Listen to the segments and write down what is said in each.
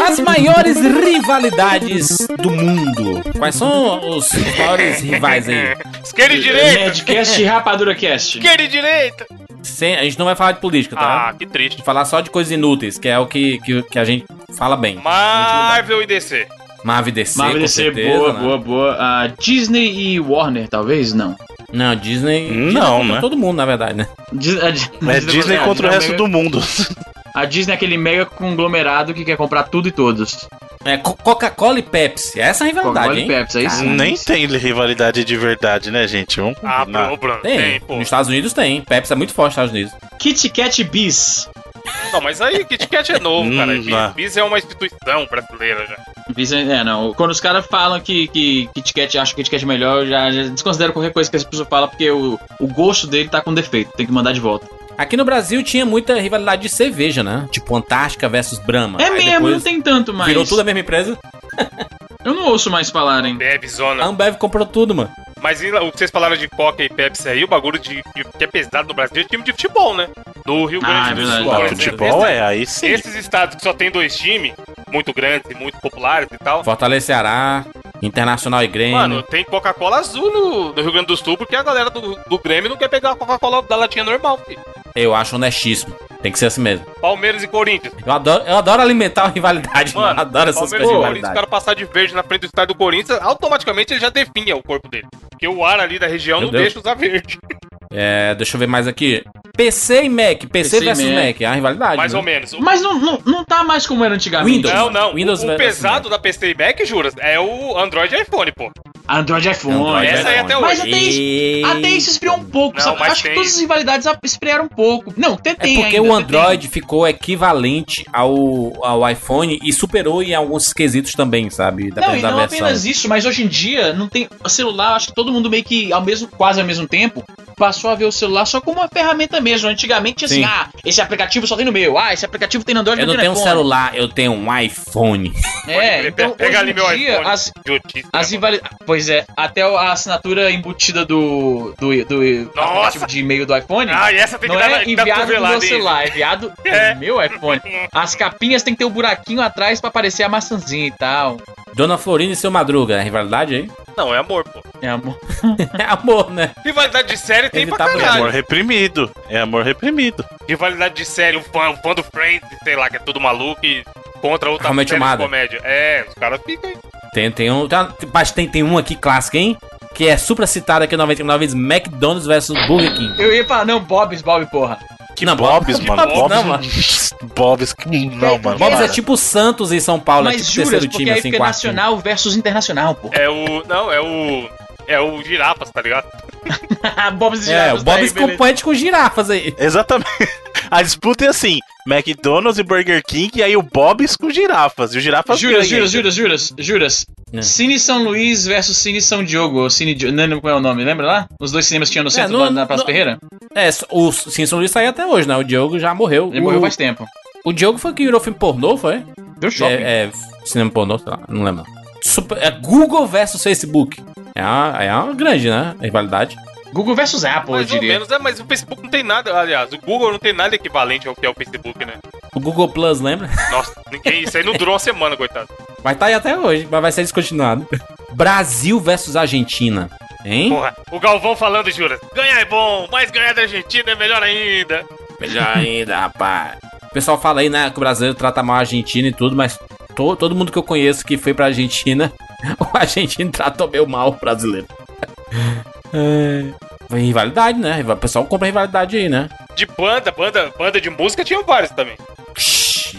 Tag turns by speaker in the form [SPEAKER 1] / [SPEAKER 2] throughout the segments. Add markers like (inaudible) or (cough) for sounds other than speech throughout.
[SPEAKER 1] As maiores rivalidades do mundo. Quais são os maiores rivais aí?
[SPEAKER 2] Esquerda e direita!
[SPEAKER 3] Nerdcast e Rapadura Cast.
[SPEAKER 2] Esquerda e direita!
[SPEAKER 1] Sem- a gente não vai falar de política, tá?
[SPEAKER 2] Ah, que triste.
[SPEAKER 1] Falar só de coisas inúteis, que é o que, que, que a gente fala bem.
[SPEAKER 2] Marvel e DC.
[SPEAKER 1] Marvel e DC,
[SPEAKER 3] Marvel
[SPEAKER 1] com
[SPEAKER 3] DC,
[SPEAKER 1] certeza,
[SPEAKER 3] boa,
[SPEAKER 1] né?
[SPEAKER 3] boa, boa. Ah, Disney e Warner, talvez? Não.
[SPEAKER 1] Não, Disney.
[SPEAKER 4] Não,
[SPEAKER 1] Disney contra
[SPEAKER 4] né?
[SPEAKER 1] Todo mundo, na verdade, né?
[SPEAKER 3] Dis- a Di-
[SPEAKER 4] É Disney contra o resto
[SPEAKER 3] mega-
[SPEAKER 4] do mundo.
[SPEAKER 3] A Disney é aquele mega conglomerado que quer comprar tudo e todos.
[SPEAKER 1] É Co- Coca-Cola e Pepsi. Essa é a rivalidade,
[SPEAKER 3] Coca-Cola e
[SPEAKER 1] hein?
[SPEAKER 3] Pepsi, aí sim.
[SPEAKER 4] Nem tem rivalidade de verdade, né, gente? Vamos
[SPEAKER 2] Ah,
[SPEAKER 4] combinar.
[SPEAKER 2] Bruno, Bruno.
[SPEAKER 1] Tem.
[SPEAKER 2] Tem, pô.
[SPEAKER 1] Nos Estados Unidos tem. Pepsi é muito forte nos Estados Unidos.
[SPEAKER 3] Kit Kat Bis.
[SPEAKER 2] Não, mas aí Kit Kat é novo,
[SPEAKER 4] Hum,
[SPEAKER 2] cara.
[SPEAKER 4] não.
[SPEAKER 2] Bis é uma instituição brasileira já.
[SPEAKER 3] Bis é, é, não. Quando os caras falam que, que Kit Kat acha que Kit Kat é melhor, eu já, já desconsidero qualquer coisa que essa pessoa fala, porque o, o gosto dele tá com defeito. Tem que mandar de volta.
[SPEAKER 1] Aqui no Brasil tinha muita rivalidade de cerveja, né? Tipo Antártica versus Brahma.
[SPEAKER 3] É
[SPEAKER 1] Aí
[SPEAKER 3] mesmo, não tem tanto mais.
[SPEAKER 1] Virou tudo a mesma empresa.
[SPEAKER 3] Eu não ouço mais falarem.
[SPEAKER 2] Bebe,
[SPEAKER 1] A
[SPEAKER 2] zona.
[SPEAKER 1] Ambev comprou tudo, mano.
[SPEAKER 2] Mas e o que vocês falaram de Coca e Pepsi aí, o bagulho de, de- que é pesado no Brasil é time de futebol, né? No Rio
[SPEAKER 3] Ah,
[SPEAKER 2] Grande
[SPEAKER 3] é
[SPEAKER 2] do. Sul,
[SPEAKER 4] Ah, futebol é, aí sim.
[SPEAKER 2] Esses estados que só tem dois times, muito grandes e muito populares e tal.
[SPEAKER 1] Fortaleza Ceará, Internacional e Grêmio.
[SPEAKER 2] Mano, tem Coca-Cola azul no, no Rio Grande do Sul, porque a galera do, do Grêmio não quer pegar a Coca-Cola da latinha normal, filho.
[SPEAKER 1] Eu acho honestíssimo. Tem que ser assim mesmo.
[SPEAKER 2] Palmeiras e Corinthians.
[SPEAKER 1] Eu adoro, eu adoro alimentar a rivalidade, mano.
[SPEAKER 2] Mano, (laughs)
[SPEAKER 1] adoro essas
[SPEAKER 2] Palmeiras
[SPEAKER 1] coisas
[SPEAKER 2] e
[SPEAKER 1] de
[SPEAKER 2] Corinthians, o cara passar de verde na frente do estádio do Corinthians, automaticamente ele já definha o corpo dele. Porque o ar ali da região
[SPEAKER 1] Meu
[SPEAKER 2] não
[SPEAKER 1] Deus.
[SPEAKER 2] deixa usar verde. (laughs)
[SPEAKER 1] É, deixa eu ver mais aqui. PC e Mac. PC,
[SPEAKER 3] PC e
[SPEAKER 1] versus
[SPEAKER 3] Mac.
[SPEAKER 1] Mac. É a rivalidade.
[SPEAKER 2] Mais
[SPEAKER 1] né?
[SPEAKER 2] ou menos.
[SPEAKER 3] Mas não, não, não tá mais como era antigamente.
[SPEAKER 1] Windows.
[SPEAKER 2] Não, não.
[SPEAKER 1] Windows
[SPEAKER 2] o, o pesado da PC e Mac, juras, é o Android e iPhone, pô.
[SPEAKER 3] Android iPhone.
[SPEAKER 1] Android
[SPEAKER 2] Essa aí até
[SPEAKER 3] Mas
[SPEAKER 2] hoje.
[SPEAKER 3] até isso, até isso esfriou um pouco,
[SPEAKER 2] Não,
[SPEAKER 3] sabe?
[SPEAKER 2] mas
[SPEAKER 3] Acho que
[SPEAKER 2] tem.
[SPEAKER 3] todas as rivalidades esfriaram um pouco. Não, até
[SPEAKER 1] É
[SPEAKER 3] tem
[SPEAKER 1] porque
[SPEAKER 3] ainda,
[SPEAKER 1] o Android ficou equivalente ao, ao iPhone e superou em alguns quesitos também, sabe?
[SPEAKER 3] tem. Não, e
[SPEAKER 1] da
[SPEAKER 3] não
[SPEAKER 1] versão.
[SPEAKER 3] apenas isso, mas hoje em dia não tem o celular, acho que todo mundo meio que ao mesmo, quase ao mesmo tempo, passou a ver o celular só como uma ferramenta mesmo. Antigamente assim,
[SPEAKER 1] Sim.
[SPEAKER 3] ah, esse aplicativo só tem no meu, ah, esse aplicativo tem no Android,
[SPEAKER 1] Eu não tenho um celular, eu tenho um iPhone.
[SPEAKER 3] É, então
[SPEAKER 2] Pega
[SPEAKER 3] hoje
[SPEAKER 2] ali meu
[SPEAKER 3] dia
[SPEAKER 2] iPhone.
[SPEAKER 3] as, As rivalidades. Pois é, até a assinatura embutida do, do, do aplicativo de e-mail do iPhone.
[SPEAKER 2] Ah, e essa tem que
[SPEAKER 3] Não
[SPEAKER 2] dar,
[SPEAKER 3] é
[SPEAKER 2] dar
[SPEAKER 3] enviado
[SPEAKER 2] cotovelada,
[SPEAKER 3] meu celular, é enviado (laughs)
[SPEAKER 2] É.
[SPEAKER 3] meu iPhone. As capinhas tem que ter o buraquinho atrás pra aparecer a maçãzinha e tal.
[SPEAKER 1] Dona Florinda e seu Madruga, é rivalidade aí?
[SPEAKER 2] Não, é amor, pô.
[SPEAKER 3] É amor. (laughs)
[SPEAKER 1] É amor, né?
[SPEAKER 2] Rivalidade de série tem
[SPEAKER 1] Ele
[SPEAKER 2] pra
[SPEAKER 1] tá
[SPEAKER 4] É
[SPEAKER 2] caralho.
[SPEAKER 4] amor reprimido. É amor reprimido.
[SPEAKER 2] Rivalidade de série, o fã, o fã do Friends, sei lá, que é tudo maluco e contra outra
[SPEAKER 1] Realmente
[SPEAKER 2] série de
[SPEAKER 1] amada.
[SPEAKER 2] comédia. É, os caras ficam aí.
[SPEAKER 1] Tem, tem um. Tem, mas tem, tem um aqui clássico, hein? Que é super citado aqui 99 vezes: McDonald's versus Burger King.
[SPEAKER 3] Eu ia falar, não, Bob's, Bob, porra.
[SPEAKER 4] Que
[SPEAKER 1] Não,
[SPEAKER 4] Bob's,
[SPEAKER 1] que
[SPEAKER 4] mano.
[SPEAKER 1] Bob's
[SPEAKER 4] Bob's,
[SPEAKER 1] não, mano. (laughs)
[SPEAKER 4] Bob's, que não, mano.
[SPEAKER 1] Bob's
[SPEAKER 4] para.
[SPEAKER 1] é tipo Santos e São Paulo, é
[SPEAKER 3] Mas
[SPEAKER 1] tipo
[SPEAKER 3] juras,
[SPEAKER 1] terceiro
[SPEAKER 3] porque
[SPEAKER 1] time, assim, time.
[SPEAKER 3] nacional versus internacional, porra.
[SPEAKER 2] É o. Não, é o. É o Girafas, tá ligado? (laughs)
[SPEAKER 3] Bob's e
[SPEAKER 1] É, o
[SPEAKER 3] tá
[SPEAKER 1] Bob's
[SPEAKER 3] beleza.
[SPEAKER 1] compete com girafas aí.
[SPEAKER 4] Exatamente. A disputa é assim: McDonald's e Burger King, e aí o Bob's com girafas. E o girafas
[SPEAKER 3] Juras,
[SPEAKER 4] ganha.
[SPEAKER 3] juras, juras, juras, juras.
[SPEAKER 1] É.
[SPEAKER 3] Cine São Luís versus Cine São Diogo. ou Cine Di- Não lembro qual é o nome, lembra lá? Os dois cinemas que tinham no centro
[SPEAKER 1] não-
[SPEAKER 3] do- na Praça
[SPEAKER 1] não-
[SPEAKER 3] Ferreira?
[SPEAKER 1] É, o Simpson Luiz saiu até hoje, né? O Diogo já morreu.
[SPEAKER 3] Ele
[SPEAKER 1] o,
[SPEAKER 3] morreu faz tempo.
[SPEAKER 1] o Diogo foi que virou filme pornô, foi?
[SPEAKER 3] Deu shopping.
[SPEAKER 1] É, é cinema pornô, sei lá, não lembro. Super- é Google versus Facebook. É uma, é uma grande, né? Rivalidade.
[SPEAKER 3] Google versus Apple, eu
[SPEAKER 2] Mais ou
[SPEAKER 3] diria.
[SPEAKER 2] menos, é, mas o Facebook não tem nada, aliás, o Google não tem nada equivalente ao que é o Facebook, né?
[SPEAKER 1] O Google Plus, lembra? (laughs)
[SPEAKER 2] Nossa, ninguém, isso aí não durou uma semana, coitado.
[SPEAKER 1] Vai estar aí até hoje, mas vai ser descontinuado. Brasil versus Argentina. Hein?
[SPEAKER 2] Porra, o Galvão falando, Juras, ganhar é bom, mas ganhar da Argentina é melhor ainda.
[SPEAKER 1] Melhor ainda, rapaz. O pessoal fala aí, né, que o brasileiro trata mal a Argentina e tudo, mas to- todo mundo que eu conheço que foi pra Argentina, (laughs) o argentino tratou meio mal o brasileiro. É, rivalidade, né? O pessoal compra rivalidade aí, né?
[SPEAKER 2] De banda, banda, banda de música tinha vários também.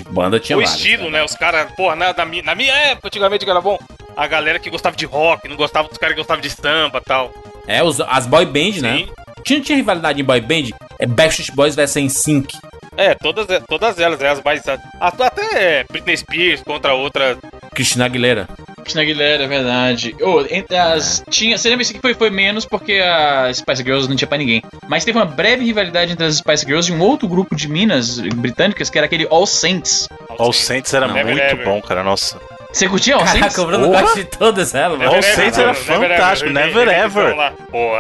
[SPEAKER 1] Banda tinha
[SPEAKER 2] o
[SPEAKER 1] várias,
[SPEAKER 2] estilo, né? Os caras, porra, na, na, minha, na minha época, antigamente era bom. A galera que gostava de rock, não gostava dos caras que gostavam de samba e tal.
[SPEAKER 1] É, os- as boy band, né?
[SPEAKER 2] Sim.
[SPEAKER 1] Tinha, tinha rivalidade em boy band? É Backstreet Boys versus Sync.
[SPEAKER 2] É, todas, todas elas, é as mais. Até Britney Spears contra outra.
[SPEAKER 1] Cristina Aguilera.
[SPEAKER 3] Cristina Aguilera, é verdade. Ô, entre as. Tinha. Você lembra isso que foi, foi menos porque a Spice Girls não tinha pra ninguém. Mas teve uma breve rivalidade entre as Spice Girls e um outro grupo de minas britânicas que era aquele All Saints.
[SPEAKER 4] All Saints era
[SPEAKER 1] Não,
[SPEAKER 4] muito
[SPEAKER 2] Never Ever.
[SPEAKER 4] bom, cara. Nossa.
[SPEAKER 3] Você curtia All Saints?
[SPEAKER 1] Caraca, o Bruno
[SPEAKER 4] Porra!
[SPEAKER 1] gosta de todas elas.
[SPEAKER 4] All Saints era fantástico, Never Ever.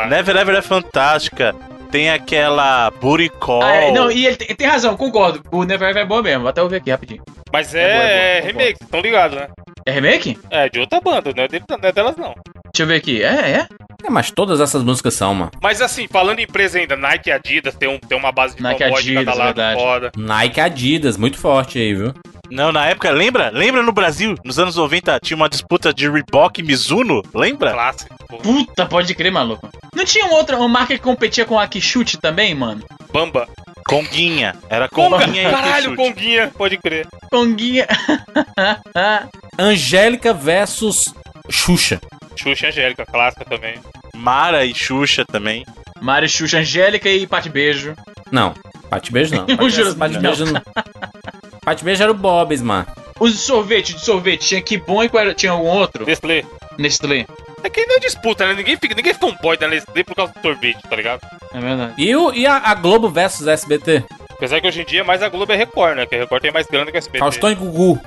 [SPEAKER 4] Never Ever é fantástica. Tem aquela Booty Call.
[SPEAKER 3] Ah, é, não, e ele tem, tem razão, concordo. O Never Ever é boa mesmo. Vou até ouvir aqui rapidinho.
[SPEAKER 2] Mas
[SPEAKER 3] É boa, é boa,
[SPEAKER 2] é,
[SPEAKER 3] concordo.
[SPEAKER 2] remake, estão ligados, né?
[SPEAKER 3] É remake?
[SPEAKER 2] É, de outra banda, não é, dele- não é delas não.
[SPEAKER 3] Deixa eu ver aqui. É, é?
[SPEAKER 1] É, mas todas essas músicas são, mano.
[SPEAKER 2] Mas assim, falando em empresa ainda, Nike e Adidas tem, um, tem uma base de
[SPEAKER 3] Nike,
[SPEAKER 2] de cada
[SPEAKER 3] Adidas,
[SPEAKER 2] lado
[SPEAKER 3] verdade.
[SPEAKER 2] foda.
[SPEAKER 1] Nike Adidas, muito forte aí, viu?
[SPEAKER 4] Não, na época, lembra? Lembra no Brasil? Nos anos 90 tinha uma disputa de Reebok e Mizuno? Lembra?
[SPEAKER 2] Clássico.
[SPEAKER 3] Puta, pode crer, maluco. Não tinha uma outra uma marca que competia com a Kishute também, mano?
[SPEAKER 2] Bamba.
[SPEAKER 4] Conguinha. Era
[SPEAKER 2] Conga,
[SPEAKER 4] Conguinha e
[SPEAKER 2] caralho. Conguinha, pode crer.
[SPEAKER 3] Conguinha. (laughs)
[SPEAKER 1] Angélica versus Xuxa.
[SPEAKER 2] Xuxa e Angélica, clássica também.
[SPEAKER 4] Mara e Xuxa também.
[SPEAKER 3] Mari, Xuxa, Angélica e Pate Beijo.
[SPEAKER 1] Não, Pate Beijo não.
[SPEAKER 3] Eu (laughs)
[SPEAKER 1] Pate,
[SPEAKER 3] juro,
[SPEAKER 1] Pate
[SPEAKER 3] não.
[SPEAKER 1] Beijo não. Pate Beijo era o Bob's, mano.
[SPEAKER 3] Os de sorvete, de sorvete. Tinha que bom e qual era? Tinha algum outro?
[SPEAKER 2] Nestlé.
[SPEAKER 3] Nestlé.
[SPEAKER 2] É que não é disputa, né? Ninguém fica, ninguém é fanboy da Nestlé por causa do sorvete, tá ligado?
[SPEAKER 3] É verdade.
[SPEAKER 1] E, o, e a, a Globo versus SBT?
[SPEAKER 2] Apesar que hoje em dia mais a Globo é Record, né? Que a Record tem mais grana que a SBT.
[SPEAKER 1] Faustão e Gugu.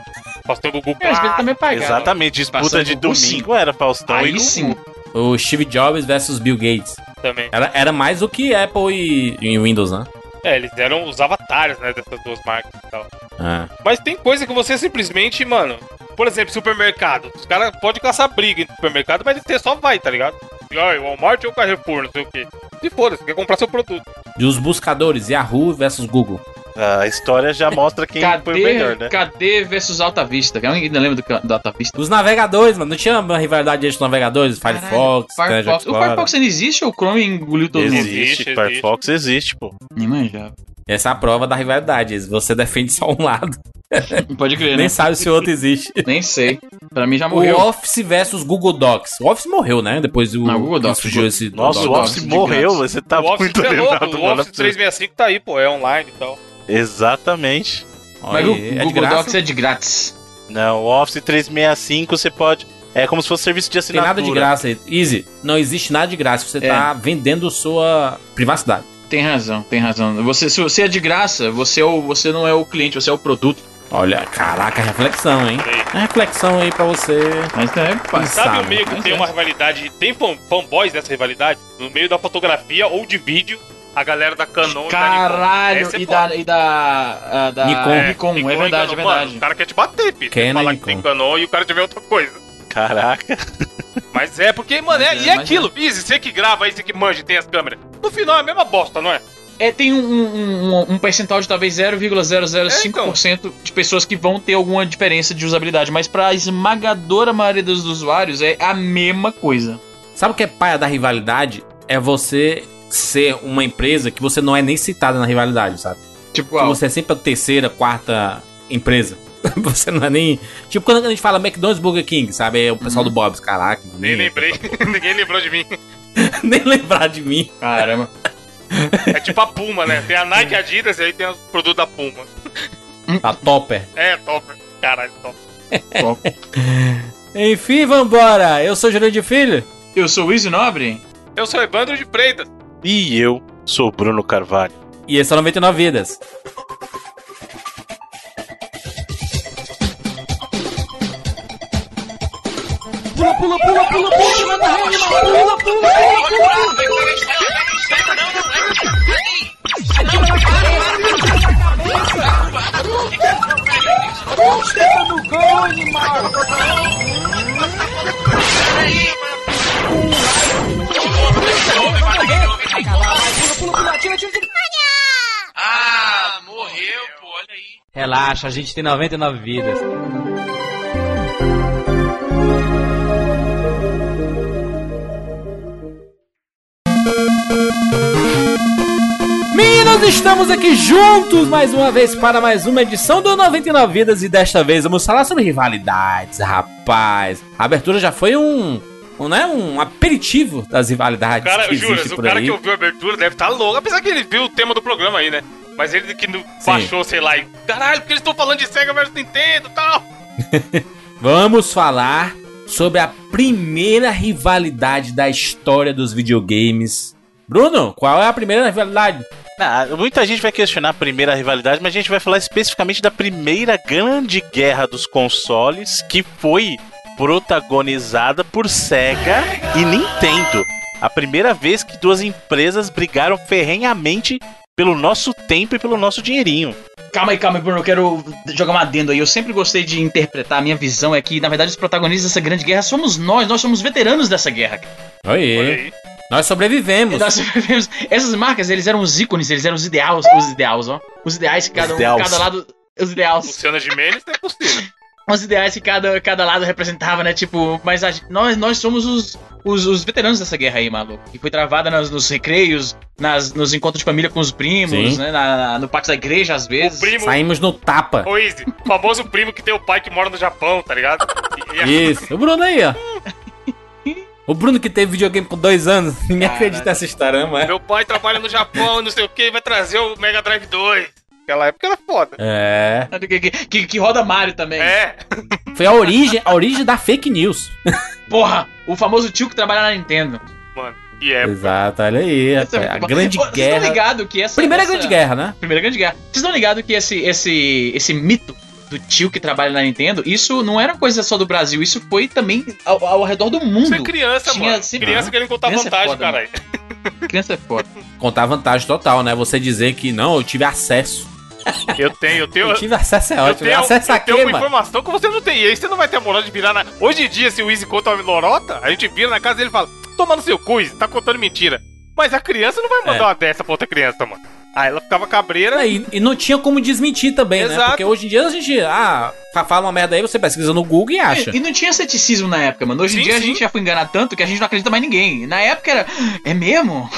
[SPEAKER 2] Faustão Gugu.
[SPEAKER 3] É, o SBT também pagava.
[SPEAKER 4] Exatamente, disputa
[SPEAKER 3] Passando
[SPEAKER 4] de
[SPEAKER 3] Gugu,
[SPEAKER 4] domingo era Faustão e
[SPEAKER 3] Aí
[SPEAKER 4] Gugu.
[SPEAKER 3] sim.
[SPEAKER 1] O Steve Jobs versus Bill Gates.
[SPEAKER 2] também.
[SPEAKER 1] Era, era mais do que Apple e, e Windows, né?
[SPEAKER 2] É, eles eram os avatares, né? Dessas duas marcas e tal.
[SPEAKER 1] É.
[SPEAKER 2] Mas tem coisa que você simplesmente, mano. Por exemplo, supermercado. Os caras podem caçar briga em supermercado, mas você só vai, tá ligado? Ai, Walmart ou Carrefour, não sei o quê. Se foda, você quer comprar seu produto.
[SPEAKER 1] E os buscadores, Yahoo versus Google.
[SPEAKER 4] A história já mostra quem foi o
[SPEAKER 3] Cadê,
[SPEAKER 4] melhor, né?
[SPEAKER 3] cadê versus Alta Vista? Alguém ainda lembra do, do Alta Vista?
[SPEAKER 1] Os navegadores, mano. Não tinha uma rivalidade entre os navegadores? Firefox,
[SPEAKER 3] Caralho, Firefox. O. Firefox ainda existe ou o Chrome engoliu todo mundo?
[SPEAKER 4] Existe,
[SPEAKER 2] Existe,
[SPEAKER 4] Firefox existe, pô.
[SPEAKER 3] Nem manjava.
[SPEAKER 1] Essa é a prova da rivalidade. Você defende só um lado. (laughs)
[SPEAKER 3] Pode crer, né?
[SPEAKER 1] Nem sabe se o outro existe.
[SPEAKER 3] Nem sei. Pra mim já
[SPEAKER 1] O
[SPEAKER 3] morreu.
[SPEAKER 1] Office versus Google Docs. O Office morreu, né? Depois do
[SPEAKER 3] Não, Google Docs,
[SPEAKER 1] surgiu esse.
[SPEAKER 4] Nossa, o
[SPEAKER 3] Google
[SPEAKER 4] Office
[SPEAKER 3] Docs de
[SPEAKER 4] morreu, você tá
[SPEAKER 2] o Office
[SPEAKER 4] muito
[SPEAKER 2] é louco,
[SPEAKER 4] lembrado,
[SPEAKER 2] o. Office 365 tá aí, pô, é online e tal.
[SPEAKER 4] Exatamente.
[SPEAKER 1] Olha
[SPEAKER 3] Mas o
[SPEAKER 1] é
[SPEAKER 3] Google. Docs é de grátis.
[SPEAKER 4] Não, o Office 365 você pode. É como se fosse serviço de
[SPEAKER 1] Tem
[SPEAKER 4] assinatura.
[SPEAKER 1] nada de graça aí. Easy, não existe nada de graça. Você
[SPEAKER 3] É.
[SPEAKER 1] tá vendendo sua privacidade.
[SPEAKER 3] Tem razão, tem razão. Você, se você é de graça, você, é o, você não é o cliente, você é o produto.
[SPEAKER 1] Olha, caraca, reflexão, hein?
[SPEAKER 2] Sei.
[SPEAKER 1] É reflexão aí pra você.
[SPEAKER 3] Mas é, pá,
[SPEAKER 1] Sabe,
[SPEAKER 2] Sabe o meio que tem
[SPEAKER 3] é.
[SPEAKER 2] uma rivalidade? Tem fan, fanboys dessa rivalidade? No meio da fotografia ou de vídeo, a galera da Canon
[SPEAKER 3] Caralho,
[SPEAKER 2] e da Nikon. É
[SPEAKER 3] e da, e da, a, da
[SPEAKER 1] Nikon.
[SPEAKER 3] Nikon, é verdade, é
[SPEAKER 2] Canon. Mano,
[SPEAKER 3] verdade.
[SPEAKER 2] o cara quer te bater, filho.
[SPEAKER 1] Canon
[SPEAKER 2] Você falar
[SPEAKER 1] e
[SPEAKER 2] que tem
[SPEAKER 1] Nikon.
[SPEAKER 2] Canon e o cara tiver outra coisa.
[SPEAKER 4] Caraca.
[SPEAKER 2] Mas é, porque, mano, é,
[SPEAKER 3] é,
[SPEAKER 2] e é aquilo. Easy, você que grava aí, você que manja e tem as câmeras. No final é a mesma bosta, não é?
[SPEAKER 3] É, tem um, um, um- um percentual de talvez 0,005% de pessoas que vão ter alguma diferença de usabilidade, mas pra esmagadora maioria dos usuários é a mesma coisa.
[SPEAKER 1] Sabe o que é paia da rivalidade? É você ser uma empresa que você não é nem citada na rivalidade, sabe?
[SPEAKER 3] Tipo,
[SPEAKER 1] Que você é sempre a terceira, quarta empresa. (laughs) Você não é nem. Tipo, quando a gente fala McDonald's Burger King, sabe? É o pessoal do Bob's. Caraca.
[SPEAKER 2] Nem lembrei. (laughs) Ninguém lembrou de mim. (laughs)
[SPEAKER 1] nem lembrar de mim.
[SPEAKER 3] caramba.
[SPEAKER 2] É tipo a Puma, né? Tem a Nike Adidas e aí tem os produtos da Puma.
[SPEAKER 1] A Topper.
[SPEAKER 2] É, top. Caralho, top.
[SPEAKER 3] Bom,
[SPEAKER 1] Enfim, vambora. Eu sou Júlio de Filho.
[SPEAKER 3] Eu sou o Izzy Nobre.
[SPEAKER 2] Eu sou Evandro de Freitas.
[SPEAKER 4] E eu sou Bruno Carvalho.
[SPEAKER 1] E esse é o 99 Vidas.
[SPEAKER 2] Ah, morreu, pô, olha aí.
[SPEAKER 5] Relaxa, a gente tem 99 vidas.
[SPEAKER 1] Meninos, estamos aqui juntos mais uma vez para mais uma edição do 99 Vidas e desta vez vamos falar sobre rivalidades, rapaz. A abertura já foi um, um, né, um aperitivo das rivalidades
[SPEAKER 2] Cara,
[SPEAKER 1] que
[SPEAKER 2] Juras, o cara
[SPEAKER 1] aí.
[SPEAKER 2] que ouviu a abertura deve estar louco, apesar que ele viu o tema do programa aí, né? Mas ele que não baixou, sei lá, e caralho, porque eles estão falando de Sega versus Nintendo e tal. (laughs)
[SPEAKER 1] Vamos falar sobre a primeira rivalidade da história dos videogames. Bruno, qual é a primeira rivalidade?
[SPEAKER 4] Ah, muita gente vai questionar a primeira rivalidade, mas a gente vai falar especificamente da primeira grande guerra dos consoles que foi protagonizada por Sega e Nintendo. A primeira vez que duas empresas brigaram ferrenhamente pelo nosso tempo e pelo nosso dinheirinho.
[SPEAKER 3] Calma aí, calma aí, Bruno. Eu quero jogar um adendo aí. Eu sempre gostei de interpretar. A minha visão é que, na verdade, os protagonistas dessa grande guerra somos nós. Nós somos veteranos dessa guerra.
[SPEAKER 2] Olha
[SPEAKER 1] Oi. Nós sobrevivemos. (laughs)
[SPEAKER 3] Nós sobrevivemos. Essas marcas, eles eram os ícones, eles eram os ideais, os ideais, ó. Os ideais que cada, um, cada lado. Os ideais.
[SPEAKER 2] Luciana Gimenez é possível. (laughs)
[SPEAKER 3] Os ideais que cada, cada lado representava, né? Tipo, mas a- nós, nós somos os, os, os veteranos dessa guerra aí, maluco. Que foi travada nos, nos recreios, nas, nos encontros de família com os primos,
[SPEAKER 1] Sim.
[SPEAKER 3] né? Na, na- no pátio da igreja, às
[SPEAKER 2] O
[SPEAKER 3] vezes.
[SPEAKER 2] primo.
[SPEAKER 1] Saímos no tapa.
[SPEAKER 2] O famoso primo que tem o pai que mora no Japão, tá ligado? E- e-
[SPEAKER 1] Isso. O Bruno aí, ó. (laughs) O Bruno que teve videogame por dois anos. (laughs) Ninguém
[SPEAKER 3] Caralho.
[SPEAKER 1] acredita nessa história, mas.
[SPEAKER 2] Meu pai trabalha no Japão, não sei o que, vai trazer o Mega Drive 2. Aquela época era foda.
[SPEAKER 1] É.
[SPEAKER 3] Que, que, que, roda Mario também.
[SPEAKER 2] É,
[SPEAKER 1] Foi a origem, a origem da fake news. (laughs)
[SPEAKER 3] Porra, o famoso tio que trabalha na Nintendo.
[SPEAKER 2] mano. E é.
[SPEAKER 1] Exato, olha aí.
[SPEAKER 3] Essa é
[SPEAKER 1] A grande
[SPEAKER 3] boa. Vocês estão
[SPEAKER 1] guerra.
[SPEAKER 3] ligados que essa.
[SPEAKER 1] Primeira
[SPEAKER 3] essa-
[SPEAKER 1] grande guerra, né?
[SPEAKER 3] Primeira grande guerra. Vocês estão ligados que esse, esse, esse mito do tio que trabalha na Nintendo, isso não era coisa só do Brasil, isso foi também ao, ao redor do mundo.
[SPEAKER 2] Você é criança,
[SPEAKER 3] Tinha
[SPEAKER 2] mano.
[SPEAKER 3] sempre-
[SPEAKER 2] Criança querendo contar
[SPEAKER 3] Criança é
[SPEAKER 2] vantagem,
[SPEAKER 3] foda,
[SPEAKER 2] caralho.
[SPEAKER 3] Criança é foda. (laughs)
[SPEAKER 1] Contar vantagem total, né? Você dizer que não, eu tive acesso.
[SPEAKER 2] Eu tenho, eu tenho.
[SPEAKER 1] Eu tive acesso é
[SPEAKER 2] Eu
[SPEAKER 1] ótimo.
[SPEAKER 2] tenho,
[SPEAKER 1] acesso a
[SPEAKER 2] eu tenho
[SPEAKER 1] quê,
[SPEAKER 2] uma
[SPEAKER 1] mano?
[SPEAKER 2] informação que você não tem. E aí você não vai ter a moral de virar na. Hoje em dia, se o Easy conta uma lorota, a gente vira na casa dele e fala: Toma no seu cu, tá contando mentira. Mas a criança não vai mandar
[SPEAKER 1] É.
[SPEAKER 2] uma dessa pra outra criança, mano. Aí ela ficava cabreira.
[SPEAKER 1] E, e não tinha como desmentir também, né?
[SPEAKER 2] Exato.
[SPEAKER 1] Porque hoje em dia a gente, ah, fa- fala uma merda aí, você pesquisa no Google e acha.
[SPEAKER 3] E, e não tinha ceticismo na época, mano. Hoje em
[SPEAKER 2] Sim,
[SPEAKER 3] dia a
[SPEAKER 2] sim.
[SPEAKER 3] gente já foi enganado tanto que a gente não acredita mais em ninguém. Na época era. É mesmo?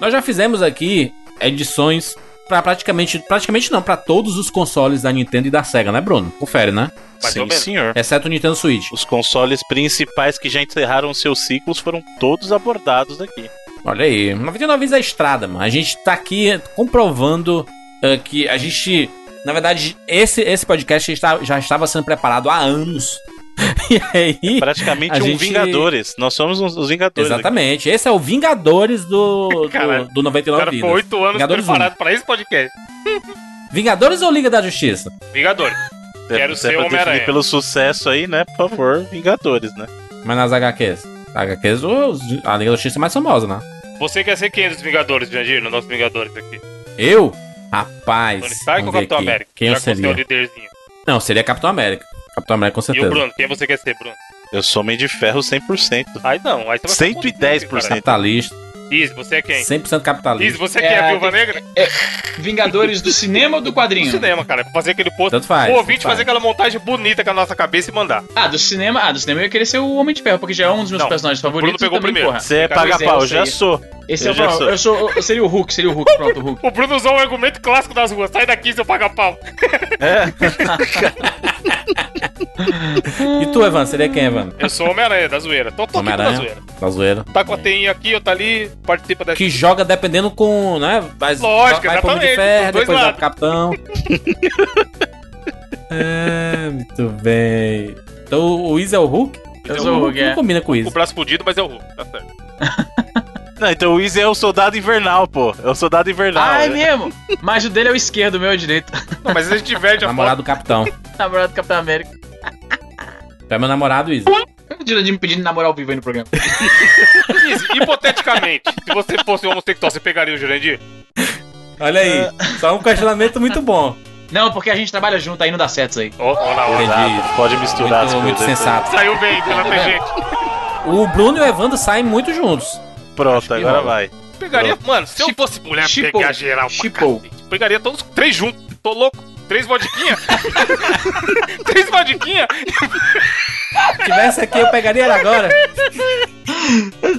[SPEAKER 1] Nós já fizemos aqui edições pra praticamente, praticamente não, pra todos os consoles da Nintendo e da Sega, né, Bruno? Confere, né?
[SPEAKER 2] Mais
[SPEAKER 4] Sim, senhor.
[SPEAKER 1] Exceto o Nintendo Switch.
[SPEAKER 4] Os consoles principais que já encerraram seus ciclos foram todos abordados aqui.
[SPEAKER 1] Olha aí, 99 vezes a estrada, mano. A gente tá aqui comprovando eh, que a gente, na verdade, esse, esse podcast está- já estava sendo preparado há anos. (laughs) e aí,
[SPEAKER 4] Praticamente
[SPEAKER 1] A
[SPEAKER 4] um
[SPEAKER 1] gente-
[SPEAKER 4] Vingadores. Nós somos os Vingadores. aqui.
[SPEAKER 1] exatamente, esse é o Vingadores do, (laughs) do,
[SPEAKER 2] Caralho.
[SPEAKER 1] do
[SPEAKER 2] O
[SPEAKER 1] 99
[SPEAKER 2] cara
[SPEAKER 1] Vidas.
[SPEAKER 2] oito anos
[SPEAKER 1] Vingadores
[SPEAKER 2] preparado pra esse podcast. (laughs)
[SPEAKER 1] Vingadores ou Liga da Justiça?
[SPEAKER 2] Vingadores.
[SPEAKER 4] É-
[SPEAKER 2] Quero
[SPEAKER 4] se é
[SPEAKER 2] ser
[SPEAKER 4] pra
[SPEAKER 2] Homem-Aranha.
[SPEAKER 4] pelo sucesso aí, né? Por favor, Vingadores, né?
[SPEAKER 1] Mas nas HQs. HQs, a Liga da Justiça é mais famosa, né?
[SPEAKER 2] Você quer ser quem dos Vingadores, Jandir? No nosso Vingadores aqui.
[SPEAKER 1] Eu? Rapaz.
[SPEAKER 2] Tony Stark ou Capitão
[SPEAKER 1] aqui.
[SPEAKER 2] América?
[SPEAKER 1] Quem
[SPEAKER 2] Já
[SPEAKER 1] eu
[SPEAKER 2] é
[SPEAKER 1] seria?
[SPEAKER 2] líderzinho.
[SPEAKER 1] Não, seria Capitão América. Capitão América com
[SPEAKER 2] E
[SPEAKER 1] certeza.
[SPEAKER 2] o Bruno, quem você quer ser, Bruno?
[SPEAKER 4] Eu sou Homem de Ferro 100%.
[SPEAKER 2] Aí não, aí você vai ficar com
[SPEAKER 4] 110%.
[SPEAKER 2] cara.
[SPEAKER 1] Capitalista.
[SPEAKER 2] Izzy, você é quem?
[SPEAKER 1] 100% capitalista.
[SPEAKER 2] Izzy, você quem
[SPEAKER 3] É,
[SPEAKER 2] é a Viúva
[SPEAKER 3] tem-
[SPEAKER 2] Negra?
[SPEAKER 3] Vingadores do cinema ou do quadrinho?
[SPEAKER 2] cinema, cara. Fazer aquele post.
[SPEAKER 1] Tanto faz.
[SPEAKER 2] O ouvinte fazer aquela montagem bonita com a nossa cabeça e mandar.
[SPEAKER 3] Ah, do cinema. Ah, do cinema eu ia querer ser o Homem de Ferro, porque já é um dos meus
[SPEAKER 2] Não,
[SPEAKER 3] personagens
[SPEAKER 2] Bruno
[SPEAKER 3] favoritos.
[SPEAKER 2] pegou
[SPEAKER 3] e também,
[SPEAKER 2] primeiro.
[SPEAKER 3] porra.
[SPEAKER 4] Você é
[SPEAKER 2] Pois
[SPEAKER 4] paga
[SPEAKER 3] é,
[SPEAKER 4] pau,
[SPEAKER 3] eu
[SPEAKER 4] eu já sou.
[SPEAKER 3] Esse
[SPEAKER 4] Eu
[SPEAKER 3] é o
[SPEAKER 4] já sou.
[SPEAKER 3] Eu sou. Eu seria o Hulk, seria o Hulk, pronto, o Hulk. (laughs)
[SPEAKER 2] O Bruno usou um argumento clássico das ruas. Sai daqui, seu paga-pau. (laughs)
[SPEAKER 1] E tu, Evan? Seria quem, Evan?
[SPEAKER 2] Eu sou Homem-Aranha, da zoeira. Tô, tô aqui da
[SPEAKER 1] Homem-Aranha?
[SPEAKER 2] zoeira.
[SPEAKER 1] Da zoeira.
[SPEAKER 2] Tá com a teinha aqui, eu tá ali, participa dessa.
[SPEAKER 1] Que joga dependendo com, né? Mas
[SPEAKER 2] Lógico,
[SPEAKER 1] vai Homem de
[SPEAKER 2] exatamente,
[SPEAKER 1] Ferro, depois vai pro Capitão. (laughs) é, muito bem. Então o Izzy é o Hulk?
[SPEAKER 3] Eu sou o Hulk,
[SPEAKER 1] não
[SPEAKER 3] é.
[SPEAKER 1] combina com
[SPEAKER 2] Com
[SPEAKER 1] isso.
[SPEAKER 2] o braço fudido, mas é o Hulk, tá certo. (laughs)
[SPEAKER 4] Não, então o Easy é o soldado invernal, pô. É o soldado invernal.
[SPEAKER 3] Ah, é
[SPEAKER 4] né?
[SPEAKER 3] mesmo? Mas o dele é o esquerdo, o meu é o direito. (laughs)
[SPEAKER 2] Não, mas a gente diverte a
[SPEAKER 1] Namorado do Capitão.
[SPEAKER 3] Namorado do Capitão América.
[SPEAKER 1] Tu é meu namorado, Izzy.
[SPEAKER 3] O Jurandir me pedindo namorar ao vivo aí no programa. (laughs)
[SPEAKER 2] hipoteticamente, se você fosse homossexual, você pegaria o Jurandir?
[SPEAKER 1] Olha aí. Só um questionamento muito bom.
[SPEAKER 3] Não, porque a gente trabalha junto aí, não dá certo isso aí.
[SPEAKER 2] Ó na hora.
[SPEAKER 1] Entendi.
[SPEAKER 4] Pode misturar as
[SPEAKER 1] Muito, muito
[SPEAKER 4] coisas.
[SPEAKER 1] sensato.
[SPEAKER 2] Saiu bem pela (laughs) tangente.
[SPEAKER 1] O Bruno e o Evandro saem muito juntos.
[SPEAKER 4] Pronto, agora
[SPEAKER 1] rola.
[SPEAKER 4] vai.
[SPEAKER 2] Pegaria, mano, se eu fosse mulher
[SPEAKER 3] chipou.
[SPEAKER 2] pegar geral pra
[SPEAKER 3] Chipou.
[SPEAKER 2] cacete, pegaria todos três juntos. Tô louco. Três vodquinha? (laughs) três vodquinha?
[SPEAKER 1] Se tivesse aqui, eu pegaria ele agora.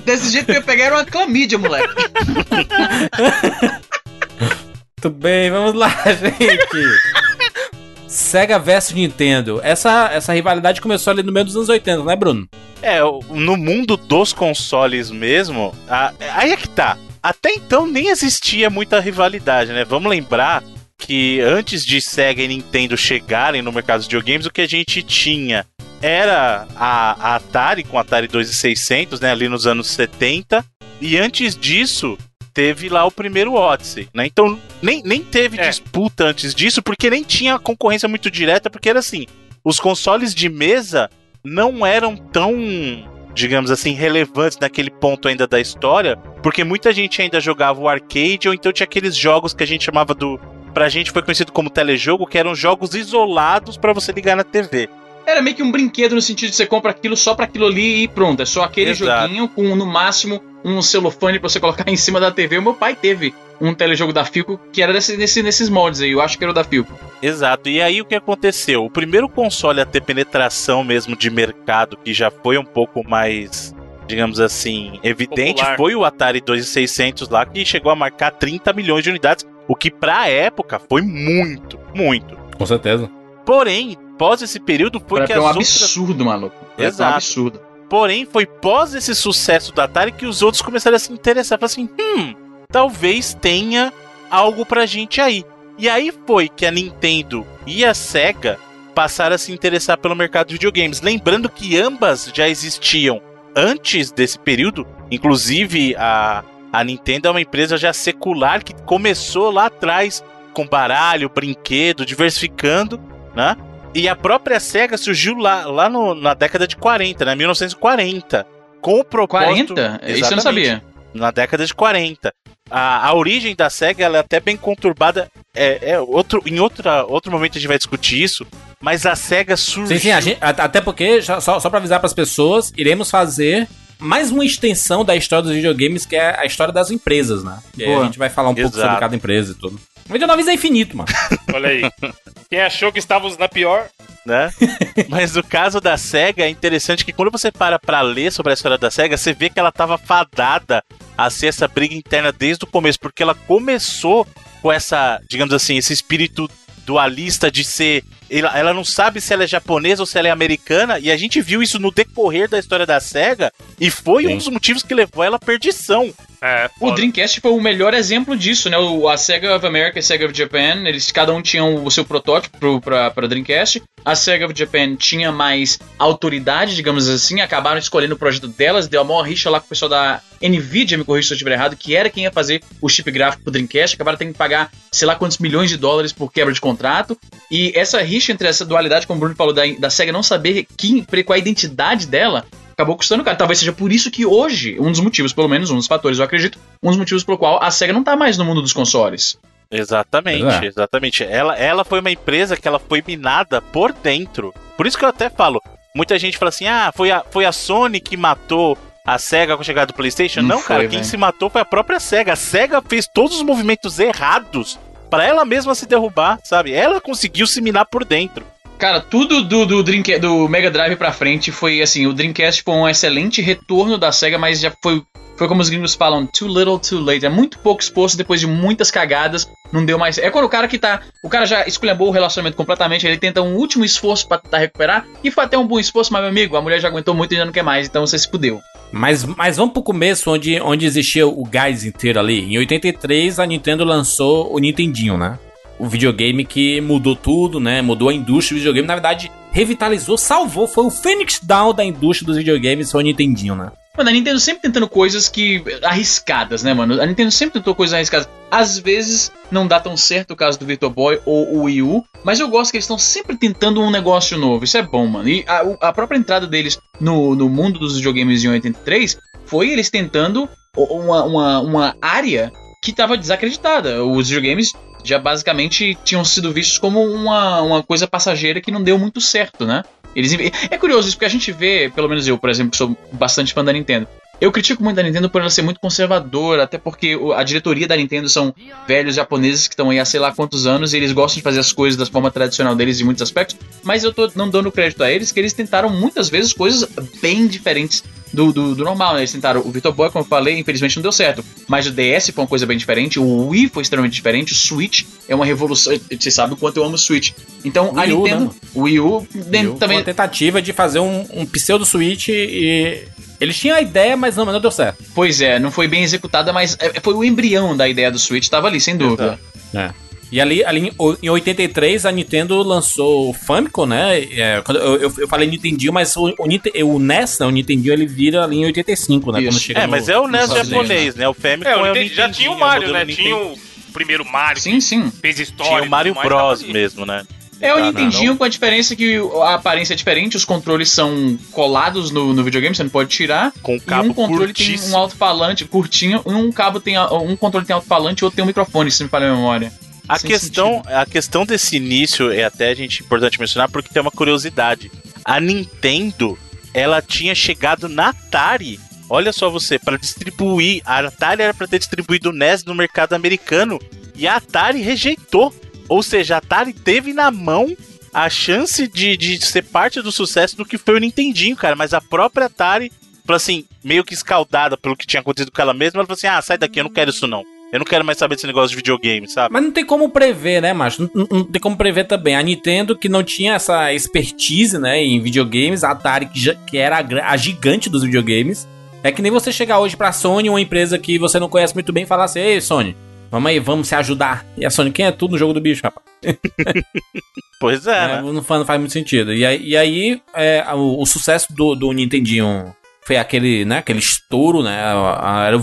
[SPEAKER 3] Desse jeito que eu ia pegar era uma clamídia, moleque.
[SPEAKER 1] Muito bem, vamos lá, (laughs) gente. Sega versus Nintendo. Essa, essa rivalidade começou ali no meio dos anos 80, né, Bruno?
[SPEAKER 4] É, no mundo dos consoles mesmo, a- aí é que tá. Até então nem existia muita rivalidade, né? Vamos lembrar que antes de Sega e Nintendo chegarem no mercado de videogames, o que a gente tinha era a, a Atari com a Atari 2600, né, ali nos anos 70, e antes disso teve lá o primeiro Odyssey, né? Então nem, nem teve
[SPEAKER 2] É.
[SPEAKER 4] disputa antes disso, porque nem tinha concorrência muito direta, porque era assim, os consoles de mesa não eram tão, digamos assim, relevantes naquele ponto ainda da história, porque muita gente ainda jogava o arcade ou então tinha aqueles jogos que a gente chamava do pra gente foi conhecido como telejogo, que eram jogos isolados pra você ligar na TV.
[SPEAKER 3] Era meio que um brinquedo no sentido de você compra aquilo só pra aquilo ali e pronto. É só aquele
[SPEAKER 4] Exato.
[SPEAKER 3] joguinho com, no máximo, um celofane pra você colocar (laughs) em cima da TV. O meu pai teve um telejogo da Filco que era desse, nesse- nesses moldes aí. Eu acho que era o da Filco.
[SPEAKER 4] Exato. E aí o que aconteceu? O primeiro console a ter penetração mesmo de mercado, que já foi um pouco mais, digamos assim, evidente,
[SPEAKER 2] Popular.
[SPEAKER 4] foi o Atari 2600 lá, que chegou a marcar 30 milhões de unidades, o que pra época foi muito, muito.
[SPEAKER 1] Com certeza.
[SPEAKER 4] Porém, pós esse período foi
[SPEAKER 3] Pra
[SPEAKER 4] que
[SPEAKER 3] é
[SPEAKER 4] as
[SPEAKER 3] um
[SPEAKER 4] outras...
[SPEAKER 3] absurdo, maluco. É um
[SPEAKER 4] Exato.
[SPEAKER 3] absurdo.
[SPEAKER 4] Porém, foi pós esse sucesso do Atari que os outros começaram a se interessar. Falaram assim, hum, talvez tenha algo pra gente aí. E aí foi que a Nintendo e a Sega passaram a se interessar pelo mercado de videogames. Lembrando que ambas já existiam antes desse período. Inclusive, a, a Nintendo é uma empresa já secular que começou lá atrás com baralho, brinquedo, diversificando, né? E a própria SEGA surgiu lá, lá no- na década de 40, né? 1940. Com o propósito.
[SPEAKER 3] 40? Isso eu não sabia.
[SPEAKER 4] Na década de 40. A, a origem da SEGA ela é até bem conturbada. É, é outro, em outra, outro momento a gente vai discutir isso. Mas a SEGA surgiu.
[SPEAKER 1] Sim, sim, a gente- até porque, só, só pra avisar pras pessoas, iremos fazer mais uma extensão da história dos videogames, que é a história das empresas, né? E a gente vai falar um pouco
[SPEAKER 4] Exato.
[SPEAKER 1] sobre cada empresa e tudo. O Video 9 é infinito, mano. (laughs)
[SPEAKER 2] Olha aí. Quem achou que estávamos na pior,
[SPEAKER 4] né? (laughs) Mas o caso da SEGA é interessante que quando você para pra ler sobre a história da SEGA, você vê que ela tava fadada a ser essa briga interna desde o começo, porque ela começou com essa, digamos assim, esse espírito dualista de ser. Ela, ela não sabe se ela é japonesa ou se ela é americana, e a gente viu isso no decorrer da história da SEGA, e foi um
[SPEAKER 1] Sim.
[SPEAKER 4] dos motivos que levou ela à perdição.
[SPEAKER 2] É,
[SPEAKER 3] O. Dreamcast foi o melhor exemplo disso, né? O, a Sega of America e a Sega of Japan, eles cada um tinham o seu protótipo pro, pra, pra Dreamcast. A Sega of Japan tinha mais autoridade, digamos assim, acabaram escolhendo o projeto delas, deu a maior rixa lá com o pessoal da Nvidia, me corrija se eu estiver errado, que era quem ia fazer o chip gráfico pro Dreamcast, acabaram tendo que pagar sei lá quantos milhões de dólares por quebra de contrato. E essa rixa entre essa dualidade, como o Bruno falou, da, da SEGA não saber qual a identidade dela, acabou custando caro. Talvez seja por isso que hoje, um dos motivos, pelo menos um dos fatores, eu acredito, um dos motivos pelo qual a SEGA não tá mais no mundo dos consoles.
[SPEAKER 4] Exatamente,
[SPEAKER 1] é.
[SPEAKER 4] exatamente. Ela, ela foi uma empresa que ela foi minada por dentro. Por isso que eu até falo, muita gente fala assim: "Ah, foi a, foi a Sony que matou a SEGA com a chegada do PlayStation".
[SPEAKER 3] Não
[SPEAKER 4] Não, cara,
[SPEAKER 3] foi,
[SPEAKER 4] quem
[SPEAKER 3] velho.
[SPEAKER 4] se matou foi a própria SEGA. A SEGA fez todos os movimentos errados pra ela mesma se derrubar, sabe? Ela conseguiu se minar por dentro.
[SPEAKER 3] Cara, tudo do, do, do Mega Drive pra frente foi assim: o Dreamcast foi um excelente retorno da SEGA, mas já foi, foi como os gringos falam: too little, too late. É muito pouco exposto depois de muitas cagadas, não deu mais. É quando o cara que tá. O cara já esculhambou o relacionamento completamente, ele tenta um último esforço pra tentar recuperar, e foi até um bom esforço, mas meu amigo, a mulher já aguentou muito e já não quer mais, então você se fudeu.
[SPEAKER 1] Mas, mas vamos pro começo, onde, onde existia o gás inteiro ali. Em 83, a Nintendo lançou o Nintendinho, né? O videogame que mudou tudo, né? Mudou a indústria do videogame. Na verdade, revitalizou, salvou. Foi o Phoenix Down da indústria dos videogames, foi o Nintendinho, né?
[SPEAKER 3] Mano, a Nintendo sempre tentando coisas que. arriscadas, né, mano? A Nintendo sempre tentou coisas arriscadas. Às vezes não dá tão certo o caso do Virtual Boy ou o Wii U, mas eu gosto que eles estão sempre tentando um negócio novo. Isso é bom, mano. E a, a própria entrada deles no, no mundo dos videogames em 83 foi eles tentando uma, uma, uma área que tava desacreditada. Os videogames já basicamente tinham sido vistos como uma, uma coisa passageira que não deu muito certo, né? Eles, é curioso isso, porque a gente vê, pelo menos eu, por exemplo, que sou bastante fã da Nintendo. Eu critico muito a Nintendo por ela ser muito conservadora, até porque a diretoria da Nintendo são velhos japoneses que estão aí há sei lá quantos anos e eles gostam de fazer as coisas da forma tradicional deles em muitos aspectos, mas eu tô não dando crédito a eles que eles tentaram muitas vezes coisas bem diferentes do, do, do normal, né? Eles tentaram o Virtual Boy, como eu falei, infelizmente não deu certo, mas o DS foi uma coisa bem diferente, o Wii foi extremamente diferente, o Switch é uma revolução, você sabe o quanto eu amo o Switch. Então a
[SPEAKER 1] Wii U,
[SPEAKER 3] Nintendo,
[SPEAKER 1] né?
[SPEAKER 3] o Wii U,
[SPEAKER 1] Viu? Foi
[SPEAKER 3] também
[SPEAKER 1] uma tentativa de fazer um, um pseudo Switch e. Eles tinham a ideia, mas não, mas não deu certo.
[SPEAKER 3] Pois é, não foi bem executada, mas é, foi o embrião da ideia do Switch, tava ali, sem dúvida.
[SPEAKER 1] É. E ali, ali em o- em 83 a Nintendo lançou o Famicom, né? É, eu, eu, eu falei Nintendinho, mas o, o, o NES, né? O Nintendinho ele vira ali em 85, né?
[SPEAKER 3] Isso.
[SPEAKER 1] Quando chega
[SPEAKER 4] É,
[SPEAKER 1] no-
[SPEAKER 4] mas é o NES japonês, né? O Famicom
[SPEAKER 2] É,
[SPEAKER 4] é,
[SPEAKER 2] o
[SPEAKER 4] o
[SPEAKER 2] Nintendo- já tinha o
[SPEAKER 4] é
[SPEAKER 2] Mario, né? Tinha
[SPEAKER 4] Nintendo.
[SPEAKER 2] o primeiro Mario,
[SPEAKER 3] Sim, sim.
[SPEAKER 2] que fez história.
[SPEAKER 4] Tinha o Mario Bros mesmo, né?
[SPEAKER 3] É o
[SPEAKER 4] Tá,
[SPEAKER 3] Nintendinho com a diferença que a aparência é diferente, os controles são colados no, no videogame, você não pode tirar.
[SPEAKER 4] Com um
[SPEAKER 3] e
[SPEAKER 4] cabo
[SPEAKER 3] um controle tem
[SPEAKER 4] curtíssimo.
[SPEAKER 3] um alto-falante curtinho, e um cabo tem um controle tem alto-falante e outro tem um microfone, se me falha a memória.
[SPEAKER 4] A
[SPEAKER 3] Sem
[SPEAKER 4] questão, a questão desse início é até a gente importante mencionar porque tem uma curiosidade. A Nintendo, ela tinha chegado na Atari. Olha só você, para distribuir, a Atari era para ter distribuído o NES no mercado americano e a Atari rejeitou. Ou seja, a Atari teve na mão a chance de, de ser parte do sucesso do que foi o Nintendinho, cara. Mas a própria Atari, assim, meio que escaldada pelo que tinha acontecido com ela mesma, ela falou assim: ah, sai daqui, eu não quero isso não. Eu não quero mais saber desse negócio de videogame, sabe?
[SPEAKER 1] Mas não tem como prever, né, macho? Não, não- tem como prever também. A Nintendo, que não tinha essa expertise, né, em videogames, a Atari, que, já- que era a, a gigante dos videogames. É que nem você chegar hoje pra Sony, uma empresa que você não conhece muito bem, e falar assim: Ei, Sony, vamos aí, vamos se ajudar. E a Sony, quem é tudo no jogo do bicho, rapaz? (laughs)
[SPEAKER 4] Pois é,
[SPEAKER 1] É,
[SPEAKER 4] né?
[SPEAKER 1] não, faz, não faz muito sentido. E aí, e aí, é, o, o sucesso do, do Nintendinho foi aquele, né, aquele estouro, né? a- a-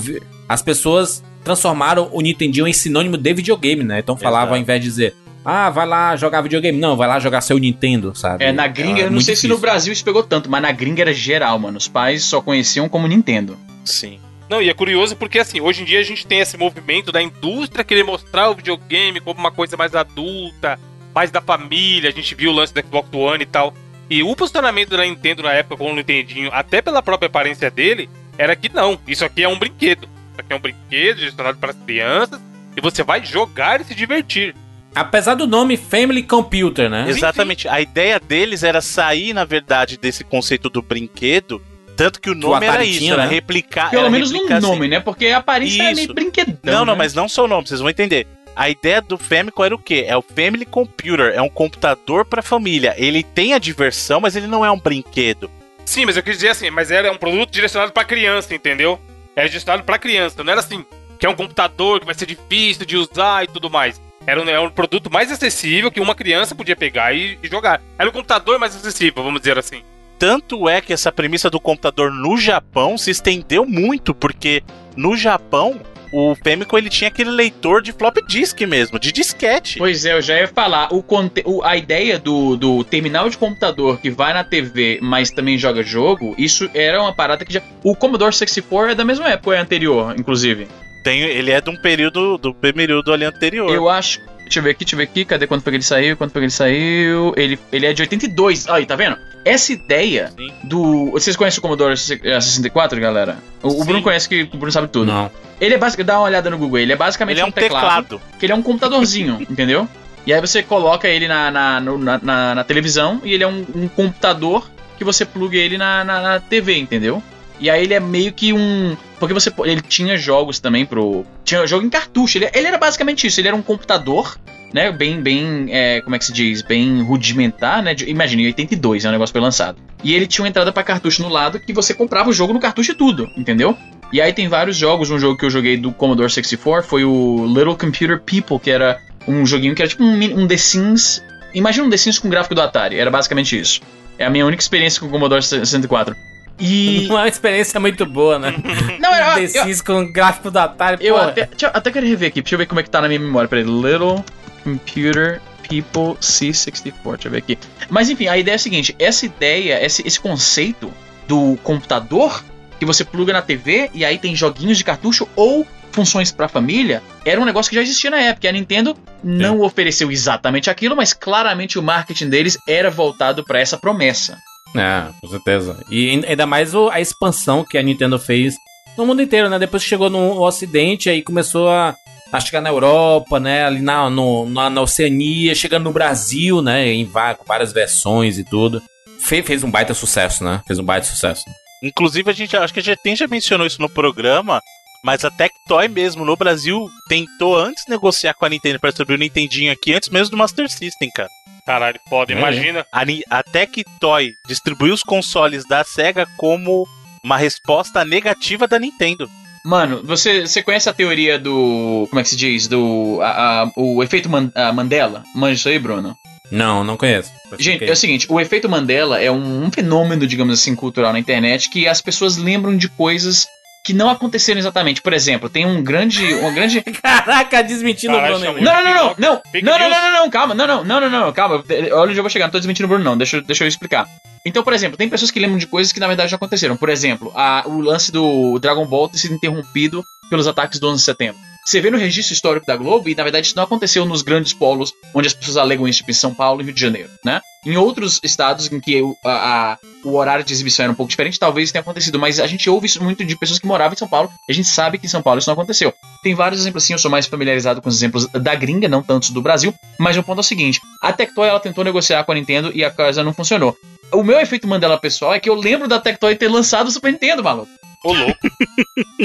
[SPEAKER 1] as pessoas transformaram o Nintendinho em sinônimo de videogame, né? Então falava
[SPEAKER 4] Exato.
[SPEAKER 1] ao invés de dizer, ah, vai lá jogar videogame. Não, vai lá jogar seu Nintendo, sabe?
[SPEAKER 3] É, na gringa,
[SPEAKER 1] É
[SPEAKER 3] eu não
[SPEAKER 1] muito
[SPEAKER 3] sei se no
[SPEAKER 1] difícil.
[SPEAKER 3] Brasil isso pegou tanto, mas na gringa era geral, mano. Os pais só conheciam como Nintendo.
[SPEAKER 4] Sim.
[SPEAKER 2] Não, e é curioso porque, assim, hoje em dia a gente tem esse movimento da indústria querer mostrar o videogame como uma coisa mais adulta, mais da família. A gente viu o lance do Xbox One e tal. E o posicionamento da Nintendo na época com o Nintendinho, até pela própria aparência dele, era que não, isso aqui é um brinquedo. Isso aqui é um brinquedo direcionado para as crianças e você vai jogar e se divertir.
[SPEAKER 1] Apesar do nome Family Computer, né?
[SPEAKER 4] Exatamente. A ideia deles era sair, na verdade, desse conceito do brinquedo. Tanto que o nome era isso, era
[SPEAKER 1] né?
[SPEAKER 4] replicar.
[SPEAKER 3] Pelo
[SPEAKER 4] era
[SPEAKER 3] menos no
[SPEAKER 4] replicar, assim,
[SPEAKER 3] nome, né? Porque a aparência é
[SPEAKER 4] Isso.
[SPEAKER 3] meio brinquedão.
[SPEAKER 4] Não, não,
[SPEAKER 3] né?
[SPEAKER 4] mas não só o nome, vocês vão entender. A ideia do Famicom era o quê? É o Family Computer, é um computador pra família. Ele tem a diversão, mas ele não é um brinquedo.
[SPEAKER 2] Sim, mas eu quis dizer assim, mas era um produto direcionado pra criança, entendeu? Era direcionado pra criança, não era assim, que é um computador que vai ser difícil de usar e tudo mais. Era um, era um produto mais acessível que uma criança podia pegar e, e jogar. Era um computador mais acessível, vamos dizer assim.
[SPEAKER 4] Tanto é que essa premissa do computador no Japão se estendeu muito, porque no Japão o Famicom ele tinha aquele leitor de flop disk mesmo, de disquete.
[SPEAKER 3] Pois é, eu já ia falar. O, o- a ideia do, do terminal de computador que vai na TV, mas também joga jogo, isso era uma parada que já. O Commodore 64 é da mesma época, é anterior, inclusive.
[SPEAKER 4] Tem, ele é de um período do período ali anterior.
[SPEAKER 3] Eu acho. Deixa eu ver aqui, deixa eu ver aqui. Cadê quando foi que ele saiu? Quando foi que ele saiu? Ele, ele é de 82. Aí, tá vendo? Essa ideia
[SPEAKER 4] Sim.
[SPEAKER 3] do. Vocês conhecem o Commodore 64, galera? O, o. Bruno conhece que o Bruno sabe tudo.
[SPEAKER 1] Não.
[SPEAKER 3] Ele é basicamente. Dá uma olhada no Google. Ele é basicamente
[SPEAKER 4] Ele é um teclado.
[SPEAKER 3] que ele é um computadorzinho, (laughs) entendeu? E aí você coloca ele na, na, na, na- na televisão e ele é um, um computador que você pluga ele na, na, na TV, entendeu? E aí ele é meio que um. Porque você. Ele tinha jogos também pro. Tinha jogo em cartucho. Ele, ele era basicamente isso. Ele era um computador, né? Bem, bem. é, como é que se diz? Bem rudimentar, né? Imagina, em 82 é o negócio foi lançado. E ele tinha uma entrada pra cartucho no lado que você comprava o jogo no cartucho e tudo, entendeu? E aí tem vários jogos. Um jogo que eu joguei do Commodore 64 foi o Little Computer People, que era um joguinho que era tipo um, um The Sims. Imagina um The Sims com gráfico do Atari. Era basicamente isso. É a minha única experiência com o Commodore 64. E.
[SPEAKER 1] É (laughs) uma experiência muito boa, né?
[SPEAKER 3] Não, era.
[SPEAKER 1] The
[SPEAKER 3] Eu,
[SPEAKER 1] Sims com gráfico da Atari,
[SPEAKER 3] eu
[SPEAKER 1] porra.
[SPEAKER 3] até, eu até quero rever aqui. Deixa eu ver como é que tá na minha memória. Peraí. Little Computer People C64. Deixa eu ver aqui. Mas enfim, a ideia é a seguinte: essa ideia, esse, esse conceito do computador que você pluga na TV e aí tem joguinhos de cartucho ou funções pra família, era um negócio que já existia na época. E a Nintendo não ofereceu exatamente aquilo, mas claramente o marketing deles era voltado pra essa promessa.
[SPEAKER 1] É, com certeza. E ain- ainda mais a expansão que a Nintendo fez no mundo inteiro, né? Depois que chegou no Ocidente, aí começou a, a chegar na Europa, né? Ali na, no- na, na Oceania, chegando no Brasil, né? Em várias versões e tudo. Fe- fez um baita sucesso, né? Fez um baita sucesso.
[SPEAKER 4] Inclusive, a gente acho que a gente já mencionou isso no programa, mas a Tectoy mesmo no Brasil tentou antes negociar com a Nintendo para distribuir o Nintendinho aqui, antes mesmo do Master System, cara.
[SPEAKER 2] Caralho, foda.
[SPEAKER 1] É,
[SPEAKER 2] Imagina.
[SPEAKER 4] A, a Tectoy distribuiu os consoles da SEGA como uma resposta negativa da Nintendo.
[SPEAKER 3] Mano, você, você conhece a teoria do. Como é que se diz? Do. a- a- o efeito Man- a Mandela? Manja isso aí, Bruno?
[SPEAKER 1] Não, não conheço.
[SPEAKER 3] Gente, é o seguinte: o efeito Mandela é um, um fenômeno, digamos assim, cultural na internet que as pessoas lembram de coisas que não aconteceram exatamente. Por exemplo, tem um grande. Uma grande. (laughs)
[SPEAKER 1] Caraca, desmentindo o Bruno.
[SPEAKER 3] Não, não, não, não, não, não, não, não, calma, não, não, não, não, não, calma. Olha onde eu vou chegar, não tô desmentindo o Bruno, não. Deixa, eu- deixa eu explicar. Então, por exemplo, tem pessoas que lembram de coisas que na verdade já aconteceram. Por exemplo, a- o lance do Dragon Ball ter sido interrompido pelos ataques do 11 de setembro. Você vê no registro histórico da Globo, e na verdade isso não aconteceu nos grandes polos onde as pessoas alegam isso, tipo em São Paulo e Rio de Janeiro, né? Em outros estados em que o, a- a- o horário de exibição era um pouco diferente, talvez tenha acontecido, mas a gente ouve isso muito de pessoas que moravam em São Paulo, e a gente sabe que em São Paulo isso não aconteceu. Tem vários exemplos assim, eu sou mais familiarizado com os exemplos da gringa, não tantos do Brasil, mas o ponto é o seguinte: a Tectoy ela tentou negociar com a Nintendo e a coisa não funcionou. O meu efeito Mandela pessoal é que eu lembro da Tectoy ter lançado o Super Nintendo, maluco.
[SPEAKER 2] Ô, louco.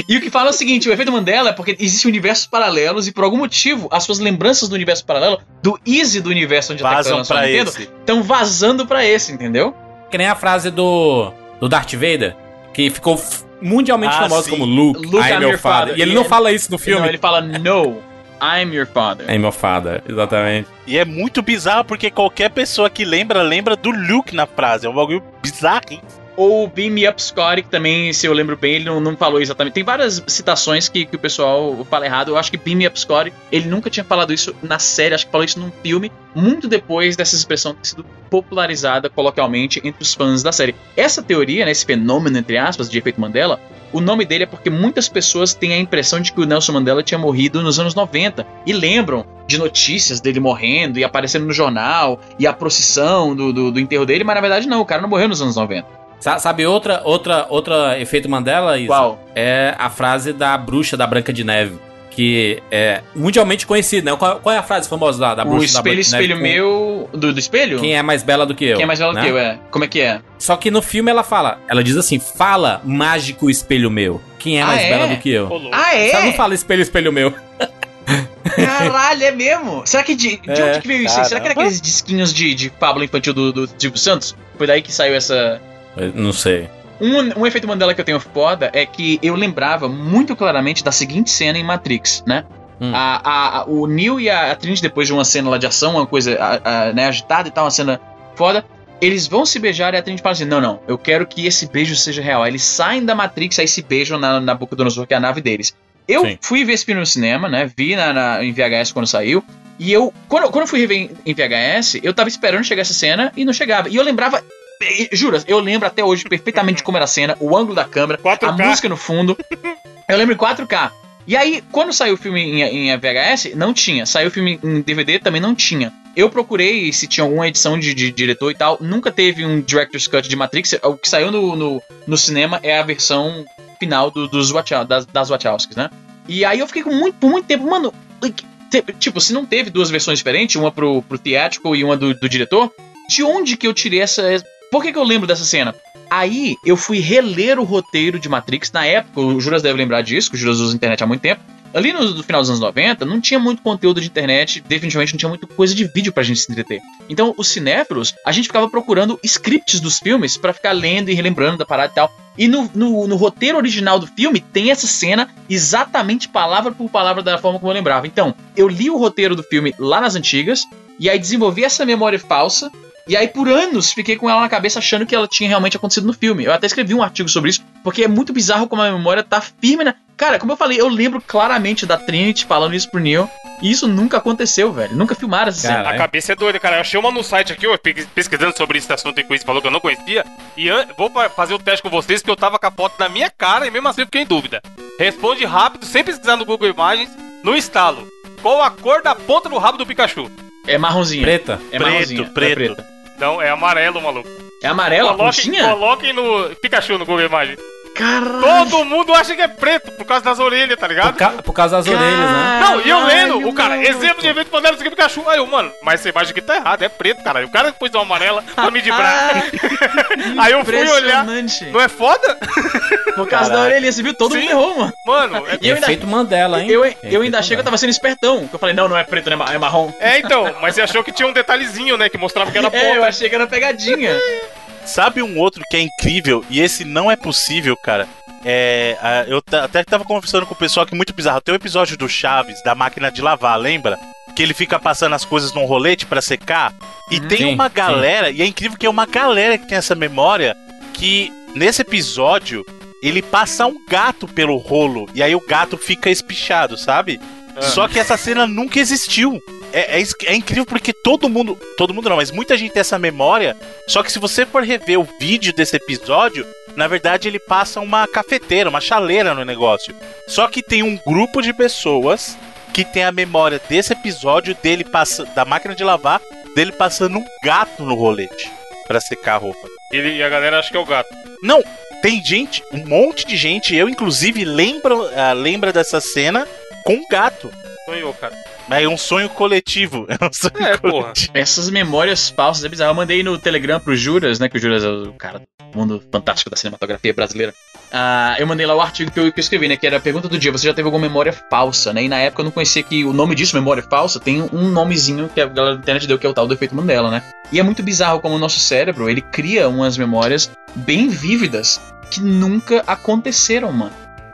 [SPEAKER 3] E o que fala é o seguinte: o efeito Mandela é porque existem universos paralelos e por algum motivo as suas lembranças do universo paralelo, do easy do universo onde a Tectoy
[SPEAKER 4] Vazam
[SPEAKER 3] a
[SPEAKER 4] pra
[SPEAKER 3] Nintendo, estão vazando pra esse, entendeu?
[SPEAKER 1] Que nem a frase do, do Darth Vader, que ficou mundialmente
[SPEAKER 4] Ah,
[SPEAKER 1] famosa como Luke,
[SPEAKER 3] Luke,
[SPEAKER 1] I am
[SPEAKER 3] I'm
[SPEAKER 1] your father.
[SPEAKER 3] father.
[SPEAKER 1] E ele
[SPEAKER 3] E
[SPEAKER 1] não
[SPEAKER 3] ele-
[SPEAKER 1] fala isso no filme.
[SPEAKER 3] Não, ele fala, no, I'm your father.
[SPEAKER 1] I am your father, exatamente.
[SPEAKER 4] E é muito bizarro porque qualquer pessoa que lembra, lembra do Luke na frase. É um bagulho bizarro, hein?
[SPEAKER 3] Ou Beam Me Up Scotty, que também, se eu lembro bem, ele não, não falou exatamente. Tem várias citações que, que o pessoal fala errado. Eu acho que Beam Me Up Scotty, ele nunca tinha falado isso na série, acho que falou isso num filme, muito depois dessa expressão ter sido popularizada coloquialmente entre os fãs da série. Essa teoria, né, esse fenômeno, entre aspas, de efeito Mandela, o nome dele é porque muitas pessoas têm a impressão de que o Nelson Mandela tinha morrido nos anos 90 e lembram de notícias dele morrendo e aparecendo no jornal e a procissão do, do, do enterro dele, mas na verdade não, o cara não morreu nos anos 90.
[SPEAKER 1] Sa- Sabe outra, outra, outra efeito Mandela? Isa?
[SPEAKER 3] Qual?
[SPEAKER 1] É a frase da bruxa da Branca de Neve. Que é mundialmente conhecida, né? Qual, qual é a frase famosa da, da
[SPEAKER 3] O
[SPEAKER 1] bruxa da
[SPEAKER 3] espelho,
[SPEAKER 1] Branca de Neve?
[SPEAKER 3] espelho meu. Do, do espelho?
[SPEAKER 1] Quem é mais bela do que eu?
[SPEAKER 3] Quem é mais velho
[SPEAKER 1] né?
[SPEAKER 3] que eu, é. Como é que é?
[SPEAKER 1] Só que no filme ela fala, ela diz assim: fala, mágico espelho meu. Quem é
[SPEAKER 3] Ah,
[SPEAKER 1] mais
[SPEAKER 3] é?
[SPEAKER 1] bela do que eu?
[SPEAKER 2] louco.
[SPEAKER 3] Ah,
[SPEAKER 1] Ela não fala espelho, espelho meu.
[SPEAKER 3] Caralho, é mesmo? Será que de, de
[SPEAKER 1] É,
[SPEAKER 3] onde que veio isso aí? Será que era aqueles disquinhos de, de Pablo Infantil do, do Silvio Santos? Foi daí que saiu essa.
[SPEAKER 1] Não sei.
[SPEAKER 3] Um, um efeito Mandela que eu tenho foda é que eu lembrava muito claramente da seguinte cena em Matrix, né?
[SPEAKER 1] Hum.
[SPEAKER 3] A, a- o Neo e a, a Trinity, depois de uma cena lá de ação, uma coisa a- a, né, agitada e tal, uma cena foda, eles vão se beijar e a Trinity fala assim: Não, não, eu quero que esse beijo seja real. Aí eles saem da Matrix, aí se beijam na, na boca do Nosor, que é a nave deles. Eu
[SPEAKER 1] Sim.
[SPEAKER 3] fui ver esse filme no cinema, né? Vi na, na- em VHS quando saiu. E eu, quando, quando eu fui rever em, em VHS, eu tava esperando chegar essa cena e não chegava. E eu lembrava, jura, eu lembro até hoje perfeitamente (laughs) como era a cena, o ângulo da câmera,
[SPEAKER 2] 4K.
[SPEAKER 3] a música no fundo. Eu lembro em 4K. E aí, quando saiu o filme em, em VHS, não tinha. Saiu o filme em DVD, também não tinha. Eu procurei se tinha alguma edição de, de diretor e tal. Nunca teve um Director's Cut de Matrix. O que saiu no, no, no cinema é a versão final do- dos Wachowskis, das, das Wachowskis, né? E aí eu fiquei com muito, por muito tempo, mano. Tipo, se não teve duas versões diferentes, uma pro, pro theatrical e uma do, do diretor, de onde que eu tirei essa. Por que, que eu lembro dessa cena? Aí eu fui reler o roteiro de Matrix na época, o Juras deve lembrar disso, que o Juras usa internet há muito tempo. Ali no, no final dos anos 90, não tinha muito conteúdo de internet, definitivamente não tinha muita coisa de vídeo pra gente se entreter. Então, os cinéfilos, a gente ficava procurando scripts dos filmes pra ficar lendo e relembrando da parada e tal. E no, no, no roteiro original do filme tem essa cena exatamente palavra por palavra da forma como eu lembrava. Então, eu li o roteiro do filme lá nas antigas, e aí desenvolvi essa memória falsa, e aí, por anos, fiquei com ela na cabeça achando que ela tinha realmente acontecido no filme. Eu até escrevi um artigo sobre isso, porque é muito bizarro como a memória tá firme na. Cara, como eu falei, eu lembro claramente da Trinity falando isso pro Neo. E isso nunca aconteceu, velho. Nunca filmaram essa cena.
[SPEAKER 2] A cabeça é doida, cara. Eu achei uma no site aqui, ó, pe- pesquisando sobre esse assunto e Quiz falou que eu não conhecia. E an- vou fa- fazer o teste com vocês, que eu tava com a foto na minha cara e mesmo assim eu fiquei em dúvida. Responde rápido, sem pesquisar no Google Imagens, no estalo. Qual a cor da ponta do rabo do Pikachu?
[SPEAKER 3] É marronzinha.
[SPEAKER 1] Preta.
[SPEAKER 3] É
[SPEAKER 4] Preto,
[SPEAKER 3] marronzinha.
[SPEAKER 4] preto.
[SPEAKER 3] É, preta.
[SPEAKER 2] Não, é amarelo, maluco.
[SPEAKER 3] é amarela,
[SPEAKER 2] Coloquem, coloquem no Pikachu no Google Imagens.
[SPEAKER 3] Caralho.
[SPEAKER 2] Todo mundo acha que é preto por causa das orelhas, tá
[SPEAKER 1] Por,
[SPEAKER 2] ligado?
[SPEAKER 1] ca- por causa das orelhas, né?
[SPEAKER 2] Não, e eu lendo,
[SPEAKER 3] Caralho,
[SPEAKER 2] o cara, exemplo de evento moderno, isso aqui é Pikachu. Aí eu, mano, mas essa imagem aqui tá errada, é preto, cara. E o cara pôs uma amarela pra me dibrar. (laughs) Aí eu fui olhar.
[SPEAKER 3] Impressionante.
[SPEAKER 2] Não é foda?
[SPEAKER 3] Por causa da
[SPEAKER 4] Caralho.
[SPEAKER 3] orelha, você viu? Todo
[SPEAKER 2] Sim.
[SPEAKER 3] mundo errou, mano.
[SPEAKER 2] Mano, é,
[SPEAKER 3] E eu ainda-
[SPEAKER 1] Efeito Mandela, hein?
[SPEAKER 3] Eu, eu
[SPEAKER 1] Efeito
[SPEAKER 3] ainda achei que eu tava sendo espertão. Que eu falei, não, não é preto, né? É marrom.
[SPEAKER 2] é, então, mas você achou que tinha um detalhezinho, né? Que mostrava que era ponta. (laughs)
[SPEAKER 3] É, eu achei que era pegadinha. (laughs)
[SPEAKER 4] Sabe um outro que é incrível e esse não é possível, cara? É, eu até tava conversando com o pessoal que é muito bizarro. Tem o episódio do Chaves, da máquina de lavar, lembra? Que ele fica passando as coisas num rolete pra secar. E
[SPEAKER 3] Uhum.
[SPEAKER 4] tem
[SPEAKER 1] Sim,
[SPEAKER 4] uma
[SPEAKER 1] sim.
[SPEAKER 4] galera, e é incrível que é uma galera que tem essa memória, que nesse episódio ele passa um gato pelo rolo. E aí o gato fica espichado, sabe?
[SPEAKER 2] Ah.
[SPEAKER 4] Só que essa cena nunca existiu. é, é, é incrível porque todo mundo. Todo mundo não, mas muita gente tem essa memória. Só que se você for rever o vídeo desse episódio, na verdade ele passa uma cafeteira, uma chaleira no negócio. Só que tem um grupo de pessoas que tem a memória desse episódio dele passa, da máquina de lavar, dele passando um gato no rolete pra secar a roupa.
[SPEAKER 2] Ele, e a galera acha que é o gato.
[SPEAKER 4] Não, tem gente, um monte de gente, eu inclusive lembro, ah, lembra dessa cena com um gato.
[SPEAKER 2] Sonhou, cara.
[SPEAKER 4] Mas é um sonho coletivo. (laughs) É um sonho
[SPEAKER 2] É, porra.
[SPEAKER 4] coletivo.
[SPEAKER 3] Essas memórias falsas é bizarro. Eu mandei no Telegram pro Juras, né? Que o Juras é o cara do mundo fantástico da cinematografia brasileira. Ah, eu mandei lá o artigo que eu, que eu escrevi, né? Que era a pergunta do dia: você já teve alguma memória falsa, né? E na época eu não conhecia que o nome disso, memória falsa, tem um nomezinho que a galera da internet deu, que é o tal do efeito Mandela, né? E é muito bizarro como o nosso cérebro ele cria umas memórias bem vívidas que nunca aconteceram, mano.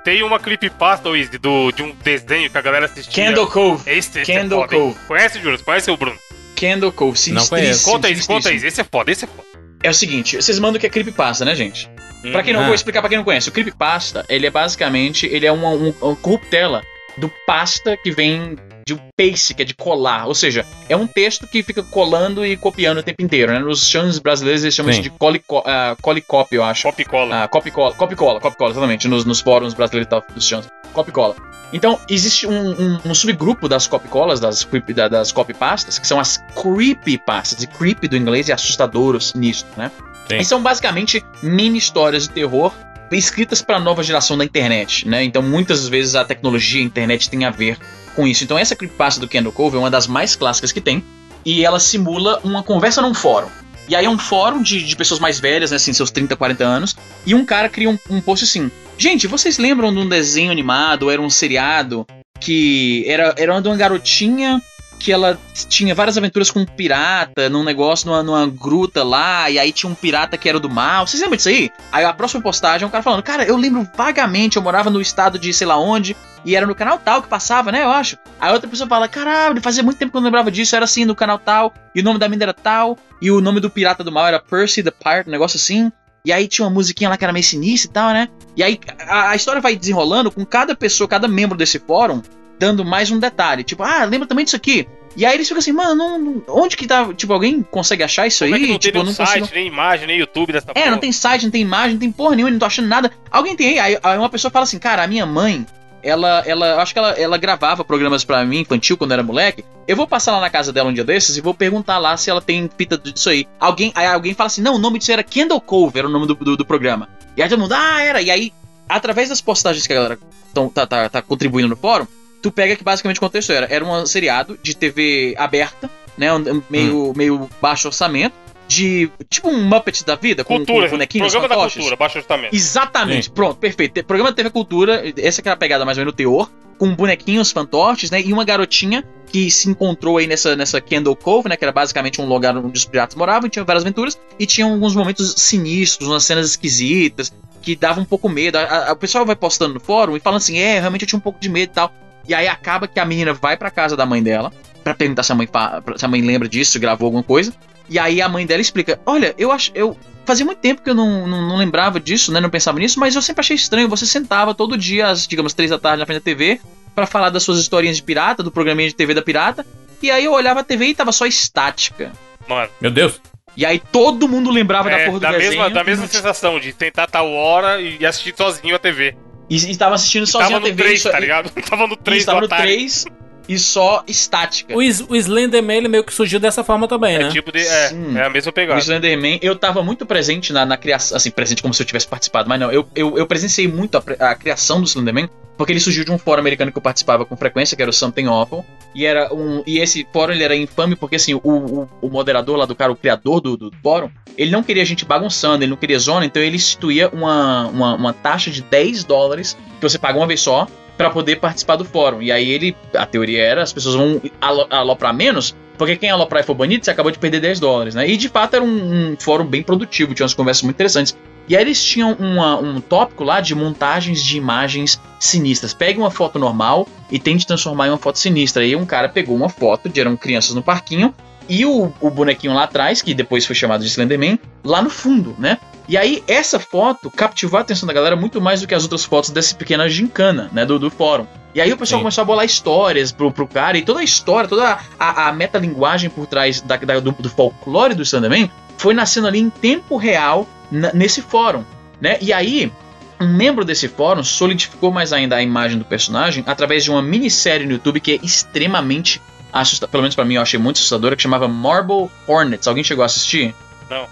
[SPEAKER 2] Tem uma creepypasta, Luiz, do, de um desenho que a galera assistia.
[SPEAKER 3] Candle Cove.
[SPEAKER 2] Esse, esse
[SPEAKER 3] Candle
[SPEAKER 2] é foda, hein?
[SPEAKER 3] Cove.
[SPEAKER 2] Conhece, Juras? Conhece o Bruno?
[SPEAKER 3] Candle Cove, sinistríssimo.
[SPEAKER 2] Conta isso, conta isso. Esse é foda, esse é foda.
[SPEAKER 3] É o seguinte, vocês mandam que é creepypasta, né, gente? Pra quem não,
[SPEAKER 1] Ah.
[SPEAKER 3] vou explicar pra quem não conhece. O creepypasta, ele é basicamente, ele é uma, um, uma corruptela do pasta que vem de um paste, que é de colar. Ou seja, é um texto que fica colando e copiando o tempo inteiro, né? Nos chãos brasileiros eles chamam
[SPEAKER 1] Sim.
[SPEAKER 3] isso de colico, ah, colicopy, eu acho.
[SPEAKER 2] Copy cola.
[SPEAKER 3] Ah, copy cola, copy cola, copy cola, exatamente, nos, nos fóruns brasileiros e tal, dos chãos. Copy cola. Então, existe um, um- um subgrupo das copycolas, das, creep, da- das copypastas, que são as creepypastas. E creepy do inglês é assustador sinistro, né?
[SPEAKER 1] Sim.
[SPEAKER 3] E são basicamente mini histórias de terror escritas para a nova geração da internet, né? Então, muitas vezes a tecnologia a internet tem a ver com isso. Então, essa creepypasta do Kendall Cove é uma das mais clássicas que tem. E ela simula uma conversa num fórum. E aí é um fórum de, de pessoas mais velhas, né, assim, seus 30, 40 anos. E um cara cria um, um post assim: Gente, vocês lembram de um desenho animado, era um seriado, que era, era de uma garotinha que ela tinha várias aventuras com um pirata num negócio, numa, numa gruta lá, e aí tinha um pirata que era do mal. Vocês lembram disso aí? Aí a próxima postagem é um cara falando: Cara, eu lembro vagamente, eu morava no estado de sei lá onde, e era no canal tal que passava, né? Eu acho. Aí outra pessoa fala: Caralho, fazia muito tempo que eu não lembrava disso, era assim no canal tal, e o nome da mina era tal, e o nome do pirata do mal era Percy the Pirate, um negócio assim. E aí tinha uma musiquinha lá que era meio sinistra e tal, né? E aí a, a história vai desenrolando com cada pessoa, cada membro desse fórum, dando mais um detalhe. Tipo, ah, lembra também disso aqui? E aí eles ficam assim, mano, não- não- onde que tá. Tipo, alguém consegue achar isso
[SPEAKER 2] Como
[SPEAKER 3] aí?
[SPEAKER 2] é não
[SPEAKER 3] tipo,
[SPEAKER 2] tem
[SPEAKER 3] não
[SPEAKER 2] site,
[SPEAKER 3] consigo.
[SPEAKER 2] nem imagem, nem YouTube dessa
[SPEAKER 3] É, não tem site, não tem imagem, não tem porra nenhuma, não tô achando nada. Alguém tem aí? Aí uma pessoa fala assim, cara, a minha mãe, ela, ela, eu acho que ela, ela gravava programas pra mim infantil quando era moleque. Eu vou passar lá na casa dela um dia desses e vou perguntar lá se ela tem fita disso aí. Alguém, aí alguém fala assim, não, o nome disso era Kendall Cove, era o nome do, do, do programa. E aí todo mundo, ah, era. E aí, através das postagens que a galera tão- tá, tá, tá contribuindo no fórum, tu pega que basicamente o contexto era, era um seriado de TV aberta, né, um- meio, meio baixo orçamento, de tipo um Muppet da vida, com,
[SPEAKER 2] Cultura,
[SPEAKER 3] com bonequinhos,
[SPEAKER 2] programa da cultura, baixo orçamento.
[SPEAKER 3] Exatamente, pronto, perfeito. Programa de TV Cultura, essa que era a pegada mais ou menos no teor, com bonequinhos fantoches, né? E uma garotinha que se encontrou aí nessa, nessa Kendall Cove, né? Que era basicamente um lugar onde os piratas moravam, e tinha várias aventuras, e tinha alguns momentos sinistros, umas cenas esquisitas, que davam um pouco medo. A- a- o pessoal vai postando no fórum e falando assim: é, realmente eu tinha um pouco de medo e tal. E aí acaba que a menina vai pra casa da mãe dela, pra perguntar se a mãe, se a mãe lembra disso, se gravou alguma coisa. E aí a mãe dela explica: Olha, eu acho. Eu, fazia muito tempo que eu não, não, não lembrava disso, né? Não pensava nisso, mas eu sempre achei estranho. Você sentava todo dia, às, digamos, três da tarde na frente da TV, pra falar das suas historinhas de pirata, do programinha de TV da pirata. E aí eu olhava a TV e tava só estática.
[SPEAKER 2] Mano,
[SPEAKER 1] Meu Deus.
[SPEAKER 3] E aí todo mundo lembrava da
[SPEAKER 2] é,
[SPEAKER 3] porra do
[SPEAKER 2] da,
[SPEAKER 3] desenho.
[SPEAKER 2] mesma, da mesma sensação de tentar tal hora e assistir sozinho a TV.
[SPEAKER 3] E, e tava assistindo sozinho
[SPEAKER 2] Tava
[SPEAKER 3] a
[SPEAKER 2] no
[SPEAKER 3] TV.
[SPEAKER 2] 3,
[SPEAKER 3] e só-
[SPEAKER 2] tá ligado? (laughs) Tava no
[SPEAKER 3] e
[SPEAKER 2] 3
[SPEAKER 3] estava
[SPEAKER 2] do
[SPEAKER 3] no
[SPEAKER 2] Atari.
[SPEAKER 3] 3 e só estática.
[SPEAKER 1] O, Is- o Slenderman ele meio que surgiu dessa forma também,
[SPEAKER 2] É
[SPEAKER 1] né?
[SPEAKER 2] tipo de. É, é a mesma
[SPEAKER 3] O
[SPEAKER 2] pegada.
[SPEAKER 3] Slenderman, eu tava muito presente na, na criação, assim, presente como se eu tivesse participado, mas não, eu, eu, eu presenciei muito a, a criação do Slenderman, porque ele surgiu de um fórum americano que eu participava com frequência, que era o Something Awful, e era um, e esse fórum ele era infame porque, assim, o, o, o moderador lá do cara, o criador do, do fórum, ele não queria gente bagunçando, ele não queria zona, então ele instituía uma, uma, uma taxa de 10 dólares, que você paga uma vez só, pra poder participar do fórum. E aí ele, a teoria era, as pessoas vão alo- aloprar menos, porque quem aloprar e for banido, você acabou de perder 10 dólares, né? E de fato era um, um fórum bem produtivo, tinha umas conversas muito interessantes. E aí eles tinham uma- um tópico lá de montagens de imagens sinistras. Pegue uma foto normal e tente transformar em uma foto sinistra. Aí um cara pegou uma foto de eram crianças no parquinho e o, o bonequinho lá atrás, que depois foi chamado de Slenderman, lá no fundo, né? E aí, essa foto captivou a atenção da galera muito mais do que as outras fotos dessa pequena gincana, né, do, do fórum. E aí o pessoal
[SPEAKER 1] Sim.
[SPEAKER 3] começou a bolar histórias pro, pro cara, e toda a história, toda a, a metalinguagem por trás da, da- do, do folclore do Slenderman foi nascendo ali em tempo real na- nesse fórum, né? E aí, um membro desse fórum solidificou mais ainda a imagem do personagem através de uma minissérie no YouTube que é extremamente assustadora, pelo menos pra mim eu achei muito assustadora, que chamava Marble Hornets. Alguém chegou a assistir?
[SPEAKER 1] Não.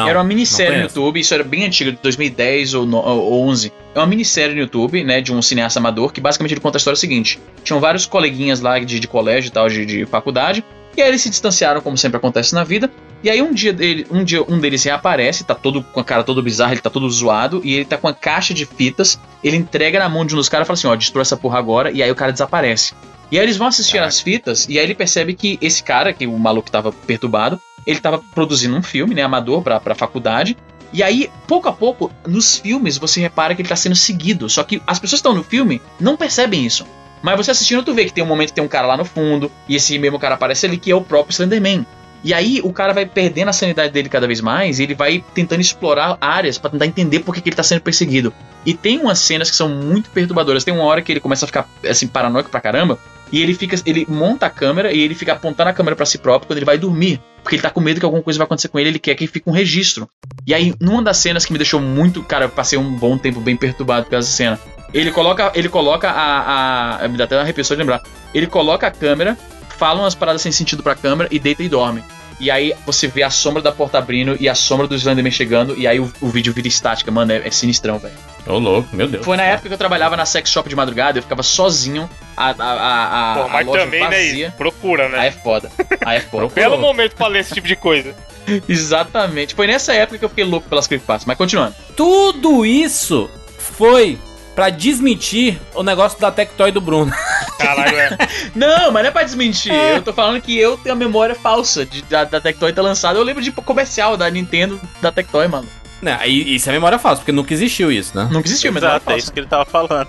[SPEAKER 3] Era uma
[SPEAKER 1] não
[SPEAKER 3] minissérie no. YouTube, isso era bem antigo, de 2010 ou, no, ou 11. É uma minissérie no YouTube, né, de um cineasta amador, que basicamente ele conta a história seguinte. Tinham vários coleguinhas lá de, de colégio e tal, de, de faculdade, e aí eles se distanciaram, como sempre acontece na vida, e aí um dia, dele, um dia um deles reaparece, tá todo com a cara todo bizarra, ele tá todo zoado, e ele tá com uma caixa de fitas, ele entrega na mão de um dos caras e fala assim, ó, destrói essa porra agora, e aí o cara desaparece. E aí eles vão assistir
[SPEAKER 1] Caraca.
[SPEAKER 3] as fitas, e aí ele percebe que esse cara, que o maluco tava perturbado, ele tava produzindo um filme, né, amador pra, pra faculdade. E aí, pouco a pouco, nos filmes você repara que ele tá sendo seguido. Só que as pessoas que estão no filme não percebem isso. Mas você assistindo, tu vê que tem um momento que tem um cara lá no fundo, e esse mesmo cara aparece ali, que é o próprio Slenderman. E aí o cara vai perdendo a sanidade dele cada vez mais, e ele vai tentando explorar áreas pra tentar entender por que, que ele tá sendo perseguido. E tem umas cenas que são muito perturbadoras. Tem uma hora que ele começa a ficar assim paranoico pra caramba, e ele fica, ele monta a câmera e ele fica apontando a câmera pra si próprio quando ele vai dormir, porque ele tá com medo que alguma coisa vai acontecer com ele, ele quer que fique um registro. E aí, numa das cenas que me deixou muito, cara, eu passei um bom tempo bem perturbado com essa cena. Ele coloca, ele coloca a, a me dá até uma arrepio só de lembrar. Ele coloca a câmera, fala umas paradas sem sentido pra câmera e deita e dorme. E aí você vê a sombra da porta abrindo e a sombra do Slenderman chegando, e aí o, o vídeo vira estática. Mano, é, é sinistrão, velho.
[SPEAKER 1] Ô, louco, meu Deus.
[SPEAKER 3] Foi na época que eu trabalhava na sex shop de madrugada, eu ficava sozinho, a, a, a, a,
[SPEAKER 2] Pô,
[SPEAKER 3] a
[SPEAKER 2] mas
[SPEAKER 3] loja
[SPEAKER 2] também,
[SPEAKER 3] vazia.
[SPEAKER 2] né? Procura, né?
[SPEAKER 3] Aí é foda. Aí é foda. (laughs)
[SPEAKER 2] Belo momento pra ler esse tipo de coisa. (laughs)
[SPEAKER 3] Exatamente. Foi nessa época que eu fiquei louco pelas creepypastas. Mas continuando.
[SPEAKER 1] Tudo isso foi pra desmentir o negócio da Tectoy do Bruno. (laughs)
[SPEAKER 2] Caralho, é.
[SPEAKER 3] Não, mas não é pra desmentir. Eu tô falando que eu tenho a memória falsa de, da, da Tectoy ter lançado. Eu lembro de comercial da Nintendo da Tectoy, mano.
[SPEAKER 1] Não, e- isso é memória falsa, porque nunca existiu isso, né?
[SPEAKER 3] Nunca existiu, mas não é
[SPEAKER 4] Exato, é
[SPEAKER 3] falsa.
[SPEAKER 4] isso que ele tava falando.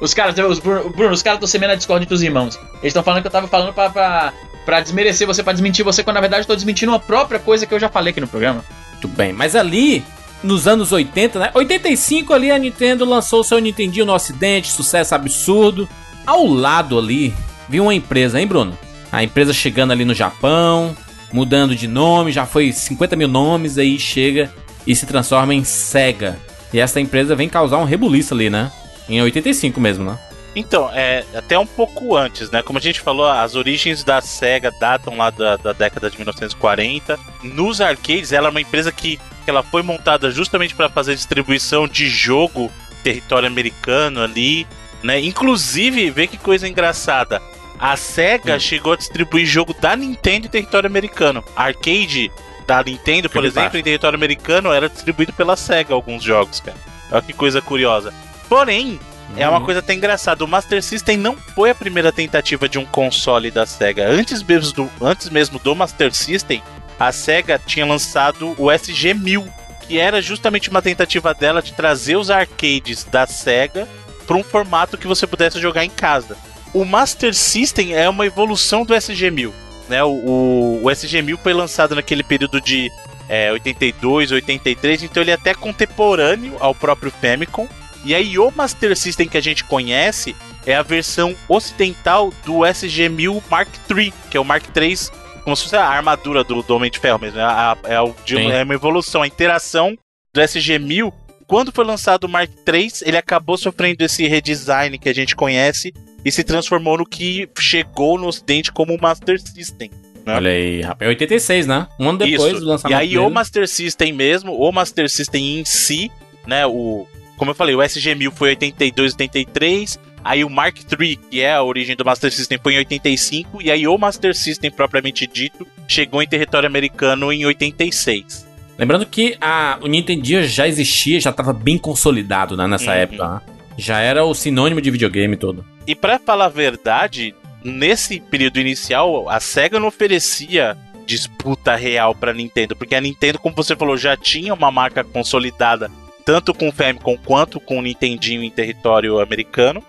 [SPEAKER 3] Os caras, os Bruno, Bruno, os caras estão semendo a Discord entre os irmãos. Eles estão falando que eu tava falando pra, pra, pra desmerecer você, pra desmentir você, quando na verdade eu tô desmentindo uma própria coisa que eu já falei aqui no programa.
[SPEAKER 1] Muito bem, mas ali, nos anos 80, né? 85 ali a Nintendo lançou seu Nintendinho no ocidente, sucesso absurdo. Ao lado ali, viu uma empresa, hein, Bruno? A empresa chegando ali no Japão, mudando de nome, já foi 50 mil nomes, aí chega e se transforma em Sega. E essa empresa vem causar um rebuliço ali, né? Em 85 mesmo, né?
[SPEAKER 4] Então, é até um pouco antes, né? Como a gente falou, as origens da SEGA datam lá da, da década de 1940. Nos arcades, ela é uma empresa que, que ela foi montada justamente para fazer distribuição de jogo território americano ali, né? Inclusive, vê que coisa engraçada. A SEGA chegou a distribuir jogo da Nintendo em território americano. Arcade da Nintendo, por
[SPEAKER 1] Aquele
[SPEAKER 4] exemplo,
[SPEAKER 1] baixo.
[SPEAKER 4] em território americano era distribuído pela SEGA alguns jogos, cara. Olha que coisa curiosa. Porém, é uma coisa até engraçada. O Master System não foi a primeira tentativa de um console da SEGA. Antes mesmo do, antes mesmo do Master System, a SEGA tinha lançado o SG-1000, que era justamente uma tentativa dela de trazer os arcades da SEGA para um formato que você pudesse jogar em casa. O Master System é uma evolução do SG-1000. Né? O, o, o SG-1000 foi lançado naquele período de é, 82, 83, então ele é até contemporâneo ao próprio Famicom. E aí o Master System que a gente conhece é a versão ocidental do SG-1000 Mark III, que é o Mark III, como se fosse a armadura do, do Homem de Ferro mesmo. É, a- é o- é uma evolução, a interação do SG-1000. Quando foi lançado o Mark III, ele acabou sofrendo esse redesign que a gente conhece e se transformou no que chegou no ocidente como o Master System. né?
[SPEAKER 1] Olha aí, rapaz. É 86, né? Um ano depois
[SPEAKER 4] Isso.
[SPEAKER 1] do
[SPEAKER 4] E
[SPEAKER 1] lançamento
[SPEAKER 4] aí
[SPEAKER 1] dele.
[SPEAKER 4] o Master System mesmo, o Master System em si, né, o como eu falei, o SG-1000 foi 82, 83, aí o Mark III, que é a origem do Master System, foi em 85, e aí o Master System propriamente dito chegou em território americano em 86.
[SPEAKER 1] Lembrando que a, o Nintendo já existia, já estava bem consolidado né, nessa
[SPEAKER 4] Uhum.
[SPEAKER 1] época. né? Já era o sinônimo de videogame todo.
[SPEAKER 4] E pra falar a verdade, nesse período inicial, a Sega não oferecia disputa real pra Nintendo, porque a Nintendo, como você falou, já tinha uma marca consolidada tanto com o Famicom quanto com o Nintendinho em território americano.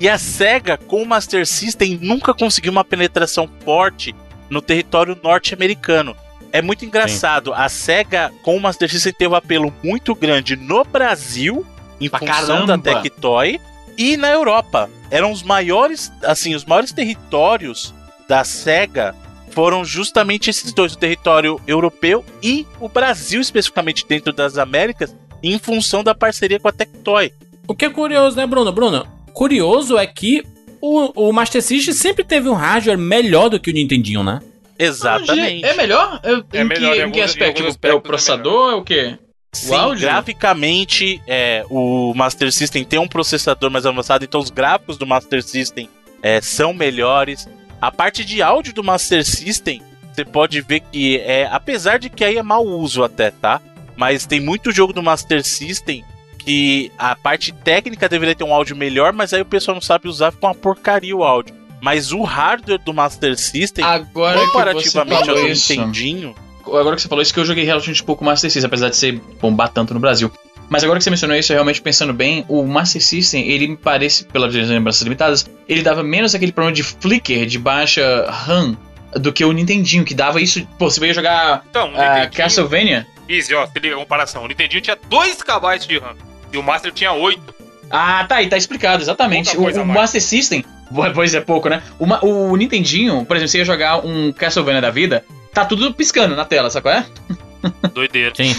[SPEAKER 4] E a Sega com o Master System nunca conseguiu uma penetração forte no território norte-americano. É muito engraçado, a Sega com o Master System teve um apelo muito grande no Brasil, em
[SPEAKER 3] Pra
[SPEAKER 4] função da
[SPEAKER 3] caramba.
[SPEAKER 4] Tectoy, e na Europa. Eram os maiores, assim, os maiores territórios da SEGA foram justamente esses dois, o território europeu e o Brasil, especificamente dentro das Américas, em função da parceria com a Tectoy.
[SPEAKER 1] O que é curioso, né, Bruno? Bruno, curioso é que o, o Master System sempre teve um hardware melhor do que o Nintendinho, né?
[SPEAKER 4] Exatamente.
[SPEAKER 3] É melhor? Eu-
[SPEAKER 2] É
[SPEAKER 3] em,
[SPEAKER 2] melhor,
[SPEAKER 3] que,
[SPEAKER 2] em
[SPEAKER 3] em que
[SPEAKER 2] alguns- em
[SPEAKER 3] aspecto?
[SPEAKER 2] alguns
[SPEAKER 3] Tipo, é o
[SPEAKER 2] é
[SPEAKER 3] processador? É o quê?
[SPEAKER 4] Sim,
[SPEAKER 3] áudio?
[SPEAKER 4] graficamente, é, o Master System tem um processador mais avançado, então os gráficos do Master System é, são melhores. A parte de áudio do Master System, você pode ver que é, apesar de que aí é mau uso até, tá? Mas tem muito jogo do Master System que a parte técnica deveria ter um áudio melhor, mas aí o pessoal não sabe usar, fica uma porcaria o áudio. Mas o hardware do Master System,
[SPEAKER 3] Agora
[SPEAKER 4] comparativamente ao Nintendinho,
[SPEAKER 3] agora que você falou isso, que eu joguei relativamente pouco Master System, apesar de ser bombar tanto no Brasil. Mas agora que você mencionou isso, realmente pensando bem, o Master System, ele me parece, pelas lembranças limitadas, ele dava menos aquele problema de flicker, de baixa RAM, do que o Nintendinho, que dava isso. Pô, você veio jogar
[SPEAKER 2] Então, Nintendinho-
[SPEAKER 3] Castlevania?
[SPEAKER 2] Easy, ó, se liga, comparação. O Nintendinho tinha 2 KB de RAM e o Master tinha 8.
[SPEAKER 3] Ah, tá aí, tá explicado, exatamente. O, o. Master System, (laughs) pois é pouco, né? O, o Nintendinho, por exemplo, você ia jogar um Castlevania da vida, tá tudo piscando na tela, sabe qual é? (laughs)
[SPEAKER 2] Doideira.
[SPEAKER 1] Sim.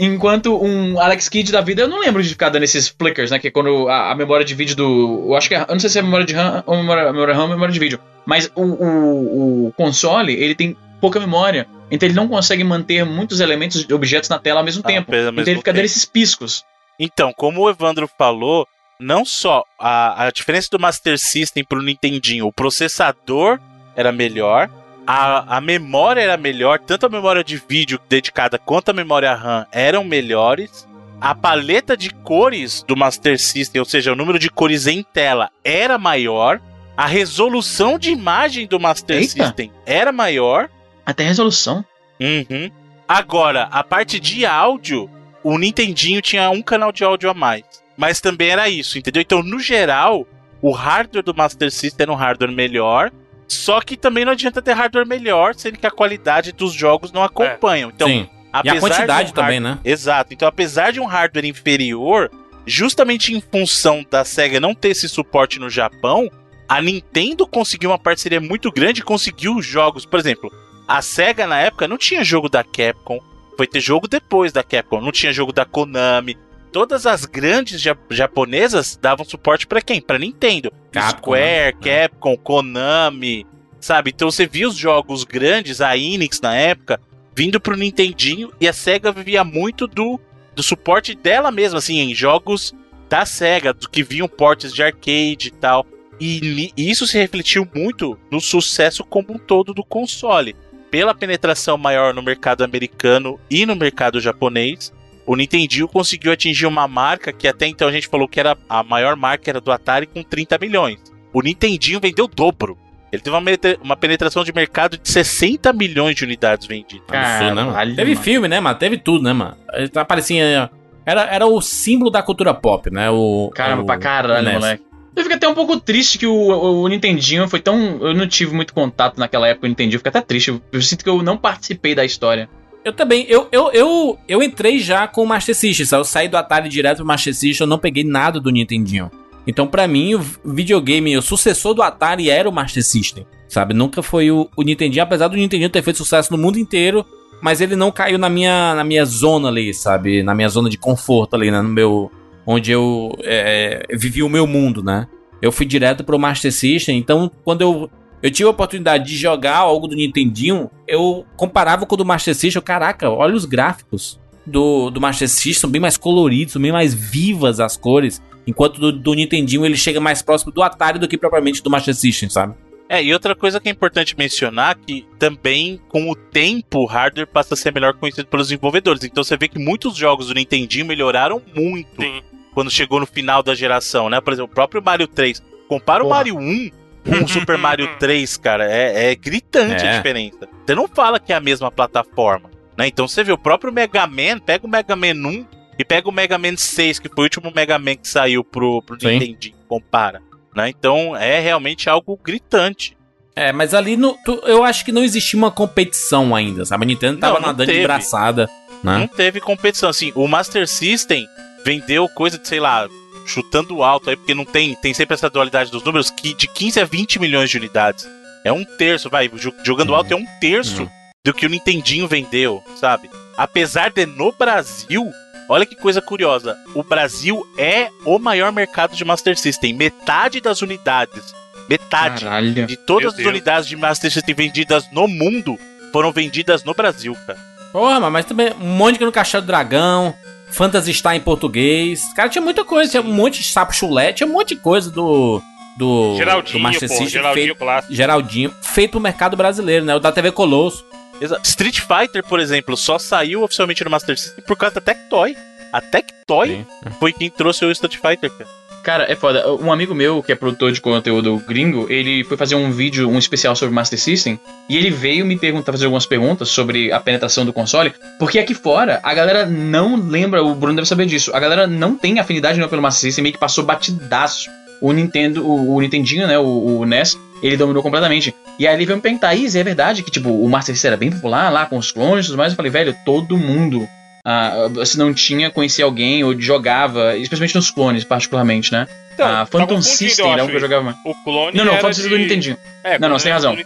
[SPEAKER 3] Enquanto um Alex Kidd da vida, eu não lembro de ficar dando esses flickers, né? Que é quando a, a memória de vídeo do. Eu acho que é. Eu não sei se é memória de RAM ou memória, memória RAM ou memória de vídeo. Mas o, o, o console, ele tem pouca memória. Então ele não consegue manter muitos elementos e objetos na tela ao mesmo
[SPEAKER 4] Ah,
[SPEAKER 3] tempo.
[SPEAKER 4] ao
[SPEAKER 3] Então
[SPEAKER 4] mesmo
[SPEAKER 3] ele fica dando esses piscos.
[SPEAKER 4] Então, como o Evandro falou, não só a, a diferença do Master System pro Nintendinho, o processador era melhor, a, a memória era melhor, tanto a memória de vídeo dedicada quanto a memória RAM eram melhores. A paleta de cores do Master System, ou seja, o número de cores em tela, era maior. A resolução de imagem do Master
[SPEAKER 3] Eita.
[SPEAKER 4] System era maior.
[SPEAKER 3] Até resolução.
[SPEAKER 4] Uhum. Agora, a parte de áudio, o Nintendinho tinha um canal de áudio a mais. Mas também era isso, entendeu? Então, no geral, o hardware do Master System era um hardware melhor. Só que também não adianta ter hardware melhor, sendo que a qualidade dos jogos não acompanham. Então,
[SPEAKER 1] Sim. E
[SPEAKER 4] apesar
[SPEAKER 1] a quantidade
[SPEAKER 4] de um
[SPEAKER 1] também, né?
[SPEAKER 4] Exato. Então, apesar de um hardware inferior, justamente em função da SEGA não ter esse suporte no Japão, a Nintendo conseguiu uma parceria muito grande e conseguiu jogos. Por exemplo, a SEGA na época não tinha jogo da Capcom, foi ter jogo depois da Capcom, não tinha jogo da Konami. Todas as grandes ja- japonesas davam suporte pra quem? Pra Nintendo.
[SPEAKER 1] Capcom,
[SPEAKER 4] Square,
[SPEAKER 1] né?
[SPEAKER 4] Capcom, Konami, sabe? Então você via os jogos grandes, a Enix na época, vindo pro Nintendinho e a SEGA vivia muito do, do suporte dela mesma, assim, em jogos da SEGA, do que vinham portes de arcade e tal. E, e isso se refletiu muito no sucesso como um todo do console. Pela penetração maior no mercado americano e no mercado japonês, o Nintendinho conseguiu atingir uma marca que até então a gente falou que era a maior marca era do Atari com 30 milhões. O Nintendinho vendeu o dobro. Ele teve uma, penetração de mercado de 60 milhões de unidades vendidas.
[SPEAKER 1] Né, mano?
[SPEAKER 3] Caralho,
[SPEAKER 1] Teve
[SPEAKER 3] mano.
[SPEAKER 1] filme, né, mano? Teve tudo, né, mano? Ele tá- Parecia. Era, era o símbolo da cultura pop, né? O,
[SPEAKER 3] Caramba,
[SPEAKER 1] o,
[SPEAKER 3] pra caralho, moleque. Eu fico até um pouco triste que o, o, o Nintendinho foi tão. Eu não tive muito contato naquela época com o Nintendinho, fico até triste. Eu, eu sinto que eu não participei da história.
[SPEAKER 1] Eu também. Eu, eu, eu, eu entrei já com o Master System, sabe? Eu saí do Atari direto pro Master System, eu não peguei nada do Nintendinho. Então, pra mim, o videogame, o sucessor do Atari era o Master System, sabe? Nunca foi o, o Nintendinho, apesar do Nintendinho ter feito sucesso no mundo inteiro, mas ele não caiu na minha, na minha zona ali, sabe? Na minha zona de conforto ali, né? No meu. Onde eu é, vivi o meu mundo, né? Eu fui direto pro Master System, então quando eu eu tive a oportunidade de jogar algo do Nintendinho, eu comparava com o do Master System, eu, caraca, olha os gráficos do, do Master System, são bem mais coloridos, são bem mais vivas as cores, enquanto do, do Nintendinho ele chega mais próximo do Atari do que propriamente do Master System, sabe?
[SPEAKER 4] É, e outra coisa que é importante mencionar que também com o tempo o hardware passa a ser melhor conhecido pelos desenvolvedores. Então você vê que muitos jogos do Nintendinho melhoraram muito
[SPEAKER 2] Sim.
[SPEAKER 4] Quando chegou no final da geração, né? Por exemplo, o próprio Mario 3. Compara o
[SPEAKER 3] Porra.
[SPEAKER 4] Mario 1 com o Super (laughs) Mario 3, cara. É, é gritante a
[SPEAKER 1] É.
[SPEAKER 4] diferença. Você não fala que é a mesma plataforma, né? Então você vê o próprio Mega Man, pega o Mega Man 1 e pega o Mega Man 6, que foi o último Mega Man que saiu pro, pro
[SPEAKER 1] Sim.
[SPEAKER 4] Nintendinho. Compara. Né? Então é realmente algo gritante.
[SPEAKER 1] É, mas ali no, tu- eu acho que não existia uma competição ainda, sabe? A Nintendo tava
[SPEAKER 4] Não, não
[SPEAKER 1] nadando de
[SPEAKER 4] teve.
[SPEAKER 1] braçada,
[SPEAKER 4] Não
[SPEAKER 1] né?
[SPEAKER 4] teve competição. Assim, o Master System vendeu coisa de, sei lá, chutando alto aí, porque não tem, tem sempre essa dualidade dos números, que de 15 a 20 milhões de unidades. É um terço, vai, jo- jogando alto é um terço
[SPEAKER 1] Hum.
[SPEAKER 4] do que o Nintendinho vendeu, sabe? Apesar de no Brasil, olha que coisa curiosa, o Brasil é o maior mercado de Master System. Metade das unidades, metade
[SPEAKER 3] Caralho.
[SPEAKER 4] de todas
[SPEAKER 2] Meu
[SPEAKER 4] as
[SPEAKER 2] Deus.
[SPEAKER 4] unidades de Master System vendidas no mundo foram vendidas no Brasil, cara.
[SPEAKER 1] Porra, mas- também um monte que no Caixa do Dragão, Phantasy Star em português. Cara, tinha muita coisa, tinha um monte de sapo chulé, tinha um monte de coisa do. Do, do
[SPEAKER 2] Geraldinho,
[SPEAKER 1] Master
[SPEAKER 2] pô,
[SPEAKER 1] System
[SPEAKER 2] Geraldinho
[SPEAKER 1] feito,
[SPEAKER 2] clássico.
[SPEAKER 1] Geraldinho, feito pro mercado brasileiro, né? O da TV Colosso.
[SPEAKER 4] Exa- Street Fighter, por exemplo, só saiu oficialmente no Master System por causa da Tectoy. A Tectoy
[SPEAKER 1] Sim.
[SPEAKER 4] foi quem trouxe o Street Fighter, cara.
[SPEAKER 3] Cara, é foda. Um amigo meu, que é produtor de conteúdo gringo, ele foi fazer um vídeo, um especial sobre Master System, e ele veio me perguntar, fazer algumas perguntas sobre a penetração do console, porque aqui fora a galera não lembra, o Bruno deve saber disso, a galera não tem afinidade não pelo Master System, meio que passou batidaço. O Nintendo, o, o Nintendinho, né, o, o NES, ele dominou completamente. E aí ele veio me perguntar, Isa, é verdade que, tipo, o Master System era bem popular lá, com os clones e tudo mais? Eu falei, velho, todo mundo ah, se não tinha, conhecia alguém ou jogava, especialmente nos clones, particularmente, né?
[SPEAKER 2] Então,
[SPEAKER 3] a
[SPEAKER 2] tá
[SPEAKER 3] Phantom System era um que eu jogava mais.
[SPEAKER 2] O clone
[SPEAKER 3] Não, não,
[SPEAKER 2] era
[SPEAKER 3] Phantom System do
[SPEAKER 2] de-
[SPEAKER 3] Nintendinho.
[SPEAKER 2] É,
[SPEAKER 3] Não, não, você tem razão.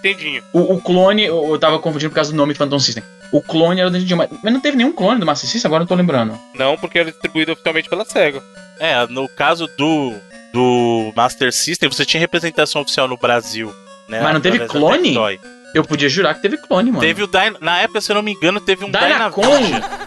[SPEAKER 3] O, o clone, eu, eu tava confundindo por causa do nome Phantom System. O clone era do Nintendinho, mas, mas não teve nenhum clone do Master System, agora eu tô lembrando.
[SPEAKER 2] Não, porque era distribuído oficialmente pela SEGA.
[SPEAKER 4] É, no caso do, do Master System, você tinha representação oficial no Brasil. Né,
[SPEAKER 3] Mas não teve clone? Eu podia jurar que teve clone, mano.
[SPEAKER 4] Teve o Dyna... Na época, se eu não me engano, teve um
[SPEAKER 3] Dynacon.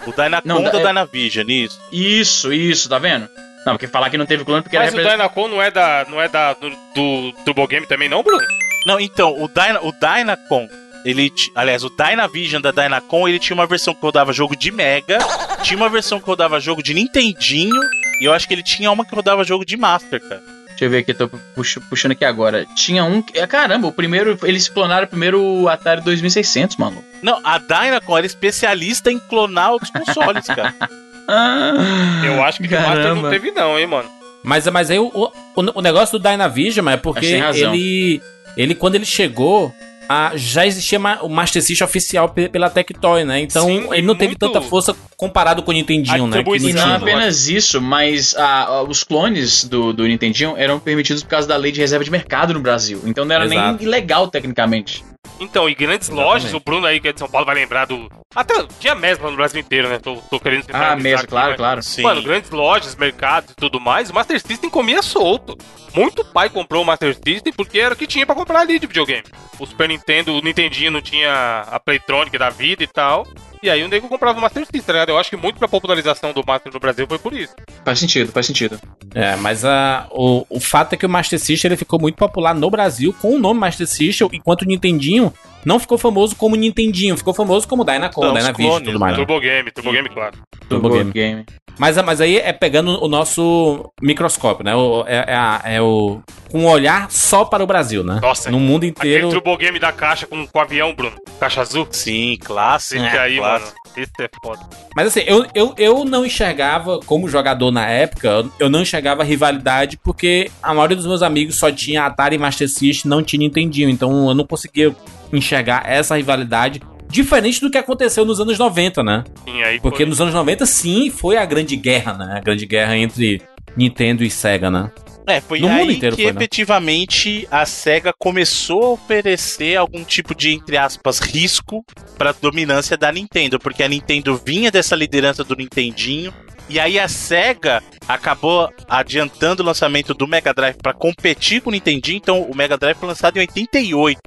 [SPEAKER 4] O Dynacon da
[SPEAKER 3] é-
[SPEAKER 4] Dynavision, isso.
[SPEAKER 3] Isso, isso, tá vendo? Não, porque falar que não teve clone porque
[SPEAKER 2] Mas o
[SPEAKER 3] era repre-
[SPEAKER 2] Dynacon não é da, não é da do, do Turbo Game também, não, Bruno?
[SPEAKER 4] Não, então, o, Dyna... o Dynacon, ele... Aliás, o Dynavision da Dynacon, ele tinha uma versão que rodava jogo de Mega, tinha uma versão que rodava jogo de Nintendinho, e eu acho que ele tinha uma que rodava jogo de Master, cara.
[SPEAKER 3] Deixa eu ver aqui, tô puxo- puxando aqui agora. Tinha um. é, Caramba, o primeiro. Eles clonaram primeiro o Atari 2600, mano.
[SPEAKER 4] Não, a Dynacon era especialista em clonar outros consoles, cara. (laughs)
[SPEAKER 3] Ah,
[SPEAKER 2] Eu acho que o Master não
[SPEAKER 3] caramba.
[SPEAKER 2] teve não, hein, mano.
[SPEAKER 1] Mas, mas aí o, o, o negócio do Dynavision é porque ele, ele, quando ele chegou, a- já existia o Master System oficial pe- pela Tectoy, né? Então
[SPEAKER 2] Sim,
[SPEAKER 1] ele não teve tanta força comparado com o Nintendinho,
[SPEAKER 2] A
[SPEAKER 1] né?
[SPEAKER 3] E não apenas isso, mas ah, ah, os clones do, do Nintendinho eram permitidos por causa da lei de reserva de mercado no Brasil. Então não era
[SPEAKER 1] Exato.
[SPEAKER 3] nem ilegal, tecnicamente.
[SPEAKER 2] Então, e grandes
[SPEAKER 1] Exatamente.
[SPEAKER 2] lojas, o Bruno aí que é de São Paulo vai lembrar do. Até tinha mesma no Brasil inteiro, né? Tô, tô querendo
[SPEAKER 3] Ah, mesmo,
[SPEAKER 2] aqui,
[SPEAKER 3] claro,
[SPEAKER 2] mas-
[SPEAKER 3] claro.
[SPEAKER 4] Sim.
[SPEAKER 2] Mano, grandes lojas, mercados e tudo mais, o Master System comia solto. Muito pai comprou o Master System porque era o que tinha pra comprar ali de videogame. O Super Nintendo, o Nintendinho não tinha a Playtronic da vida e tal. E aí o nego comprava o Master System, tá ligado? Eu acho que muito pra popularização do Master no Brasil foi por isso.
[SPEAKER 3] Faz sentido, faz sentido.
[SPEAKER 1] É, mas a, o, o fato é que o Master System ele ficou muito popular no Brasil com o nome Master System, enquanto o Nintendinho não ficou famoso como Nintendinho, ficou famoso como Dynacon, Dynavision e tudo mais. né?
[SPEAKER 2] Turbo Game, Turbo Game, claro.
[SPEAKER 1] Turbo Game.
[SPEAKER 3] Game.
[SPEAKER 1] Mas, mas aí é pegando o nosso microscópio, né? O, é, é, a- é o. Com um olhar só para o Brasil, né?
[SPEAKER 2] Nossa,
[SPEAKER 1] No mundo
[SPEAKER 2] Aquele
[SPEAKER 1] inteiro.
[SPEAKER 2] Turbo Game da caixa com, com o avião, Bruno. Caixa azul.
[SPEAKER 4] Sim, clássico.
[SPEAKER 2] Esse aí,
[SPEAKER 4] clássico.
[SPEAKER 2] mano. Esse é foda.
[SPEAKER 1] Mas assim, eu, eu, eu não enxergava, como jogador na época, eu não enxergava rivalidade porque a maioria dos meus amigos só tinha Atari e Master System, não tinha Nintendinho. Então eu não conseguia enxergar essa rivalidade. Diferente do que aconteceu nos anos 90, né?
[SPEAKER 2] Sim, aí
[SPEAKER 1] Porque
[SPEAKER 2] foi-
[SPEAKER 1] nos anos 90, sim, foi a grande guerra, né? A grande guerra entre Nintendo e Sega, né?
[SPEAKER 4] É, foi
[SPEAKER 1] No
[SPEAKER 4] aí
[SPEAKER 1] inteiro
[SPEAKER 4] que
[SPEAKER 1] foi, né?
[SPEAKER 4] efetivamente a SEGA começou a oferecer algum tipo de, entre aspas, risco para dominância da Nintendo, porque a Nintendo vinha dessa liderança do Nintendinho, e aí a SEGA acabou adiantando o lançamento do Mega Drive para competir com o Nintendinho, então o Mega Drive foi lançado em 88.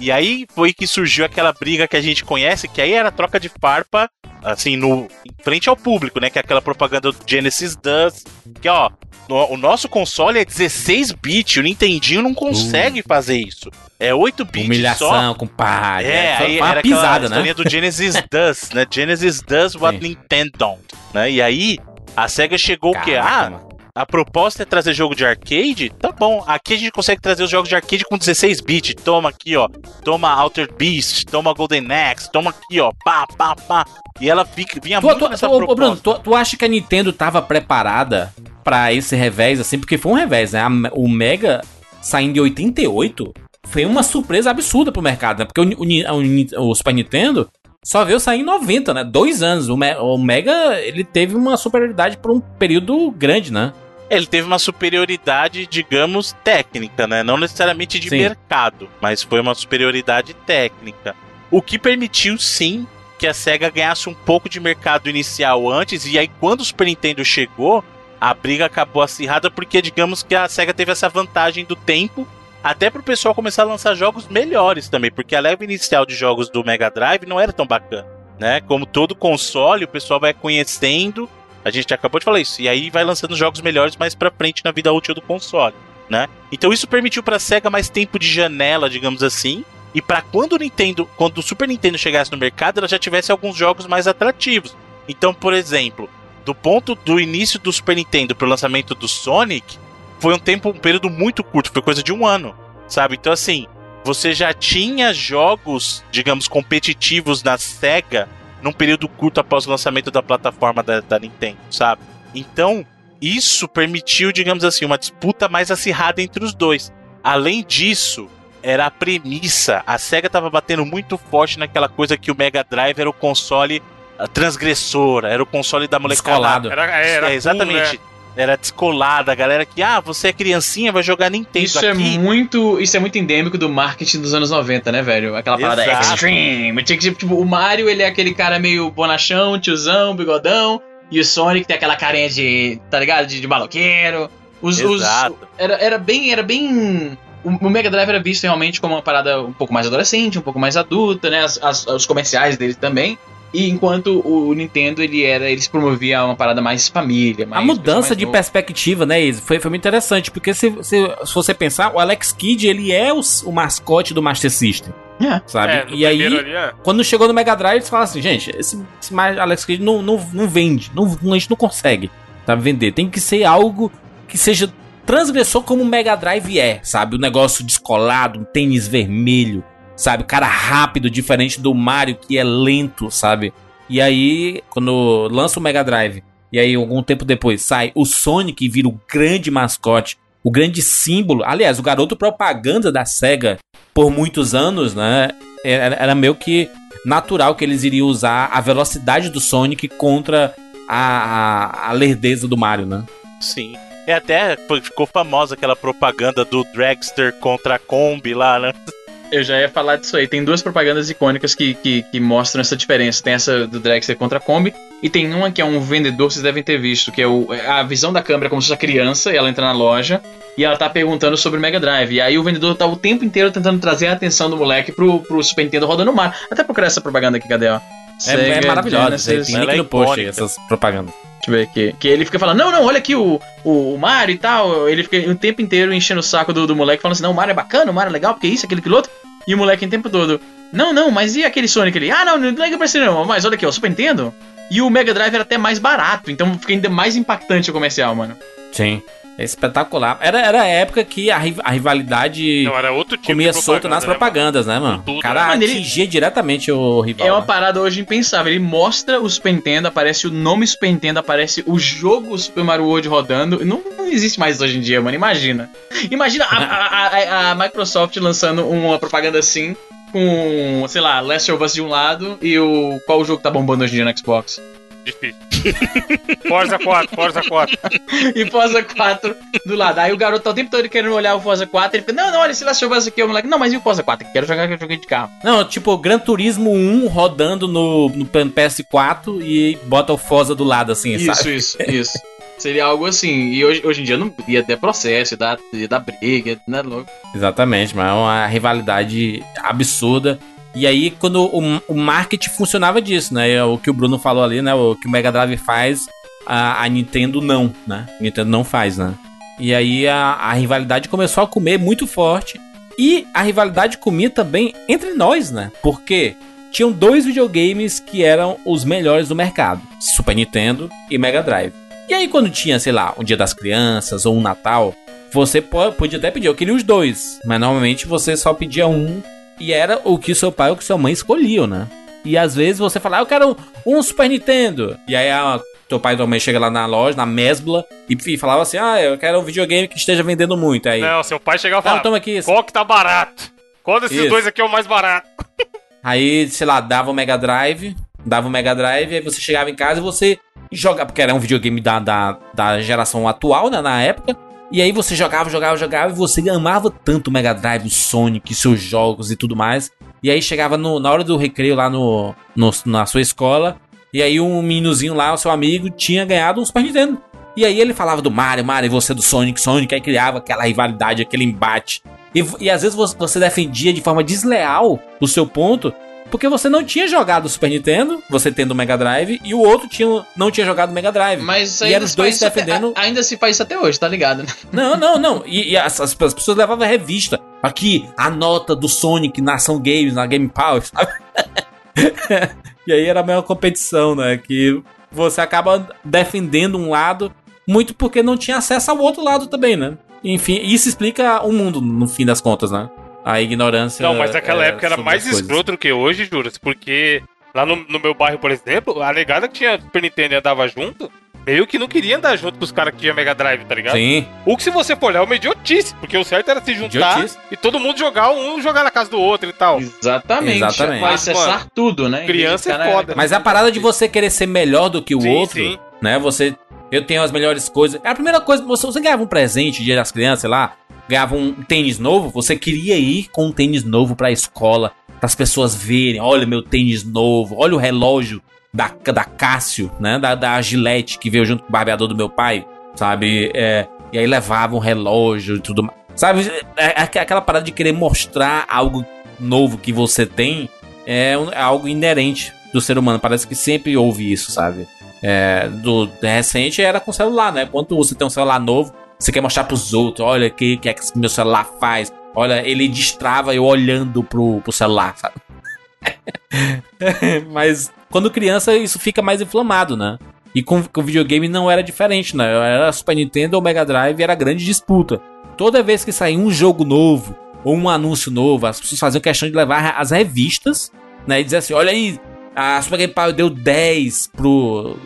[SPEAKER 4] E aí foi que surgiu aquela briga que a gente conhece, que aí era troca de farpa, assim, no em frente ao público, né? Que é aquela propaganda do Genesis Does, que ó, no- o nosso console é 16 bits, o Nintendinho não consegue fazer isso. É 8 bits só.
[SPEAKER 1] Humilhação, compadre.
[SPEAKER 4] É,
[SPEAKER 1] foi
[SPEAKER 4] aí
[SPEAKER 1] uma
[SPEAKER 4] era
[SPEAKER 1] pisada,
[SPEAKER 4] aquela
[SPEAKER 1] né?
[SPEAKER 4] do Genesis (laughs) does, né? Genesis does what
[SPEAKER 1] Sim.
[SPEAKER 4] Nintendo don't, né? E aí a SEGA chegou o quê?
[SPEAKER 1] Caraca,
[SPEAKER 4] Ah,
[SPEAKER 1] mano.
[SPEAKER 4] a proposta é trazer jogo de arcade? Tá bom, aqui a gente consegue trazer os jogos de arcade com 16 bits. Toma aqui, ó. Toma Altered Beast, toma Golden Axe, toma aqui, ó. Pá, pá, pá. E ela fica, vinha
[SPEAKER 1] Tu,
[SPEAKER 4] muito
[SPEAKER 1] tu,
[SPEAKER 4] nessa
[SPEAKER 1] tu- ô,
[SPEAKER 4] proposta.
[SPEAKER 1] Bruno, tu, tu acha que a Nintendo tava preparada pra esse revés, assim? Porque foi um revés, né? A- o Mega saindo em 88 foi uma surpresa absurda pro mercado, né? Porque o, o o o Super Nintendo só veio sair em 90, né? Dois anos. O, Me- o Mega, ele teve uma superioridade por um período grande, né?
[SPEAKER 4] Ele teve uma superioridade, digamos, técnica, né? Não necessariamente de
[SPEAKER 1] Sim.
[SPEAKER 4] mercado, mas foi uma superioridade técnica. O que permitiu, sim, que a SEGA ganhasse um pouco de mercado inicial antes, e aí quando o Super Nintendo chegou, a briga acabou acirrada porque, digamos que a SEGA teve essa vantagem do tempo, até pro pessoal começar a lançar jogos melhores também, porque a leva inicial de jogos do Mega Drive não era tão bacana, né? Como todo console, o pessoal vai conhecendo, a gente acabou de falar isso, e aí vai lançando jogos melhores mais pra frente na vida útil do console, né? Então isso permitiu pra SEGA mais tempo de janela, digamos assim, e pra quando o Nintendo, quando o Super Nintendo chegasse no mercado, ela já tivesse alguns jogos mais atrativos. Então, por exemplo, do ponto do início do Super Nintendo pro lançamento do Sonic, foi um tempo, um período muito curto, foi coisa de um ano, sabe? Então, assim, você já tinha jogos, digamos, competitivos na SEGA num período curto após o lançamento da plataforma da, da Nintendo, sabe? Então, isso permitiu, digamos assim, uma disputa mais acirrada entre os dois. Além disso, era a premissa. A SEGA tava batendo muito forte naquela coisa que o Mega Drive era o console ah, transgressor, era o console da molecada.
[SPEAKER 1] Descolado.
[SPEAKER 2] Era, era
[SPEAKER 4] É,
[SPEAKER 2] cool,
[SPEAKER 4] exatamente.
[SPEAKER 2] né?
[SPEAKER 4] Era descolada, a galera que, ah, você é criancinha, vai jogar Nintendo
[SPEAKER 3] Isso é
[SPEAKER 4] aqui.
[SPEAKER 3] muito, isso é muito endêmico do marketing dos anos 90, né, velho? Aquela parada
[SPEAKER 4] Exato.
[SPEAKER 3] extreme. Tinha que, tipo, o Mario, ele é aquele cara meio bonachão, tiozão, bigodão, e o Sonic tem aquela carinha de, tá ligado? De, de maloqueiro. Os, os-
[SPEAKER 4] Exato.
[SPEAKER 3] era, era bem, era bem o, o Mega Drive era visto realmente como uma parada um pouco mais adolescente, um pouco mais adulta, né? As- as- os comerciais dele também. E enquanto o Nintendo, ele era, eles promovia uma parada mais família, mais
[SPEAKER 1] A mudança
[SPEAKER 3] mais
[SPEAKER 1] de
[SPEAKER 3] novo.
[SPEAKER 1] perspectiva, né, Izzy, foi, foi muito interessante, porque se, se, se você pensar, o Alex Kidd, ele é o, o mascote do Master System,
[SPEAKER 3] É.
[SPEAKER 1] sabe?
[SPEAKER 2] É,
[SPEAKER 1] e aí,
[SPEAKER 2] ali, é.
[SPEAKER 1] quando chegou no Mega Drive, eles falaram assim, gente, esse, esse Alex Kidd não, não, não vende, não, não- a gente não consegue, sabe, vender. Tem que ser algo que seja transgressor como o Mega Drive é, sabe? O negócio descolado, um tênis vermelho, sabe? O cara rápido, diferente do Mario, que é lento, sabe? E aí, quando lança o Mega Drive, e aí algum tempo depois sai o Sonic e vira o grande mascote, o grande símbolo, aliás, o garoto propaganda da SEGA por muitos anos, né? Era, era meio que natural que eles iriam usar a velocidade do Sonic contra a, a, a lerdeza do Mario, né?
[SPEAKER 4] Sim. É até ficou famosa aquela propaganda do Dragster contra a Kombi lá, né?
[SPEAKER 3] Eu já ia falar disso aí. Tem duas propagandas icônicas que, que, que mostram essa diferença. Tem essa do Dragster contra a Kombi. E tem uma que é um vendedor, vocês devem ter visto, que é o, a visão da câmera como se fosse a criança, e ela entra na loja e ela tá perguntando sobre o Mega Drive. E aí o vendedor tá o tempo inteiro tentando trazer a atenção do moleque pro, pro Super Nintendo rodando no mar. Até procurar essa propaganda aqui, cadê, ó?
[SPEAKER 1] É, é maravilhosa.
[SPEAKER 3] Genesis-
[SPEAKER 1] Tem link
[SPEAKER 4] é
[SPEAKER 1] no post aí, essas propagandas.
[SPEAKER 3] Deixa eu ver aqui. Que ele fica falando, não, não, olha aqui o, o Mario e tal. Ele fica o tempo inteiro enchendo o saco do, do moleque, falando assim, não, o Mario é bacana, o Mario é legal, porque isso, aquele, aquilo outro. E o moleque o tempo todo, não, não, mas e aquele Sonic ali? Ah, não, não liga pra esse não, mas olha aqui, o Super Nintendo. E o Mega Drive era até mais barato, então fica ainda mais impactante o comercial, mano.
[SPEAKER 1] Sim. É espetacular. Era, era a época que a, a rivalidade
[SPEAKER 2] Não, era outro tipo
[SPEAKER 1] comia
[SPEAKER 2] de
[SPEAKER 1] solto nas
[SPEAKER 2] né,
[SPEAKER 1] propagandas, né, mano?
[SPEAKER 2] Tudo,
[SPEAKER 1] O cara
[SPEAKER 3] né? Mano, ele-
[SPEAKER 1] atingia diretamente o rival.
[SPEAKER 3] É uma
[SPEAKER 1] né?
[SPEAKER 3] parada hoje impensável. Ele mostra o Super Nintendo, aparece o nome Super Nintendo, aparece o jogo Super Mario World rodando. Não, não existe mais hoje em dia, mano. Imagina. Imagina a, a- a- a Microsoft lançando uma propaganda assim, com, sei lá, Last of Us de um lado e o. Qual o jogo tá bombando hoje em dia no Xbox?
[SPEAKER 2] Difícil. (laughs) Forza 4, Forza 4.
[SPEAKER 3] E Forza 4 do lado. Aí o garoto tá o tempo todo querendo olhar o Forza 4. Ele fica, não, não, olha esse Last of Us aqui. O moleque, não, mas e o Forza 4? Quero jogar aquele joguinho de carro.
[SPEAKER 1] Não, tipo, Gran Turismo 1 rodando no, no PS4 e bota o Forza do lado, assim,
[SPEAKER 3] Isso,
[SPEAKER 1] sabe?
[SPEAKER 3] isso, (laughs) isso. Seria algo assim. E hoje, hoje em dia não ia ter processo, ia dar, ia dar briga, né, louco?
[SPEAKER 1] Exatamente, mas é uma rivalidade absurda. E aí, quando o, o marketing funcionava disso, né? O que o Bruno falou ali, né? O que o Mega Drive faz, a, a Nintendo não, né? A Nintendo não faz, né? E aí a, a rivalidade começou a comer muito forte. E a rivalidade comia também entre nós, né? Porque tinham dois videogames que eram os melhores do mercado: Super Nintendo e Mega Drive. E aí, quando tinha, sei lá, um Dia das Crianças ou um Natal, você po- podia até pedir, eu queria os dois, mas normalmente você só pedia um e era o que seu pai ou que sua mãe escolhiam, né? E às vezes você fala, ah, eu quero um Super Nintendo. E aí a, teu pai e tua mãe chega lá na loja, na Mesbla, e, e falava assim, ah, eu quero um videogame que esteja vendendo muito. Aí,
[SPEAKER 2] Não, seu pai chegava e falava,
[SPEAKER 1] toma aqui.
[SPEAKER 2] qual que tá barato? Qual desses
[SPEAKER 1] Isso.
[SPEAKER 2] dois aqui é o mais barato? (laughs)
[SPEAKER 1] Aí, sei lá, dava o Mega Drive, dava o Mega Drive, aí você chegava em casa e você jogava, porque era um videogame da, da, da geração atual, né, na época. E aí você jogava, jogava, jogava e você amava tanto o Mega Drive, o Sonic, seus jogos e tudo mais. E aí chegava no, na hora do recreio lá no, no, na sua escola, e aí um meninozinho lá, o seu amigo, tinha ganhado um Super Nintendo. E aí ele falava do Mario, Mario, e você do Sonic, Sonic, aí criava aquela rivalidade, aquele embate. E, e às vezes você defendia de forma desleal o seu ponto, porque você não tinha jogado o Super Nintendo, você tendo o Mega Drive, e o outro tinha, não tinha jogado o Mega Drive.
[SPEAKER 3] Mas
[SPEAKER 1] E eram os
[SPEAKER 3] se
[SPEAKER 1] dois
[SPEAKER 3] até-
[SPEAKER 1] defendendo-
[SPEAKER 3] a- ainda se faz isso até hoje, tá ligado? né? (laughs)
[SPEAKER 1] Não, não, não. E, e as, as pessoas levavam a revista. Aqui, a nota do Sonic na Ação Games, na Game Power, sabe? (laughs) e aí era a maior competição, né? Que você acaba defendendo um lado muito porque não tinha acesso ao outro lado também, né? Enfim, isso explica o mundo, no fim das contas, né? A ignorância.
[SPEAKER 2] Não, mas naquela
[SPEAKER 1] é,
[SPEAKER 2] época era mais escroto do que hoje, Juras, porque lá no, no meu bairro, por exemplo, a negada que tinha Super Nintendo e andava junto, meio que não queria andar junto com os caras que tinham Mega Drive, tá ligado?
[SPEAKER 1] Sim,
[SPEAKER 2] O que se você for olhar é uma idiotice, porque o certo era se juntar
[SPEAKER 1] Idiotice.
[SPEAKER 2] e todo mundo jogar, um jogar na casa do outro e tal.
[SPEAKER 3] Exatamente.
[SPEAKER 1] Exatamente.
[SPEAKER 3] Vai acessar
[SPEAKER 2] Mano,
[SPEAKER 3] tudo, né? De
[SPEAKER 2] criança é foda.
[SPEAKER 1] Mas a parada de você querer ser melhor do que o
[SPEAKER 2] Sim,
[SPEAKER 1] outro,
[SPEAKER 2] sim.
[SPEAKER 1] né? Você. Eu tenho as melhores coisas. É a primeira coisa. Você, você ganhava um presente dia das crianças, sei lá. Ganhava um tênis novo. Você queria ir com um tênis novo pra escola. Para as pessoas verem. Olha meu tênis novo. Olha o relógio da, da Cássio, né? Da, da Gillette que veio junto com o barbeador do meu pai. Sabe? É, e aí levava um relógio e tudo mais. Sabe? É, é aquela parada de querer mostrar algo novo que você tem. É, é algo inerente do ser humano. Parece que sempre houve isso, sabe? É, do recente era com celular, né? Quando você tem um celular novo, você quer mostrar pros outros, olha o que, que é que meu celular faz. Olha, ele destrava eu olhando pro, pro celular, sabe? (laughs) Mas quando criança isso fica mais inflamado, né? E com, com videogame não era diferente, né? Era Super Nintendo ou Mega Drive era grande disputa. Toda vez que saía um jogo novo ou um anúncio novo, as pessoas faziam questão de levar as revistas, né? E dizer assim: olha aí, a Super Game Power deu 10 pro.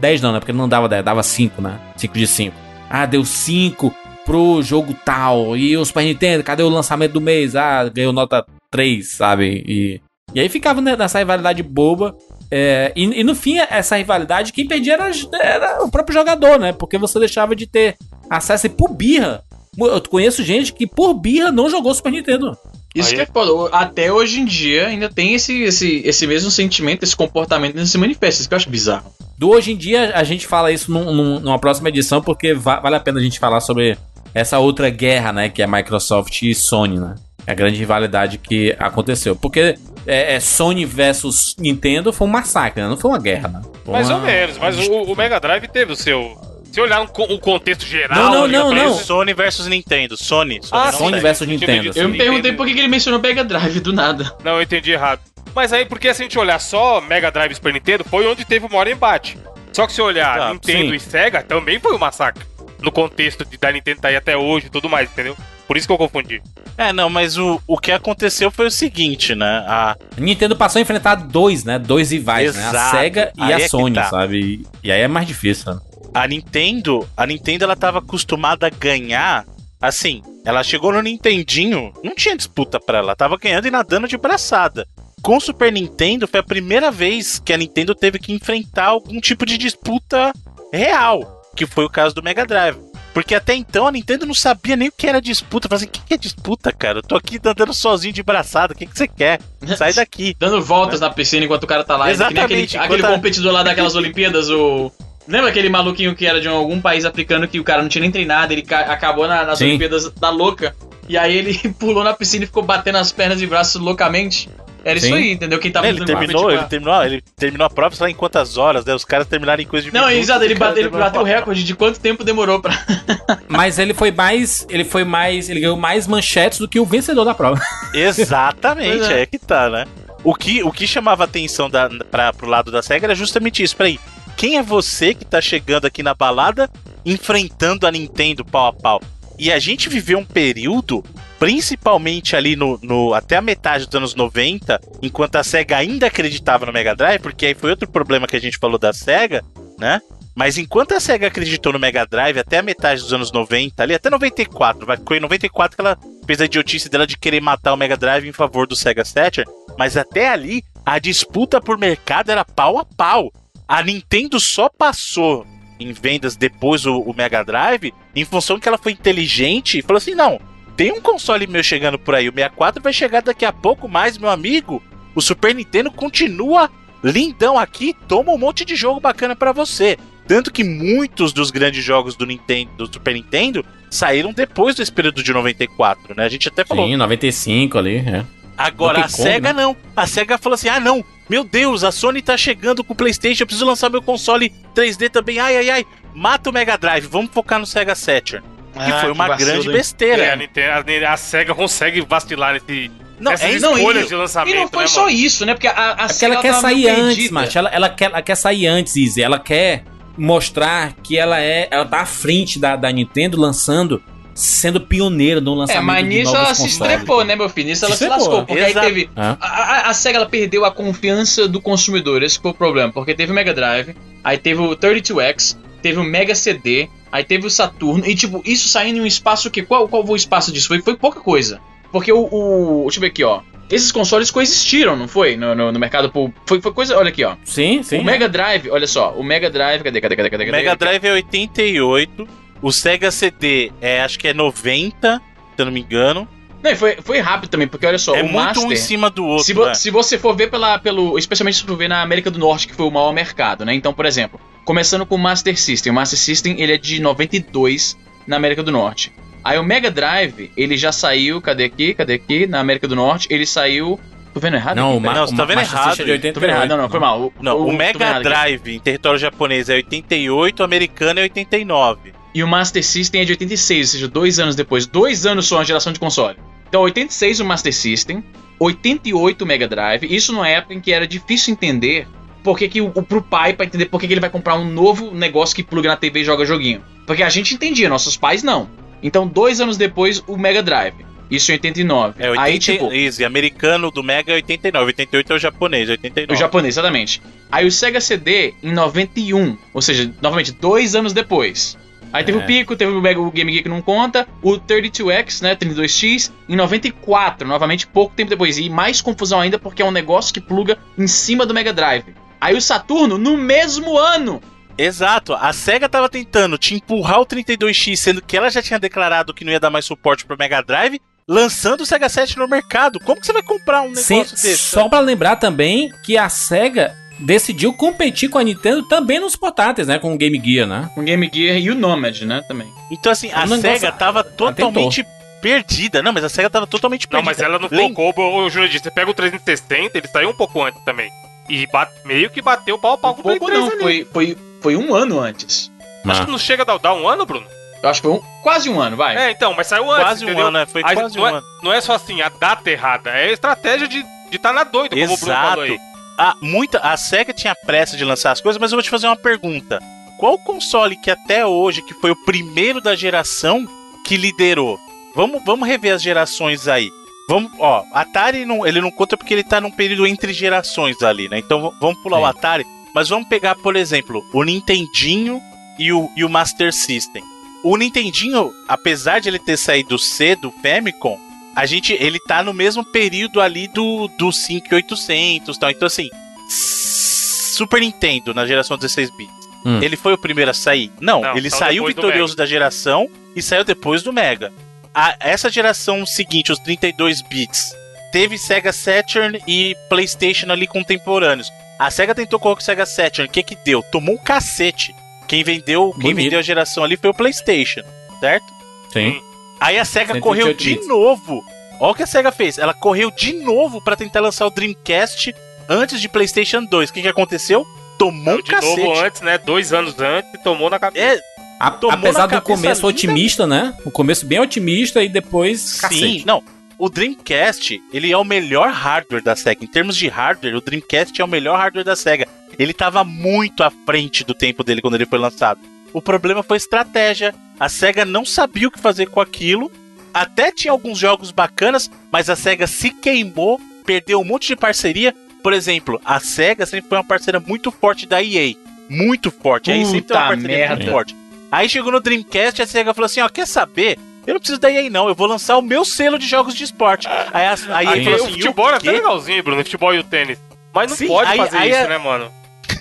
[SPEAKER 1] 10 não, né? Porque não dava 10, dava 5, né? 5 de 5. Ah, deu 5 pro jogo tal. E o Super Nintendo, cadê o lançamento do mês? Ah, ganhou nota 3, sabe? E, e aí ficava nessa rivalidade boba. É, e, e no fim, essa rivalidade, quem perdia era, era o próprio jogador, né? Porque você deixava de ter acesso e por birra. Eu conheço gente que por birra não jogou Super Nintendo.
[SPEAKER 3] Isso
[SPEAKER 2] Aí
[SPEAKER 3] que é foda. Até hoje em dia ainda tem esse, esse, esse mesmo sentimento, esse comportamento nesse manifesto. Isso que eu acho bizarro.
[SPEAKER 1] Do hoje em dia, a gente fala isso num- num- numa próxima edição, porque va- vale a pena a gente falar sobre essa outra guerra, né? Que é Microsoft e Sony, né? A grande rivalidade que aconteceu. Porque é, é Sony versus Nintendo foi um massacre, né? Não foi uma guerra, né? Foi
[SPEAKER 2] Mais
[SPEAKER 1] uma-
[SPEAKER 2] ou menos, mas o, o Mega Drive teve o seu. Se olhar um o contexto geral.
[SPEAKER 1] Não, não, não, não.
[SPEAKER 4] Sony versus Nintendo. Sony. Sony,
[SPEAKER 2] Ah,
[SPEAKER 1] Sony versus Nintendo. assim.
[SPEAKER 3] Eu me perguntei por que que ele mencionou Mega Drive do nada.
[SPEAKER 2] Não, eu entendi errado. Mas aí, porque se a gente olhar só Mega Drive e Super Nintendo, foi onde teve o maior embate. Só que se olhar
[SPEAKER 4] Tá,
[SPEAKER 2] Nintendo
[SPEAKER 1] sim.
[SPEAKER 2] e Sega, também foi um massacre. No contexto de da Nintendo tá aí até hoje e tudo mais, entendeu? Por isso que eu confundi.
[SPEAKER 4] É, não, mas o, o que aconteceu foi o seguinte, né? A,
[SPEAKER 1] Nintendo passou a enfrentar dois, né? Dois rivais, né? A
[SPEAKER 4] Exato.
[SPEAKER 1] SEGA e
[SPEAKER 4] Aí
[SPEAKER 1] a
[SPEAKER 4] é
[SPEAKER 1] Sony,
[SPEAKER 4] tá.
[SPEAKER 1] sabe? E, e aí é mais difícil, né?
[SPEAKER 4] a Nintendo, a Nintendo ela tava acostumada a ganhar, assim, ela chegou no Nintendinho, não tinha disputa pra ela, tava ganhando e nadando de braçada. Com o Super Nintendo foi a primeira vez que a Nintendo teve que enfrentar algum tipo de disputa real, que foi o caso do Mega Drive. Porque até então a Nintendo não sabia nem o que era disputa. Falei assim, o que é disputa, cara? Eu tô aqui andando sozinho de braçada, o que, que você quer? (laughs) Sai daqui.
[SPEAKER 3] Dando voltas na piscina enquanto o cara tá lá. Que nem
[SPEAKER 4] Exatamente,
[SPEAKER 3] Aquele,
[SPEAKER 4] enquanto
[SPEAKER 3] aquele competidor lá daquelas (laughs) Olimpíadas, o. Lembra aquele maluquinho que era de algum país africano que o cara não tinha nem treinado, ele ca- acabou na- nas
[SPEAKER 1] Sim.
[SPEAKER 3] Olimpíadas da louca. E aí ele (laughs) pulou na piscina e ficou batendo as pernas e braços loucamente. Era isso
[SPEAKER 1] Sim.
[SPEAKER 3] aí, entendeu? Quem tava
[SPEAKER 4] ele terminou,
[SPEAKER 3] tipo,
[SPEAKER 4] ele terminou, ele terminou a prova, sei lá em quantas horas, né? Os caras terminaram em coisa de
[SPEAKER 3] Não,
[SPEAKER 4] minutos,
[SPEAKER 3] exato, ele bateu, ele bateu o recorde de quanto tempo demorou pra. (laughs)
[SPEAKER 1] Mas ele foi mais. Ele foi mais. Ele ganhou mais manchetes do que o vencedor da prova. (laughs)
[SPEAKER 4] Exatamente,
[SPEAKER 3] é.
[SPEAKER 4] é. que tá, né? O que, o que chamava atenção da, pra, pro lado da SEGA era justamente isso. Peraí, quem é você que tá chegando aqui na balada enfrentando a Nintendo pau a pau? E a gente viveu um período, principalmente ali no, no até a metade dos anos 90, enquanto a SEGA ainda acreditava no Mega Drive, porque aí foi outro problema que a gente falou da SEGA, né? Mas enquanto a SEGA acreditou no Mega Drive até a metade dos anos 90, ali até 94, vai- foi em 94 que ela fez a idiotice dela de querer matar o Mega Drive em favor do Sega Saturn, mas até ali a disputa por mercado era pau a pau. A Nintendo só passou em vendas depois o, o Mega Drive em função que ela foi inteligente e falou assim: não, tem um console meu chegando por aí, o 64 vai chegar daqui a pouco mais, meu amigo. O Super Nintendo continua lindão aqui, toma um monte de jogo bacana pra você. Tanto que muitos dos grandes jogos do Nintendo, do Super Nintendo, saíram depois desse período de 94, né? A gente até falou.
[SPEAKER 1] Sim, 95 ali, é.
[SPEAKER 4] Agora, a
[SPEAKER 1] Kong,
[SPEAKER 4] SEGA
[SPEAKER 1] né?
[SPEAKER 4] não. A SEGA falou assim: ah, não, meu Deus, a Sony tá chegando com o PlayStation, eu preciso lançar meu console 3D também. Ai, ai, ai, mata o Mega Drive, vamos focar no Sega Saturn. Que
[SPEAKER 3] Ah,
[SPEAKER 4] foi uma
[SPEAKER 3] vacilo,
[SPEAKER 4] grande besteira.
[SPEAKER 2] É, a, Nintendo, a, a SEGA consegue vacilar nesse,
[SPEAKER 4] Não, é
[SPEAKER 3] Não,
[SPEAKER 2] escolhas
[SPEAKER 3] e-
[SPEAKER 2] de lançamento.
[SPEAKER 3] E não foi
[SPEAKER 2] né,
[SPEAKER 3] só
[SPEAKER 2] mano?
[SPEAKER 3] isso, né? Porque a, a
[SPEAKER 1] É porque
[SPEAKER 3] SEGA
[SPEAKER 1] ela quer sair
[SPEAKER 3] meio
[SPEAKER 1] antes, macho. Ela, ela, quer, ela quer sair antes, Izzy. Ela quer mostrar que ela é. Ela tá à frente da, da Nintendo lançando, sendo pioneira no
[SPEAKER 3] É,
[SPEAKER 1] lançamento
[SPEAKER 3] mas
[SPEAKER 1] de
[SPEAKER 3] nisso ela se estrepou, né, meu filho? Nisso ela
[SPEAKER 1] Se
[SPEAKER 3] se,
[SPEAKER 1] estrepou,
[SPEAKER 3] lascou. Porque
[SPEAKER 4] exato.
[SPEAKER 3] aí teve.
[SPEAKER 1] É.
[SPEAKER 3] A, a- a SEGA ela perdeu a confiança do consumidor, esse foi o problema. Porque teve o Mega Drive, aí teve o 32X, teve o Mega CD, aí teve o Saturno, e tipo, isso saindo em um espaço que. Qual, qual foi o espaço disso? Foi, foi pouca coisa. Porque o, o. Deixa eu ver aqui, ó. Esses consoles coexistiram, não foi? No, no, no mercado. por- Foi, foi coisa. Olha aqui, ó.
[SPEAKER 1] Sim, sim.
[SPEAKER 3] o Mega Drive, olha só. O Mega Drive. Cadê, cadê, cadê, cadê?
[SPEAKER 4] O
[SPEAKER 3] cadê?
[SPEAKER 4] Mega Drive é 88, o Sega CD é acho que é 90, se eu não me engano.
[SPEAKER 3] Não, e foi, foi rápido também, porque olha só.
[SPEAKER 4] é
[SPEAKER 3] o
[SPEAKER 4] muito
[SPEAKER 3] Master,
[SPEAKER 4] um em cima do outro.
[SPEAKER 3] Se, vo-
[SPEAKER 4] né?
[SPEAKER 3] se você for ver pela, pelo. Especialmente se for ver na América do Norte, que foi o maior mercado, né? Então, por exemplo, começando com o Master System. O Master System ele é de 92 na América do Norte. Aí o Mega Drive, ele já saiu. Cadê aqui? Cadê aqui? Na América do Norte, ele saiu. Tô vendo errado?
[SPEAKER 1] Não,
[SPEAKER 3] aqui?
[SPEAKER 1] o,
[SPEAKER 4] Não, você
[SPEAKER 1] o
[SPEAKER 4] tá vendo
[SPEAKER 1] Master
[SPEAKER 4] errado,
[SPEAKER 1] é de
[SPEAKER 3] Tô vendo errado.
[SPEAKER 1] 88.
[SPEAKER 3] Não, não, foi mal. O,
[SPEAKER 4] Não, o,
[SPEAKER 3] vendo
[SPEAKER 4] Mega
[SPEAKER 3] errado aqui.
[SPEAKER 4] Drive em território japonês é 88, o americano é 89.
[SPEAKER 3] E o Master System é de 86, ou seja, dois anos depois. Dois anos só a geração de console. Então, 86 o Master System, 88 o Mega Drive. Isso numa época em que era difícil entender por que, que o, pro pai, pra entender por que, que ele vai comprar um novo negócio que pluga na TV e joga joguinho. Porque a gente entendia, nossos pais não. Então, dois anos depois, o Mega Drive. Isso em 89.
[SPEAKER 4] É 80,
[SPEAKER 3] Aí, tipo,
[SPEAKER 4] Easy, americano do Mega é 89, 88 é o japonês, 89.
[SPEAKER 3] o japonês, exatamente. Aí o Sega CD em 91, ou seja, novamente, dois anos depois. Aí teve
[SPEAKER 1] É.
[SPEAKER 3] o Pico, teve o, Mega- o Game Gear que não conta, o 32X, né, 32X, em 94, novamente pouco tempo depois. E mais confusão ainda porque é um negócio que pluga em cima do Mega Drive. Aí o Saturno no mesmo ano.
[SPEAKER 4] Exato, a SEGA tava tentando te empurrar o 32X, sendo que ela já tinha declarado que não ia dar mais suporte pro Mega Drive, lançando o Sega 7 no mercado. Como que você vai comprar um
[SPEAKER 1] Sim,
[SPEAKER 4] negócio desse?
[SPEAKER 1] só pra lembrar também que a SEGA decidiu competir com a Nintendo também nos portáteis, né? Com o Game Gear, né?
[SPEAKER 3] O Game Gear e o Nomad, né, também.
[SPEAKER 4] Então, assim, a
[SPEAKER 1] negócio-
[SPEAKER 4] SEGA tava totalmente perdida. Não, mas a SEGA tava totalmente
[SPEAKER 2] Não,
[SPEAKER 4] perdida.
[SPEAKER 2] mas ela não
[SPEAKER 4] Lem-
[SPEAKER 2] focou, ô Júlio, você pega o 360, ele saiu um pouco antes também. E bate- meio que bateu pau a pau com o Play
[SPEAKER 3] Pouco
[SPEAKER 2] 3
[SPEAKER 3] não,
[SPEAKER 2] ali.
[SPEAKER 3] foi, foi, foi um ano antes.
[SPEAKER 2] Acho
[SPEAKER 1] Ah.
[SPEAKER 2] que não chega a dar, dar um ano, Bruno?
[SPEAKER 3] Eu acho que foi um, quase um ano, vai.
[SPEAKER 2] É, então, mas saiu antes,
[SPEAKER 4] Quase um
[SPEAKER 2] entendeu?
[SPEAKER 4] ano, né? Foi
[SPEAKER 2] Aí
[SPEAKER 4] quase
[SPEAKER 2] não
[SPEAKER 4] um
[SPEAKER 2] é,
[SPEAKER 4] ano.
[SPEAKER 2] Não é só assim, a data errada, é a estratégia de estar de tá na doida, como o Bruno falou aí.
[SPEAKER 4] A, muita, a SEGA tinha pressa de lançar as coisas, mas eu vou te fazer uma pergunta. Qual console que até hoje, que foi o primeiro da geração, que liderou? Vamos, vamos rever as gerações aí. Vamos, ó, Atari não, ele não conta porque ele tá num período entre gerações ali, né? Então vamos pular
[SPEAKER 1] Sim.
[SPEAKER 4] o Atari, mas vamos pegar, por exemplo, o Nintendinho e o, e o Master System. O Nintendinho, apesar de ele ter saído cedo, Famicom, a gente, ele tá no mesmo período ali do, do 5800 e tal. Então, assim, Super Nintendo na geração 16 bits.
[SPEAKER 1] Hum.
[SPEAKER 4] Ele foi o primeiro a sair? Não,
[SPEAKER 2] Não,
[SPEAKER 4] ele
[SPEAKER 2] saiu
[SPEAKER 4] vitorioso da geração e saiu depois do Mega. A- essa geração seguinte, os 32 bits, teve Sega Saturn e PlayStation ali contemporâneos. A Sega tentou colocar o Sega Saturn, o que que deu? Tomou um cacete. Quem vendeu, quem vendeu a geração ali foi o PlayStation, certo?
[SPEAKER 1] Sim.
[SPEAKER 4] Aí a SEGA
[SPEAKER 1] 128
[SPEAKER 4] correu de
[SPEAKER 1] bits.
[SPEAKER 4] novo. Olha o que a SEGA fez. Ela correu de novo pra tentar lançar o Dreamcast antes de PlayStation 2. O que, que aconteceu? Tomou um
[SPEAKER 2] de
[SPEAKER 4] cacete.
[SPEAKER 2] novo antes, né? Dois anos antes, tomou na cabeça.
[SPEAKER 4] É,
[SPEAKER 1] A-
[SPEAKER 4] Tomou
[SPEAKER 1] apesar
[SPEAKER 4] na
[SPEAKER 1] do começo
[SPEAKER 4] linda.
[SPEAKER 1] otimista, né? O começo bem otimista e depois.
[SPEAKER 4] sim.
[SPEAKER 1] cacete.
[SPEAKER 4] Não. O Dreamcast, ele é o melhor hardware da SEGA. Em termos de hardware, o Dreamcast é o melhor hardware da SEGA. Ele tava muito à frente do tempo dele quando ele foi lançado. O problema foi estratégia. A SEGA não sabia o que fazer com aquilo. Até tinha alguns jogos bacanas, mas a SEGA se queimou, perdeu um monte de parceria. Por exemplo, a SEGA sempre foi uma parceira muito forte da EA. Muito forte. A EA sempre tem uma
[SPEAKER 3] Puta
[SPEAKER 4] parceria muito
[SPEAKER 3] merda.
[SPEAKER 4] forte. Aí chegou no Dreamcast e a SEGA falou assim: ó, quer saber? Eu não preciso da EA, não. Eu vou lançar o meu selo de jogos de esporte. Aí a, a EA
[SPEAKER 2] Aí
[SPEAKER 4] falou
[SPEAKER 2] o
[SPEAKER 4] assim:
[SPEAKER 2] futebol
[SPEAKER 4] e
[SPEAKER 2] é
[SPEAKER 4] o
[SPEAKER 2] até legalzinho, Bruno, o futebol e o tênis. Mas não
[SPEAKER 4] Sim,
[SPEAKER 2] pode
[SPEAKER 4] aí-
[SPEAKER 2] fazer
[SPEAKER 4] aí
[SPEAKER 2] isso,
[SPEAKER 4] a-
[SPEAKER 2] né, mano?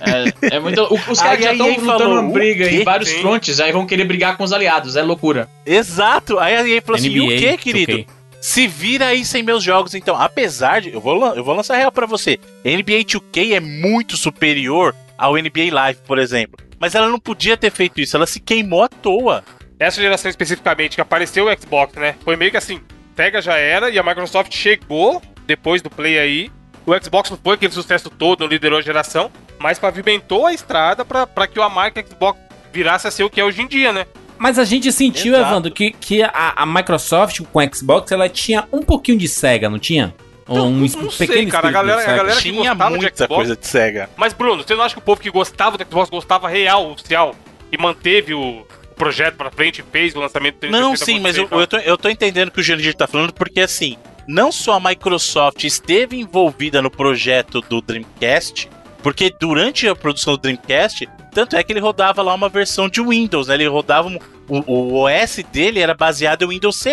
[SPEAKER 3] É, é muito. o- Os
[SPEAKER 4] Aí
[SPEAKER 3] caras já estão lutando
[SPEAKER 4] falou,
[SPEAKER 3] uma briga
[SPEAKER 4] o
[SPEAKER 3] em vários
[SPEAKER 2] Sim.
[SPEAKER 3] frontes, aí vão querer brigar com os aliados. É loucura.
[SPEAKER 4] Exato. Aí a EA falou assim: e o
[SPEAKER 1] NBA,
[SPEAKER 4] que, querido?
[SPEAKER 1] 2K.
[SPEAKER 4] Se vira aí sem meus jogos, então. Apesar de. Eu vou, eu vou lançar real pra você. NBA 2K é muito superior ao NBA Live, por exemplo. Mas ela não podia ter feito isso. Ela se queimou à toa.
[SPEAKER 2] Essa geração especificamente que apareceu o Xbox, né? Foi meio que assim, Sega já era e a Microsoft chegou depois do Play aí. O Xbox não foi aquele sucesso todo, não liderou a geração, mas pavimentou a estrada pra pra que a marca Xbox virasse a ser o que é hoje em dia, né?
[SPEAKER 1] Mas a gente sentiu,
[SPEAKER 4] Exato.
[SPEAKER 1] Evandro, que, que a, a Microsoft com o Xbox ela tinha um pouquinho de Sega, não tinha?
[SPEAKER 2] Não,
[SPEAKER 1] um
[SPEAKER 2] não sei, cara, a galera- a galera- que
[SPEAKER 4] Tinha
[SPEAKER 2] gostava de
[SPEAKER 4] muita
[SPEAKER 2] Xbox.
[SPEAKER 4] coisa de Sega.
[SPEAKER 2] Mas, Bruno, você não acha que o povo que gostava do Xbox gostava real, oficial, e manteve o projeto pra frente, fez o lançamento do
[SPEAKER 4] Não,
[SPEAKER 2] 360
[SPEAKER 4] sim, mas eu, eu, tô, eu tô entendendo o que o Jurandir tá falando, porque assim, não só a Microsoft esteve envolvida no projeto do Dreamcast, porque durante a produção do Dreamcast, tanto é que ele rodava lá uma versão de Windows, né? Ele rodava. um- o, o OS dele era baseado em Windows CE.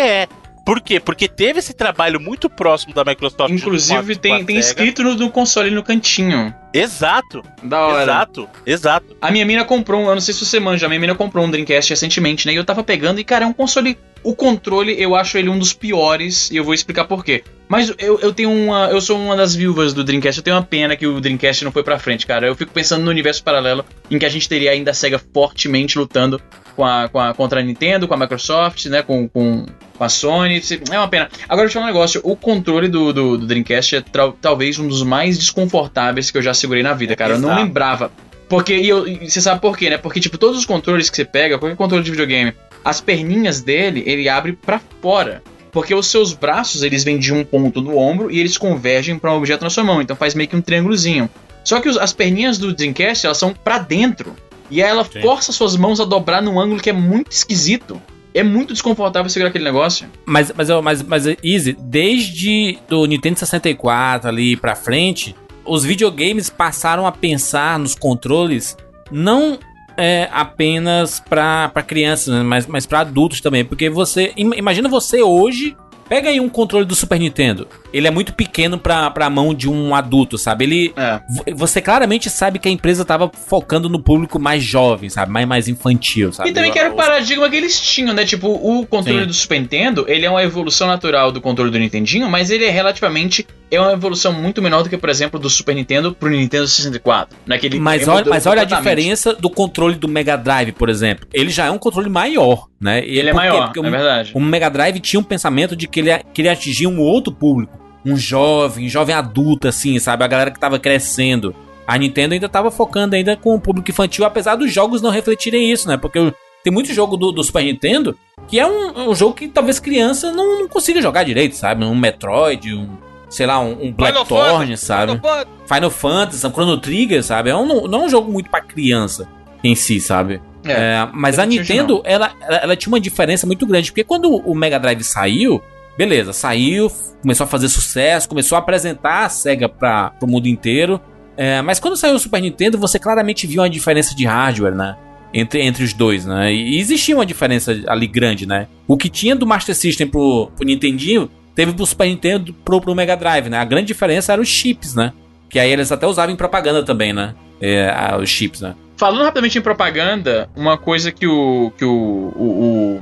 [SPEAKER 4] Por quê? Porque teve esse trabalho muito próximo da Microsoft.
[SPEAKER 3] Inclusive,
[SPEAKER 4] com a-
[SPEAKER 3] tem,
[SPEAKER 4] com
[SPEAKER 3] tem escrito no, no console no cantinho.
[SPEAKER 4] Exato,
[SPEAKER 3] Da hora.
[SPEAKER 4] exato, exato.
[SPEAKER 3] A minha mina comprou, um- eu não sei se você manja, a minha mina comprou um Dreamcast recentemente, né? E eu tava pegando, e cara, é um console. O controle, eu acho ele um dos piores, e eu vou explicar por quê. Mas eu, eu tenho uma. Eu sou uma das viúvas do Dreamcast, eu tenho uma pena que o Dreamcast não foi pra frente, cara. Eu fico pensando no universo paralelo em que a gente teria ainda a SEGA fortemente lutando com a, com a, contra a Nintendo, com a Microsoft, né? Com, com, com a Sony. É uma pena. Agora, deixa eu falar um negócio: o controle do, do, do Dreamcast é talvez um dos mais desconfortáveis que eu já segurei na vida, cara. Eu não lembrava. Porque, e, eu- e você sabe por quê, né? Porque, tipo, todos os controles que você pega, qualquer controle de videogame, as perninhas dele, ele abre pra fora. Porque os seus braços, eles vêm de um ponto no ombro e eles convergem pra um objeto na sua mão. Então faz meio que um triângulozinho. Só que os- as perninhas do Dreamcast, elas são pra dentro. E aí ela
[SPEAKER 1] Sim.
[SPEAKER 3] força suas mãos a dobrar num ângulo que é muito esquisito. É muito desconfortável segurar aquele negócio.
[SPEAKER 1] Mas, mas, mas, mas, Easy, desde do Nintendo 64 ali pra frente, os videogames passaram a pensar nos controles não é, apenas pra, pra crianças, né, mas, mas pra adultos também. Porque você. im- Imagina você hoje. Pega aí um controle do Super Nintendo. Ele é muito pequeno pra, pra mão de um adulto, sabe? Ele.
[SPEAKER 3] É.
[SPEAKER 1] vo- Você claramente sabe que a empresa tava focando no público mais jovem, sabe? Mais, mais infantil, sabe?
[SPEAKER 3] E também que era o paradigma que eles tinham, né? Tipo, o controle
[SPEAKER 1] Sim.
[SPEAKER 3] do Super Nintendo, ele é uma evolução natural do controle do Nintendinho, mas ele é relativamente. É uma evolução muito menor do que, por exemplo, do Super Nintendo pro Nintendo 64. Naquele
[SPEAKER 1] Mas olha, mas olha a diferença do controle do Mega Drive, por exemplo. Ele já é um controle maior, né? E
[SPEAKER 3] Ele é maior,
[SPEAKER 1] Porque
[SPEAKER 3] é
[SPEAKER 1] o,
[SPEAKER 3] verdade.
[SPEAKER 1] o Mega Drive tinha um pensamento de que ele queria atingir um outro público. Um jovem, jovem adulto, assim, sabe? A galera que tava crescendo. A Nintendo ainda tava focando ainda com o público infantil, apesar dos jogos não refletirem isso, né? Porque tem muito jogo do, do Super Nintendo que é um, um jogo que talvez criança não, não consiga jogar direito, sabe? Um Metroid, um, sei lá, um, um Blackthorn, sabe?
[SPEAKER 2] Final Fantasy.
[SPEAKER 1] Final Fantasy, um Chrono Trigger, sabe? É um, não é um jogo muito pra criança em si, sabe?
[SPEAKER 3] É,
[SPEAKER 1] É, mas a Nintendo, ela, ela, ela tinha uma diferença muito grande, porque quando o Mega Drive saiu, beleza, saiu, começou a fazer sucesso, começou a apresentar a SEGA para o mundo inteiro, é, mas quando saiu o Super Nintendo, você claramente viu uma diferença de hardware, né? Entre, entre os dois, né? E existia uma diferença ali grande, né? O que tinha do Master System pro, pro Nintendinho, teve pro Super Nintendo pro, pro Mega Drive, né? A grande diferença eram os chips, né? Que aí eles até usavam em propaganda também, né? É, a- os chips, né?
[SPEAKER 3] Falando rapidamente em propaganda, uma coisa que o. que o. o, o,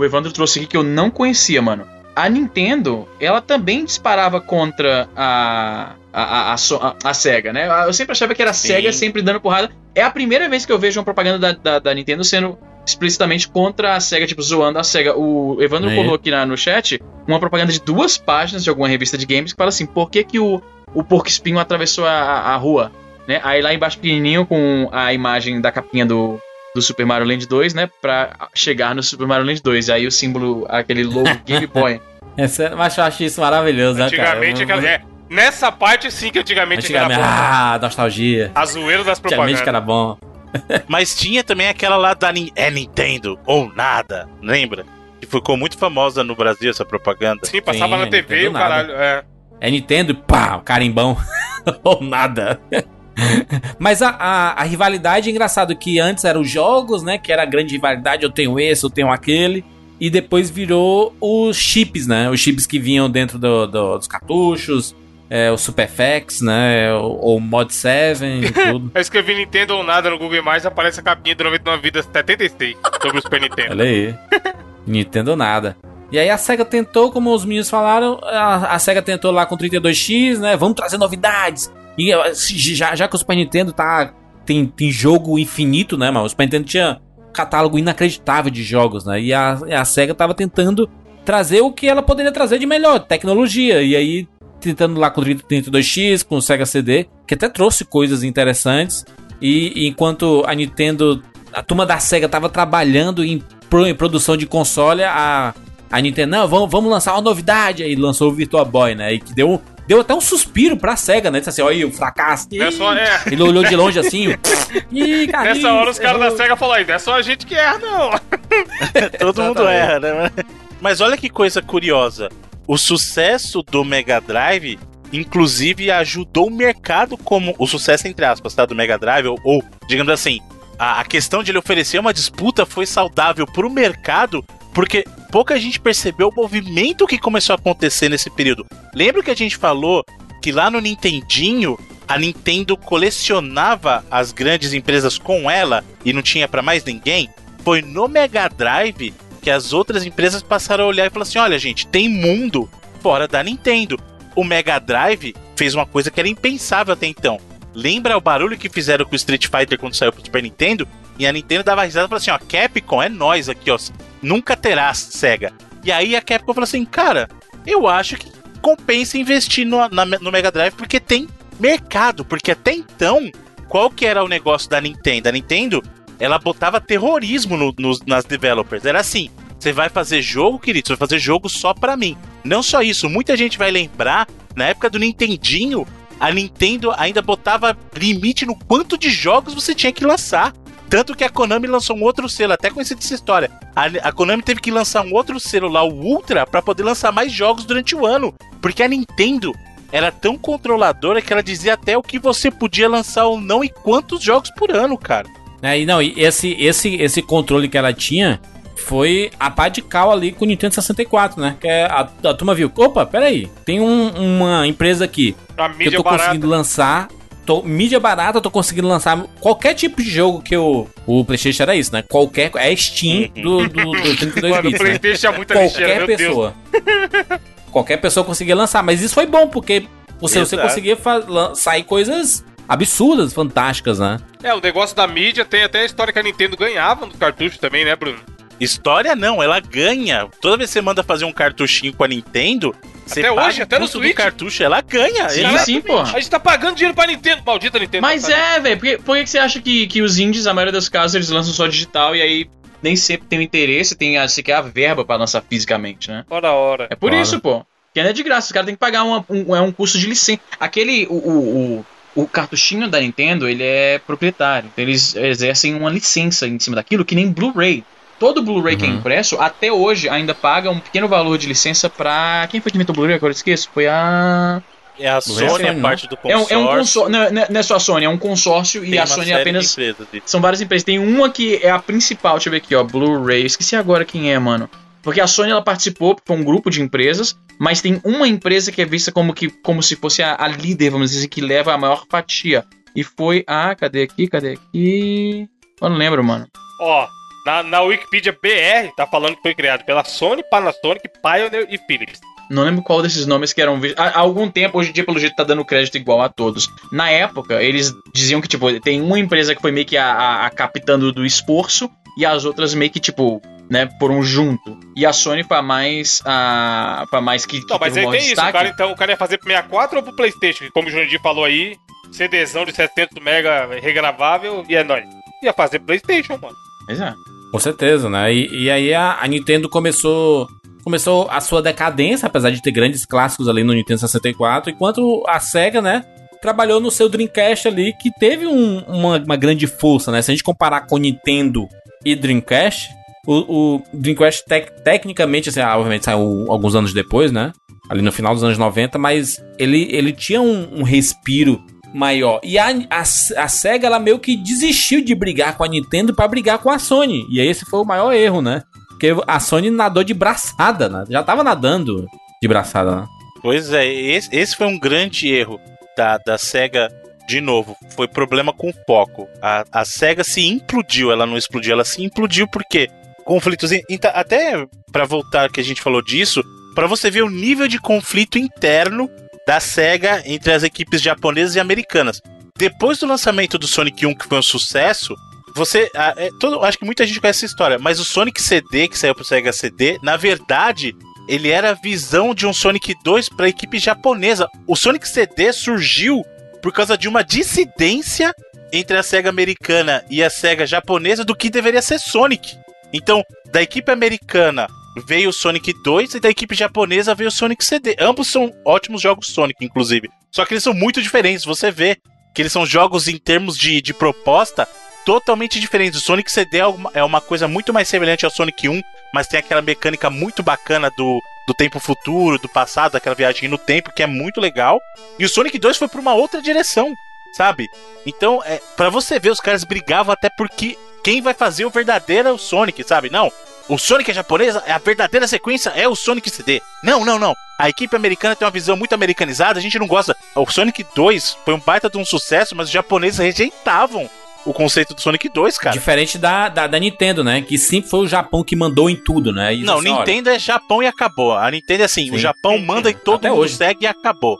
[SPEAKER 3] o Evandro trouxe aqui que eu não conhecia, mano. A Nintendo, ela também disparava contra a. A, a, a, a- SEGA, né? Eu sempre achava que era a
[SPEAKER 4] Sim.
[SPEAKER 3] SEGA sempre dando porrada. É a primeira vez que eu vejo uma propaganda da, da, da Nintendo sendo explicitamente contra a SEGA, tipo, zoando a SEGA. O Evandro
[SPEAKER 1] É.
[SPEAKER 3] colocou aqui na- no chat uma propaganda de duas páginas de alguma revista de games que fala assim: por que, que o, o porco espinho atravessou a, a, rua? Né? Aí lá embaixo pequenininho com a imagem da capinha do, do Super Mario Land 2, né? Pra chegar no Super Mario Land 2. Aí o símbolo, aquele logo (laughs) Game Boy.
[SPEAKER 1] Essa, mas eu acho isso maravilhoso, né, cara?
[SPEAKER 2] Antigamente, aquela, é, nessa parte sim que antigamente,
[SPEAKER 1] Antigamente,
[SPEAKER 2] era bom.
[SPEAKER 1] ah, nostalgia.
[SPEAKER 2] A zoeira das
[SPEAKER 1] Antigamente
[SPEAKER 2] propagandas.
[SPEAKER 1] que era bom. (laughs)
[SPEAKER 4] Mas tinha também aquela lá da é Nintendo ou nada, lembra? Que ficou muito famosa no Brasil essa propaganda.
[SPEAKER 2] Sim, passava
[SPEAKER 1] Sim,
[SPEAKER 2] na TV o caralho. É.
[SPEAKER 1] É Nintendo, pá, carimbão. (laughs) Ou nada. (laughs) Mas a, a, a rivalidade é engraçado que antes eram os jogos, né? Que era a grande rivalidade, eu tenho esse, eu tenho aquele. E depois virou os chips, né? Os chips que vinham dentro do- do- dos cartuchos. é, o Super FX, né? O, o Mod 7 e (laughs) tudo.
[SPEAKER 2] Eu escrevi Nintendo ou nada no Google Imagens, aparece a capinha do 99 Vidas 76 sobre o Super Nintendo.
[SPEAKER 1] Olha aí. Nintendo nada. E aí a SEGA tentou, como os meninos falaram, a, a SEGA tentou lá com 32X, né? Vamos trazer novidades. E já, já que o Super Nintendo tá. Tem, tem jogo infinito, né, mano? O Super Nintendo tinha um catálogo inacreditável de jogos, né? E a, a SEGA tava tentando trazer o que ela poderia trazer de melhor, tecnologia. E aí, tentando lá com o 30 32X, com o Sega CD, que até trouxe coisas interessantes. E, e enquanto a Nintendo, a turma da SEGA tava trabalhando em, em produção de console, a, a Nintendo, não, vamos, vamos lançar uma novidade. Aí lançou o Virtua Boy, né? E que deu, deu até um suspiro pra SEGA, né? Disse assim, olha aí, o fracasso.
[SPEAKER 2] É só, é,
[SPEAKER 1] Ele olhou de longe assim. Ih, cara,
[SPEAKER 2] nessa hora os caras da SEGA falaram não é só a gente que erra, não. (laughs)
[SPEAKER 4] Todo mundo erra, né? Mas olha que coisa curiosa. O sucesso do Mega Drive, inclusive, ajudou o mercado como. O sucesso, entre aspas, tá? Do Mega Drive, ou, ou, digamos assim, a, a questão de ele oferecer uma disputa foi saudável pro mercado, porque pouca gente percebeu o movimento que começou a acontecer nesse período. Lembra que a gente falou que lá no Nintendinho a Nintendo colecionava as grandes empresas com ela e não tinha pra mais ninguém? Foi no Mega Drive que as outras empresas passaram a olhar e falaram assim: olha, gente, tem mundo fora da Nintendo. O Mega Drive fez uma coisa que era impensável até então. Lembra o barulho que fizeram com o Street Fighter quando saiu pro Super Nintendo? E a Nintendo dava risada e falou assim: ó, Capcom é nós aqui, ó. Nunca terá Sega. E aí a Capcom falou assim: cara, eu acho que compensa investir no, na- no Mega Drive porque tem mercado. Porque até então, qual que era o negócio da Nintendo? A Nintendo, ela botava terrorismo no- nos- nas developers. Era assim: você vai fazer jogo, querido, você vai fazer jogo só pra mim. Não só isso, muita gente vai lembrar, na época do Nintendinho, a Nintendo ainda botava limite no quanto de jogos você tinha que lançar. Tanto que a Konami lançou um outro selo, até conhecido essa história. A, a Konami teve que lançar um outro selo lá, o Ultra, pra poder lançar mais jogos durante o ano. Porque a Nintendo era tão controladora que ela dizia até o que você podia lançar ou não e quantos jogos por ano, cara.
[SPEAKER 1] É, e não, e esse, esse, esse controle que ela tinha foi a pá de cal ali com o Nintendo 64, né? Que é a, a turma viu, opa, peraí, tem um- uma empresa aqui
[SPEAKER 2] A
[SPEAKER 1] que eu tô
[SPEAKER 2] barata.
[SPEAKER 1] conseguindo lançar. Tô, mídia barata, eu tô conseguindo lançar qualquer tipo de jogo que eu. O PlayStation era isso, né? Qualquer. É Steam do, do, do (laughs) 32
[SPEAKER 2] Mano, o
[SPEAKER 1] bits, né?
[SPEAKER 2] Playstation tinha muita lixeira,
[SPEAKER 1] Qualquer
[SPEAKER 2] Deus.
[SPEAKER 1] pessoa. qualquer pessoa conseguia lançar. Mas isso foi bom, porque você, você conseguia sair coisas absurdas, fantásticas, né?
[SPEAKER 2] É, o negócio da mídia tem até a história que a Nintendo ganhava nos cartuchos também, né, Bruno?
[SPEAKER 4] História não, ela ganha. Toda vez que você manda fazer um cartuchinho com a Nintendo,
[SPEAKER 2] Até hoje, até no Switch.
[SPEAKER 4] cartucho, ela ganha.
[SPEAKER 3] Sim,
[SPEAKER 4] Ela-
[SPEAKER 3] sim, pô.
[SPEAKER 2] A gente tá pagando dinheiro pra Nintendo, maldita Nintendo.
[SPEAKER 3] Mas
[SPEAKER 2] tá
[SPEAKER 3] é, velho, por, que- por que você acha que, que os indies, a maioria dos casos, eles lançam só digital e aí nem sempre tem o interesse, tem a, sequer a verba pra lançar fisicamente, né?
[SPEAKER 2] Ora, ora.
[SPEAKER 3] É por
[SPEAKER 1] Claro.
[SPEAKER 3] isso, pô. Que não é de graça, os caras têm que pagar uma- um, é um custo de licença. Aquele, o, o, o, o cartuchinho da Nintendo, ele é proprietário. Então eles exercem uma licença em cima daquilo, que nem Blu-ray. Todo Blu-ray que é
[SPEAKER 1] Uhum.
[SPEAKER 3] impresso, até hoje, ainda paga um pequeno valor de licença pra... Quem foi que inventou o Blu-ray? Agora eu esqueço. Foi a...
[SPEAKER 4] É a Sony,
[SPEAKER 1] Sony,
[SPEAKER 4] é
[SPEAKER 1] não.
[SPEAKER 4] parte do
[SPEAKER 3] É um,
[SPEAKER 4] consórcio.
[SPEAKER 3] é um consórcio. Não, não é- é só a Sony, é um consórcio e
[SPEAKER 4] tem
[SPEAKER 3] a
[SPEAKER 4] uma
[SPEAKER 3] Sony é apenas. São várias empresas. Tem uma que é a principal, deixa eu ver aqui, ó. Blu-ray. Esqueci agora quem é, mano. Porque a Sony ela participou, foi um grupo de empresas, mas tem uma empresa que é vista como, que, como se fosse a, a líder, vamos dizer assim, que leva a maior fatia. E foi a. Cadê aqui? Cadê aqui? Eu não lembro, mano.
[SPEAKER 2] Ó, na, na Wikipedia BR tá falando que foi criado pela Sony, Panasonic, Pioneer e Philips.
[SPEAKER 3] Não lembro qual desses nomes que eram vistos. Há, há algum tempo, hoje em dia, pelo jeito, tá dando crédito igual a todos. Na época, eles diziam que, tipo, tem uma empresa que foi meio que a, a, a capitando do esforço e as outras meio que, tipo, né, foram junto. E a Sony foi a mais. A, foi a mais que. que
[SPEAKER 2] Não, mas
[SPEAKER 3] teve
[SPEAKER 2] aí tem
[SPEAKER 3] maior
[SPEAKER 2] isso, o
[SPEAKER 3] destaque.
[SPEAKER 2] cara, então, o cara ia fazer pro 64 ou pro Playstation? Como o Jurandir falou aí, CDzão de 700 mega regravável e é nóis. Ia fazer Playstation, mano.
[SPEAKER 3] É.
[SPEAKER 1] Com certeza, né? E, e aí a, a Nintendo começou começou a sua decadência, apesar de ter grandes clássicos ali no Nintendo 64, enquanto a Sega, né, trabalhou no seu Dreamcast ali, que teve um- uma, uma grande força, né? Se a gente comparar com Nintendo e Dreamcast, o, o Dreamcast tec- tecnicamente, assim, ah, obviamente saiu alguns anos depois, né? Ali no final dos anos 90, mas ele, ele tinha um, um respiro maior. E a, a, a SEGA, ela meio que desistiu de brigar com a Nintendo pra brigar com a Sony. E esse foi o maior erro, né? Porque a Sony nadou de braçada, né? Já tava nadando de braçada, né?
[SPEAKER 4] Pois é, esse, esse foi um grande erro da, da SEGA. De novo, foi problema com foco. A, a SEGA se implodiu, ela não explodiu, ela se implodiu porque conflitos. Então, até para voltar que a gente falou disso, para você ver o nível de conflito interno da SEGA entre as equipes japonesas e americanas. Depois do lançamento do Sonic 1, que foi um sucesso, você. é, todo, acho que muita gente conhece essa história, mas o Sonic CD, que saiu pro Sega CD, na verdade, ele era a visão de um Sonic 2 para a equipe japonesa. O Sonic CD surgiu por causa de uma dissidência entre a SEGA americana e a SEGA japonesa do que deveria ser Sonic. Então, da equipe americana veio o Sonic 2 e da equipe japonesa veio o Sonic CD. Ambos são ótimos jogos Sonic, inclusive. Só que eles são muito diferentes. Você vê que eles são jogos em termos de, de proposta totalmente diferentes. O Sonic CD é uma, é uma coisa muito mais semelhante ao Sonic 1, mas tem aquela mecânica muito bacana do, do tempo futuro, do passado, daquela viagem no tempo, que é muito legal. E o Sonic 2 foi para uma outra direção, sabe? Então, é, para você ver, os caras brigavam até porque quem vai fazer o verdadeiro Sonic, sabe? Não. O Sonic é japonesa, a verdadeira sequência é o Sonic CD. Não, não, não. A equipe americana tem uma visão muito americanizada, a gente não gosta. O Sonic 2 foi um baita de um sucesso, mas os japoneses rejeitavam o conceito do Sonic 2, cara.
[SPEAKER 1] Diferente da, da, da Nintendo, né? Que sempre foi o Japão que mandou em tudo, né? E
[SPEAKER 4] Não,
[SPEAKER 1] assim, olha,
[SPEAKER 4] Nintendo é Japão e acabou. A Nintendo é assim,
[SPEAKER 1] Sim.
[SPEAKER 4] o Japão manda e todo
[SPEAKER 1] Até
[SPEAKER 4] mundo
[SPEAKER 1] hoje.
[SPEAKER 4] segue e acabou.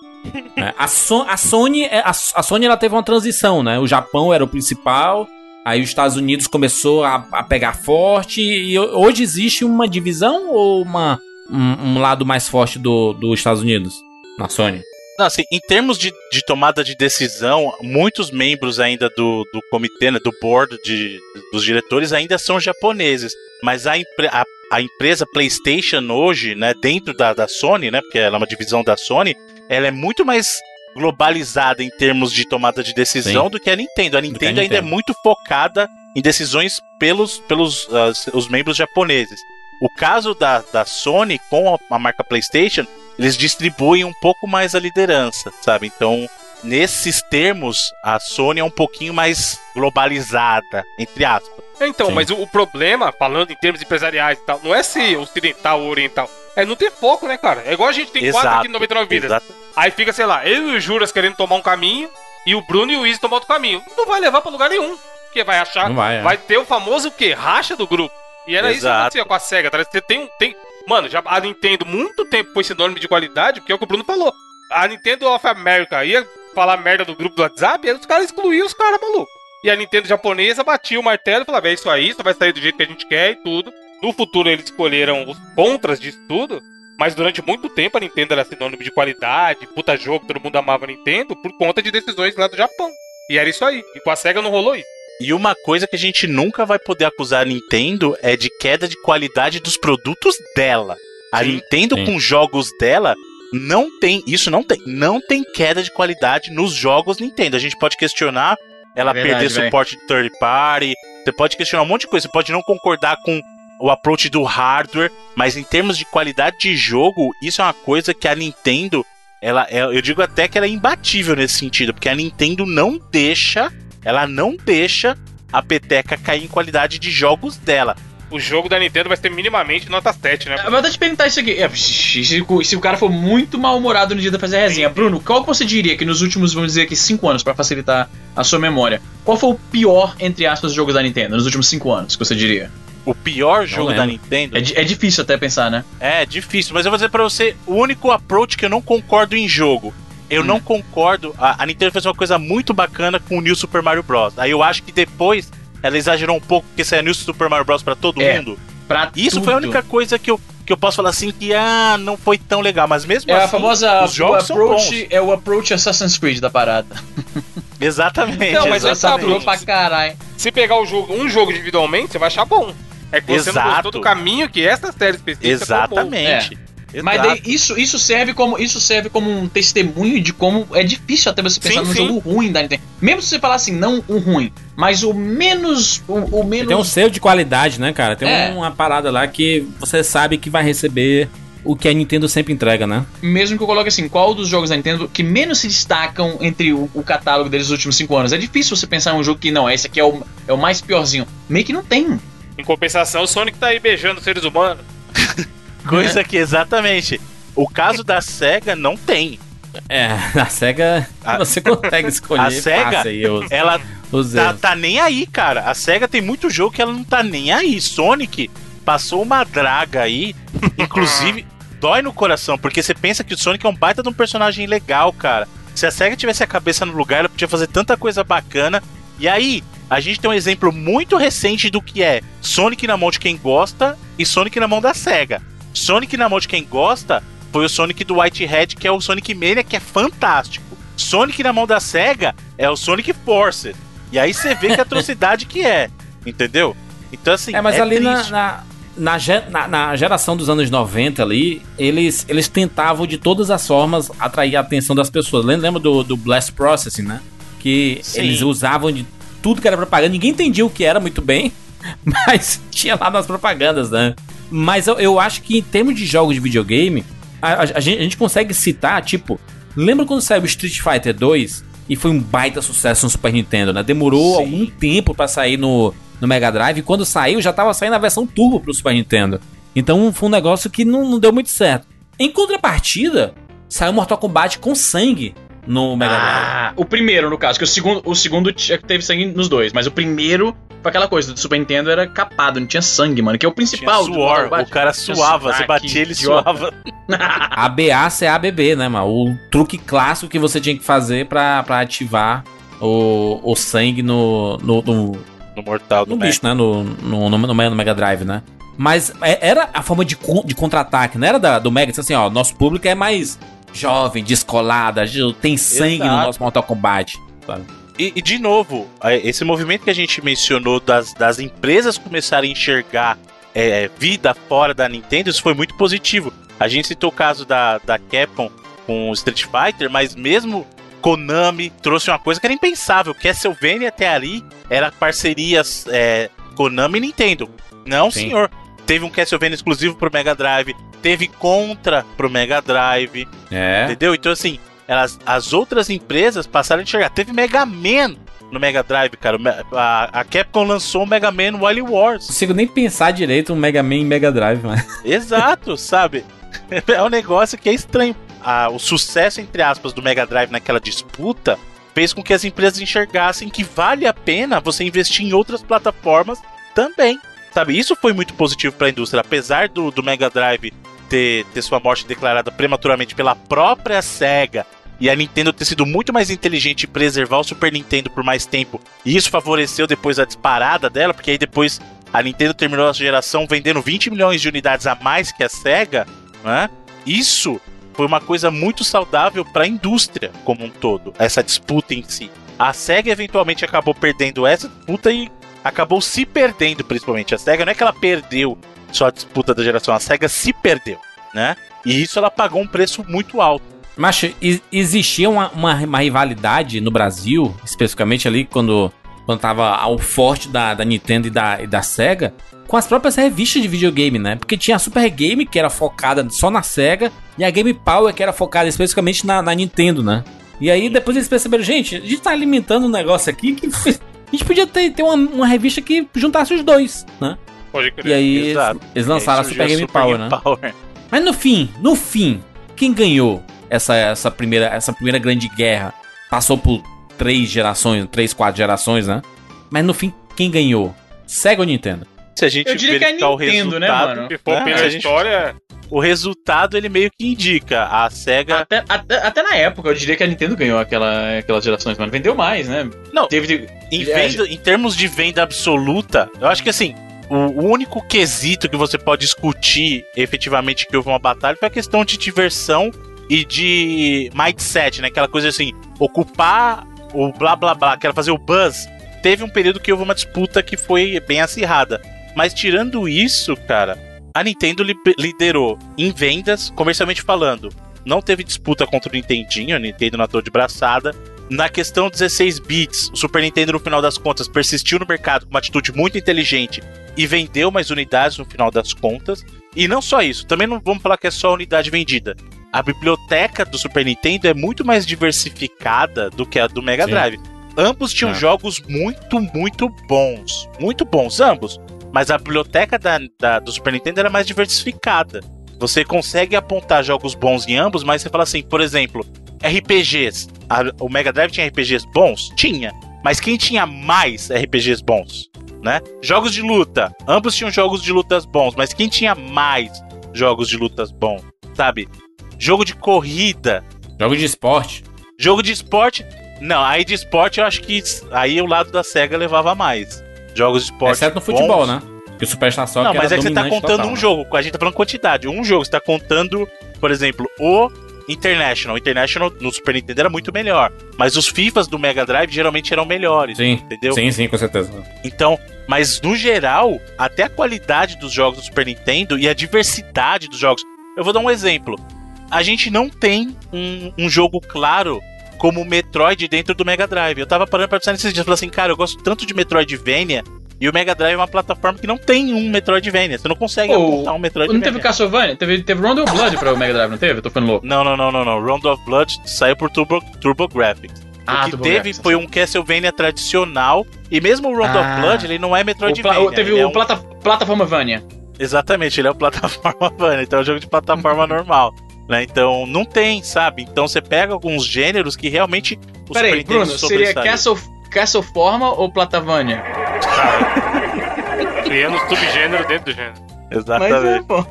[SPEAKER 1] né? A, So- a Sony, é- a, a Sony ela teve uma transição, né? O Japão era o principal, aí os Estados Unidos começou a, a pegar forte e ho- hoje existe uma divisão ou uma, um, um lado mais forte do, dos Estados Unidos na Sony?
[SPEAKER 4] Não, assim, em termos de, de tomada de decisão, muitos membros ainda do, do comitê, né, do board de, dos diretores ainda são japoneses. Mas a, a, a empresa PlayStation hoje, né, dentro da, da Sony, né, porque ela é uma divisão da Sony, ela é muito mais globalizada em termos de tomada de decisão
[SPEAKER 1] Sim.
[SPEAKER 4] do que a Nintendo. A Nintendo, ainda é
[SPEAKER 1] Nintendo.
[SPEAKER 4] muito focada em decisões pelos, pelos ah, os membros japoneses. O caso da, da Sony com a, a marca PlayStation, eles distribuem um pouco mais a liderança, sabe? Então, nesses termos, a Sony é um pouquinho mais globalizada, entre aspas.
[SPEAKER 2] Então,
[SPEAKER 1] Sim.
[SPEAKER 2] mas o, o problema, falando em termos empresariais e tal, não é se ocidental ou oriental. É não ter foco, né, cara? É igual a gente tem quatro aqui no 99 vidas.
[SPEAKER 4] exato.
[SPEAKER 2] Aí fica, sei lá, eu e o Juras querendo tomar um caminho e o Bruno e o Izzy tomar outro caminho. Não vai levar pra lugar nenhum. Porque vai achar.
[SPEAKER 1] Não vai, é.
[SPEAKER 2] Vai ter o famoso o quê? Racha do grupo. E era isso que
[SPEAKER 4] Exato.
[SPEAKER 2] acontecia com a SEGA. Tá? Você tem um. Tem... Mano, já a Nintendo muito tempo foi sinônimo de qualidade, porque é o que o Bruno falou. A Nintendo of America ia falar merda do grupo do WhatsApp, aí os caras excluíam os caras, maluco. E a Nintendo japonesa batia o martelo e falava: é isso aí, só vai sair do jeito que a gente quer e tudo. No futuro eles escolheram os contras disso tudo. Mas durante muito tempo a Nintendo era sinônimo de qualidade, puta jogo, todo mundo amava a Nintendo por conta de decisões lá do Japão. E era isso aí. E com a SEGA não rolou isso.
[SPEAKER 4] E uma coisa que a gente nunca vai poder acusar a Nintendo é de queda de qualidade dos produtos dela. A
[SPEAKER 2] Sim.
[SPEAKER 4] Nintendo
[SPEAKER 1] Sim.
[SPEAKER 4] com jogos dela não tem, isso não tem, não tem queda de qualidade nos jogos Nintendo. A gente pode questionar ela
[SPEAKER 3] Verdade,
[SPEAKER 4] perder
[SPEAKER 3] véi.
[SPEAKER 4] suporte de third party, você pode questionar um monte de coisa, você pode não concordar com o approach do hardware, mas em termos de qualidade de jogo, isso é uma coisa que a Nintendo, ela, é- eu digo até que ela é imbatível nesse sentido, porque a Nintendo não deixa, ela não deixa a peteca cair em qualidade de jogos dela.
[SPEAKER 2] O jogo da Nintendo vai ser minimamente nota 7, né?
[SPEAKER 3] Ah, Mas eu te perguntar isso aqui. É, Se, o- se o cara for muito mal-humorado no dia da fazer a resenha, Bruno, qual que você diria que nos últimos, vamos dizer aqui, 5 anos, pra facilitar a sua memória, qual foi o pior, entre aspas, jogo da Nintendo nos últimos 5 anos, que você diria?
[SPEAKER 4] O pior jogo da. Nintendo
[SPEAKER 3] É, é difícil até pensar, né?
[SPEAKER 4] É difícil, mas eu vou dizer pra você o único approach que eu não concordo em jogo. Eu
[SPEAKER 3] Hum.
[SPEAKER 4] não concordo. A, a Nintendo fez uma coisa muito bacana com o New Super Mario Bros. Aí eu acho que depois ela exagerou um pouco porque saiu New Super Mario Bros pra todo
[SPEAKER 3] É,
[SPEAKER 4] mundo.
[SPEAKER 3] Pra
[SPEAKER 4] Isso
[SPEAKER 3] tudo.
[SPEAKER 4] foi a única coisa que eu, que eu posso falar assim que ah, não foi tão legal, mas mesmo
[SPEAKER 3] É
[SPEAKER 4] assim,
[SPEAKER 3] a famosa
[SPEAKER 4] os jogos
[SPEAKER 3] o
[SPEAKER 4] são
[SPEAKER 3] approach, é o approach Assassin's Creed da parada.
[SPEAKER 4] Exatamente.
[SPEAKER 2] Não, mas
[SPEAKER 4] exatamente.
[SPEAKER 2] essa
[SPEAKER 3] Saturou pra caralho.
[SPEAKER 2] Se pegar o jogo, um jogo individualmente, você vai achar bom. É que você não
[SPEAKER 4] Exato.
[SPEAKER 2] gostou do caminho que essa série específica.
[SPEAKER 4] Exatamente.
[SPEAKER 3] Mas
[SPEAKER 4] Exato.
[SPEAKER 3] daí isso, isso serve como isso serve como um testemunho de como é difícil até você pensar
[SPEAKER 2] Sim,
[SPEAKER 3] num
[SPEAKER 2] sim.
[SPEAKER 3] jogo ruim da Nintendo. Mesmo se você falar assim, não um ruim, mas o menos o, o menos
[SPEAKER 1] Tem um selo de qualidade, né, cara? Tem
[SPEAKER 3] É.
[SPEAKER 1] uma parada lá que você sabe que vai receber o que a Nintendo sempre entrega, né?
[SPEAKER 3] mesmo que eu coloque assim, qual dos jogos da Nintendo que menos se destacam entre o, o catálogo deles nos últimos cinco anos? É difícil você pensar em um jogo que não, esse aqui é o, é o mais piorzinho. Meio que não tem.
[SPEAKER 2] Em compensação, o Sonic tá aí beijando seres humanos. (laughs)
[SPEAKER 4] Coisa que exatamente. O caso da SEGA não tem.
[SPEAKER 1] É, a SEGA
[SPEAKER 4] A- (laughs)
[SPEAKER 1] você consegue escolher
[SPEAKER 4] A SEGA,
[SPEAKER 1] os,
[SPEAKER 4] Ela
[SPEAKER 1] os
[SPEAKER 4] tá, tá nem aí, cara. A SEGA tem muito jogo que ela não tá nem aí. Sonic passou uma draga aí. (laughs) Inclusive, dói no coração, porque você pensa que o Sonic é um baita de um personagem legal, cara. Se a SEGA tivesse a cabeça no lugar, ela podia fazer tanta coisa bacana. E aí, a gente tem um exemplo muito recente do que é Sonic na mão de quem gosta e Sonic na mão da SEGA. Sonic na mão de quem gosta foi o Sonic do Whitehead, que é o Sonic Mania, que é fantástico. Sonic na mão da SEGA é o Sonic Force. E aí você vê que (laughs) atrocidade que é, entendeu? Então assim,
[SPEAKER 1] É, mas ali na, na, na, na- geração dos anos 90 ali, eles, eles tentavam de todas as formas atrair a atenção das pessoas. Lembra, lembra do, do Blast Processing, né? Que
[SPEAKER 4] Sim.
[SPEAKER 1] eles usavam de tudo que era propaganda. Ninguém entendia o que era muito bem, (laughs) mas tinha lá nas propagandas, né? Mas eu, eu acho que em termos de jogos de videogame, a, a- a gente, a gente consegue citar, tipo, lembra quando saiu o Street Fighter 2 e foi um baita sucesso no Super Nintendo, né? Demorou
[SPEAKER 4] Sim.
[SPEAKER 1] algum tempo pra sair no, no Mega Drive e quando saiu já tava saindo a versão Turbo pro Super Nintendo. Então foi um negócio que não, não deu muito certo. Em contrapartida, saiu Mortal Kombat com sangue no Mega Drive.
[SPEAKER 3] Ah, o primeiro, no caso, que o segundo, o segundo tinha- teve sangue nos dois, mas o primeiro foi aquela coisa do Super Nintendo era capado, não tinha sangue, mano, que é o
[SPEAKER 4] Tinha
[SPEAKER 3] principal do
[SPEAKER 4] suor,
[SPEAKER 3] Mortal Kombat.
[SPEAKER 4] o cara
[SPEAKER 3] Tinha
[SPEAKER 4] suava,
[SPEAKER 3] suor,
[SPEAKER 4] você
[SPEAKER 3] que
[SPEAKER 4] batia, ele
[SPEAKER 3] idiota.
[SPEAKER 4] suava. (laughs)
[SPEAKER 1] ABA CABB, né, mano? O truque clássico que você tinha que fazer pra, pra ativar o, o sangue no, no, no,
[SPEAKER 4] No Mortal do
[SPEAKER 1] no bicho, né? No, no, no, no Mega Drive, né? Mas é- era a forma de, de contra-ataque, não era da, do Mega, disse assim, ó, nosso público é mais jovem, descolado, a gente tem sangue no
[SPEAKER 4] Exato.
[SPEAKER 1] nosso Mortal Kombat. sabe?
[SPEAKER 4] E, e, de novo, é, esse movimento que a gente mencionou das, das empresas começarem a enxergar é, vida fora da Nintendo, isso foi muito positivo. A gente citou o caso da, da Capcom com o Street Fighter, mas mesmo Konami trouxe uma coisa que era impensável. Castlevania até ali era parcerias é, Konami e Nintendo. Não,
[SPEAKER 1] Sim.
[SPEAKER 4] senhor. Teve um Castlevania exclusivo pro Mega Drive, teve Contra pro Mega Drive,
[SPEAKER 1] É.
[SPEAKER 4] Entendeu? Então, assim, elas, as outras empresas passaram a enxergar. Teve Mega Man no Mega Drive, cara. A, a Capcom lançou o Mega Man Wily
[SPEAKER 1] Não
[SPEAKER 4] Wars.
[SPEAKER 1] consigo nem pensar direito um Mega Man e Mega Drive, mas.
[SPEAKER 4] Exato, sabe? (laughs) É um negócio que é estranho. Ah, o sucesso, entre aspas, do Mega Drive naquela disputa fez com que as empresas enxergassem que vale a pena você investir em outras plataformas também. Sabe? Isso foi muito positivo para a indústria. Apesar do, do Mega Drive ter, ter sua morte declarada prematuramente pela própria SEGA e a Nintendo ter sido muito mais inteligente em preservar o Super Nintendo por mais tempo, e isso favoreceu depois a disparada dela, porque aí depois a Nintendo terminou a geração vendendo 20 milhões de unidades a mais que a SEGA, né? Isso foi uma coisa muito saudável para a indústria como um todo, essa disputa em si. A SEGA eventualmente acabou perdendo essa disputa e acabou se perdendo, principalmente. A SEGA não é que ela perdeu só a disputa da geração, a SEGA se perdeu, né? E isso ela pagou um preço muito alto.
[SPEAKER 1] Mas existia uma, uma, uma rivalidade no Brasil, especificamente ali quando, quando tava ao forte da, da Nintendo e da, e da SEGA, com as próprias revistas de videogame, né? Porque tinha a Super Game, que era focada só na SEGA, e a Game Power, que era focada especificamente na, na Nintendo, né? E aí depois eles perceberam, gente, a gente tá alimentando um negócio aqui que (laughs) a gente podia ter, ter uma, uma revista que juntasse os dois, né?
[SPEAKER 2] Pode crer.
[SPEAKER 1] E aí eles,
[SPEAKER 4] Exato.
[SPEAKER 1] eles lançaram a
[SPEAKER 4] Aí
[SPEAKER 1] Super
[SPEAKER 4] surgiu
[SPEAKER 1] Game Power, né?
[SPEAKER 4] Power.
[SPEAKER 1] Mas no fim, no fim, quem ganhou essa, essa, primeira, essa primeira grande guerra? Passou por três gerações, três, quatro gerações, né? Mas no fim, quem ganhou? Sega ou Nintendo?
[SPEAKER 4] Se a gente
[SPEAKER 3] Eu diria que é
[SPEAKER 4] verificar o
[SPEAKER 3] Nintendo, né,
[SPEAKER 4] resultado,
[SPEAKER 3] mano?
[SPEAKER 2] Se for
[SPEAKER 4] né,
[SPEAKER 2] pela
[SPEAKER 4] gente-
[SPEAKER 2] história,
[SPEAKER 4] o resultado ele meio que indica a SEGA.
[SPEAKER 3] Até, até, até na época, eu diria que a Nintendo ganhou aquela, aquelas gerações, mano. Vendeu mais, né?
[SPEAKER 4] Não,
[SPEAKER 3] Teve.
[SPEAKER 4] Em,
[SPEAKER 3] É,
[SPEAKER 4] venda- em termos de venda absoluta, eu acho que assim, o, o único quesito que você pode discutir efetivamente que houve uma batalha foi a questão de diversão e de mindset, né? Aquela coisa assim, ocupar o blá blá blá, que era fazer o buzz. Teve um período que houve uma disputa que foi bem acirrada. Mas tirando isso, cara, a Nintendo li- liderou em vendas, comercialmente falando. Não teve disputa contra o Nintendinho, a Nintendo não atuou de braçada. Na questão 16 bits, o Super Nintendo, no final das contas, persistiu no mercado com uma atitude muito inteligente e vendeu mais unidades no final das contas. E não só isso, também não vamos falar que é só a unidade vendida. A biblioteca do Super Nintendo é muito mais diversificada do que a do Mega
[SPEAKER 1] Sim.
[SPEAKER 4] Drive. Ambos tinham
[SPEAKER 1] É.
[SPEAKER 4] jogos muito, muito bons. Muito bons, ambos. Mas a biblioteca da, da- do Super Nintendo era mais diversificada. Você consegue apontar jogos bons em ambos, mas você fala assim, por exemplo, RPGs. A- o Mega Drive tinha RPGs bons? Tinha. Mas quem tinha mais RPGs bons? Né? Jogos de luta. Ambos tinham jogos de lutas bons, mas quem tinha mais jogos de lutas bons? Sabe? Jogo de corrida.
[SPEAKER 1] Jogo de esporte.
[SPEAKER 4] Jogo de esporte. Não, aí de esporte eu acho que aí o lado da SEGA levava mais. Jogos de esporte.
[SPEAKER 1] Exceto no futebol,
[SPEAKER 4] bons.
[SPEAKER 1] né? Que o Superstar Soccer
[SPEAKER 4] Não, mas é que você tá contando
[SPEAKER 1] total,
[SPEAKER 4] um
[SPEAKER 1] né?
[SPEAKER 4] jogo. A gente tá falando quantidade. Um jogo, você tá contando, por exemplo, o International. O International no Super Nintendo era muito melhor. Mas os FIFAs do Mega Drive geralmente eram melhores.
[SPEAKER 1] Sim,
[SPEAKER 4] Entendeu?
[SPEAKER 1] sim, sim, com certeza.
[SPEAKER 4] Então, mas no geral, até a qualidade dos jogos do Super Nintendo e a diversidade dos jogos. Eu vou dar um exemplo. A gente não tem um, um jogo claro como Metroid dentro do Mega Drive. Eu tava parando pra pensar nesses dias. Falei assim, cara, eu gosto tanto de Metroidvania. E o Mega Drive é uma plataforma que não tem um Metroidvania. Você não consegue
[SPEAKER 3] Pô,
[SPEAKER 4] apontar um
[SPEAKER 3] Não
[SPEAKER 4] Metroidvania.
[SPEAKER 3] teve Castlevania? Teve, teve Round of Blood pra o Mega Drive, não teve? Eu tô ficando louco.
[SPEAKER 4] Não, não, não, não, não. Round of Blood saiu por Turbo, Turbo Graphics.
[SPEAKER 3] Ah,
[SPEAKER 4] o que teve
[SPEAKER 3] Graphics.
[SPEAKER 4] foi um Castlevania tradicional. E mesmo o Round
[SPEAKER 3] Ah.
[SPEAKER 4] of Blood, ele não é
[SPEAKER 3] O pla-
[SPEAKER 4] Metroidvania.
[SPEAKER 3] o- teve
[SPEAKER 4] é
[SPEAKER 3] o
[SPEAKER 4] um-
[SPEAKER 3] plata, Plataforma Vania.
[SPEAKER 4] Exatamente, ele é o (laughs) plataforma Vania, então é um jogo de plataforma (laughs) normal. Né? Então não tem, sabe? Então você pega alguns gêneros que realmente os
[SPEAKER 3] Peraí, Bruno, seria
[SPEAKER 4] sobressaem.
[SPEAKER 3] Castle, Castleforma ou Platavania?
[SPEAKER 2] Criando subgênero dentro do gênero.
[SPEAKER 3] Mas é,
[SPEAKER 4] Exatamente.
[SPEAKER 3] pô.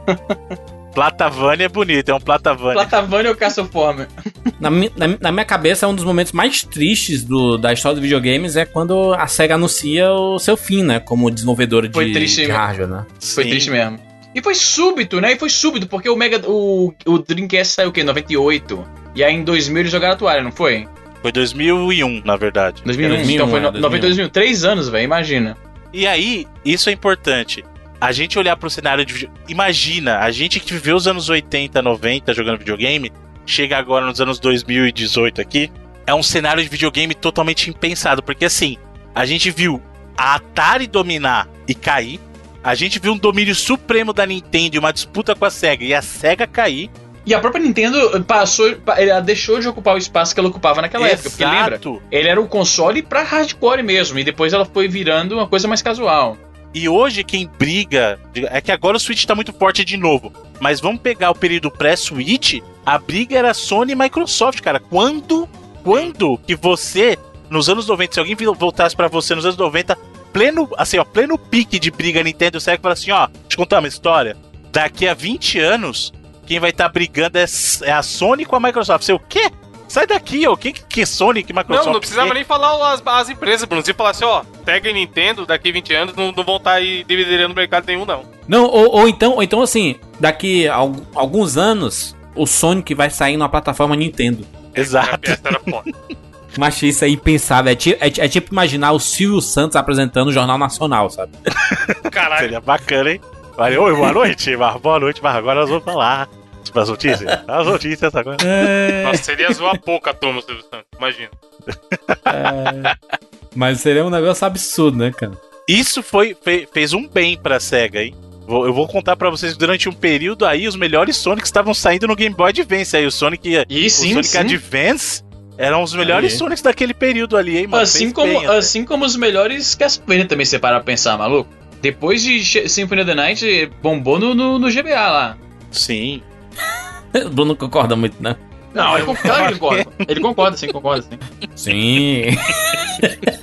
[SPEAKER 4] Platavania é bonito, é um Platavania.
[SPEAKER 3] Platavania ou Castleforma?
[SPEAKER 1] Na, mi- na, na minha cabeça, um dos momentos mais tristes do- da história dos videogames é quando a SEGA anuncia o seu fim, né? Como desenvolvedora de,
[SPEAKER 3] Foi triste,
[SPEAKER 1] de hardware, né?
[SPEAKER 3] Foi
[SPEAKER 4] Sim.
[SPEAKER 3] triste mesmo. E foi súbito, né? E foi súbito, porque o Mega. O, o Dreamcast saiu o quê? 98. E aí em 2000 eles jogaram a toalha, não foi?
[SPEAKER 4] Foi 2001, na verdade.
[SPEAKER 3] 2001.
[SPEAKER 1] 2001,
[SPEAKER 3] então foi
[SPEAKER 1] é,
[SPEAKER 3] no,
[SPEAKER 1] 2001.
[SPEAKER 3] 92 mil. Três anos, velho, imagina.
[SPEAKER 4] E aí, isso é importante. A gente olhar pro cenário de. Imagina, a gente que viveu os anos 80, 90 jogando videogame, chega agora nos anos 2018 aqui, é um cenário de videogame totalmente impensado, porque assim, a gente viu a Atari dominar e cair, a gente viu um domínio supremo da Nintendo e uma disputa com a SEGA e a SEGA cair.
[SPEAKER 3] E a própria Nintendo passou. pa- Ela deixou de ocupar o espaço que ela ocupava naquela época. Porque lembra?
[SPEAKER 4] Exato.
[SPEAKER 3] Ele era o console pra hardcore mesmo. E depois ela foi virando uma coisa mais casual.
[SPEAKER 4] E hoje quem briga. É que agora o Switch tá muito forte de novo. Mas vamos pegar o período pré-Switch. A briga era Sony e Microsoft, cara. Quando. Quando que você, nos anos 90, se alguém voltasse pra você nos anos 90, pleno, assim, ó, pleno pique de briga Nintendo e Sega, fala assim, ó, deixa eu contar uma história. Daqui a 20 anos, quem vai estar brigando é, é a Sony com a Microsoft. Você o quê? Sai daqui, ó. Quem que, que Sony, que Microsoft?
[SPEAKER 2] Não, não precisava
[SPEAKER 4] quê?
[SPEAKER 2] nem falar as, as empresas, Bruno. Se falar assim, ó, Sega e Nintendo, daqui 20 anos, não, não vão estar aí dividindo mercado nenhum, não.
[SPEAKER 1] Não, ou, ou então, ou então assim, daqui a al- alguns anos, o Sonic vai sair numa plataforma Nintendo.
[SPEAKER 4] Exato. (laughs)
[SPEAKER 1] Mas isso é impensável. É, ti- é é tipo imaginar o Silvio Santos apresentando o Jornal Nacional, sabe? (laughs)
[SPEAKER 2] Caralho.
[SPEAKER 4] Seria bacana, hein? Valeu, oi, boa noite, Mar. Boa noite, Mar. Agora nós vamos falar as notícias. As notícias, essa coisa.
[SPEAKER 2] Nossa, seria zoar pouco a turma, Silvio Santos. Imagina.
[SPEAKER 1] Mas seria um negócio absurdo, né, cara?
[SPEAKER 4] Isso foi, fe- fez um bem pra SEGA, hein? Vou- Eu vou contar pra vocês que durante um período aí os melhores Sonics estavam saindo no Game Boy Advance. Aí o Sonic,
[SPEAKER 3] E
[SPEAKER 4] o
[SPEAKER 3] sim,
[SPEAKER 4] Sonic
[SPEAKER 3] sim.
[SPEAKER 4] Advance eram os melhores
[SPEAKER 1] Aí.
[SPEAKER 4] Sonics daquele período ali, hein, mano?
[SPEAKER 3] Assim
[SPEAKER 4] Fez
[SPEAKER 3] como,
[SPEAKER 4] bem,
[SPEAKER 3] assim como os melhores Castlevania também, você para pra pensar, maluco. Depois de Symphony of the Night, bombou no, no, no GBA lá.
[SPEAKER 4] Sim.
[SPEAKER 1] O (laughs) Bruno concorda muito, né?
[SPEAKER 3] Não, ele concorda, ele concorda. Ele concorda, sim, concorda, sim.
[SPEAKER 1] Sim. (laughs)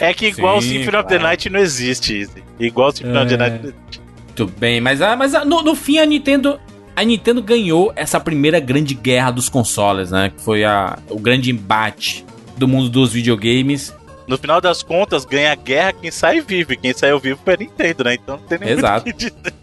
[SPEAKER 4] É que igual o
[SPEAKER 1] Sim,
[SPEAKER 4] Symphony of the
[SPEAKER 1] claro.
[SPEAKER 4] Night não existe, Izzy. Igual o Symphony of the
[SPEAKER 1] É.
[SPEAKER 4] Night não existe.
[SPEAKER 1] Muito bem, mas, a- mas a- no, no fim a Nintendo. A Nintendo ganhou essa primeira grande guerra dos consoles, né? Que foi a, o grande embate do mundo dos videogames.
[SPEAKER 4] No final das contas, ganha a guerra quem sai vivo. E quem saiu vivo foi a Nintendo, né? Então não tem nem
[SPEAKER 1] Exato.
[SPEAKER 4] o que dizer.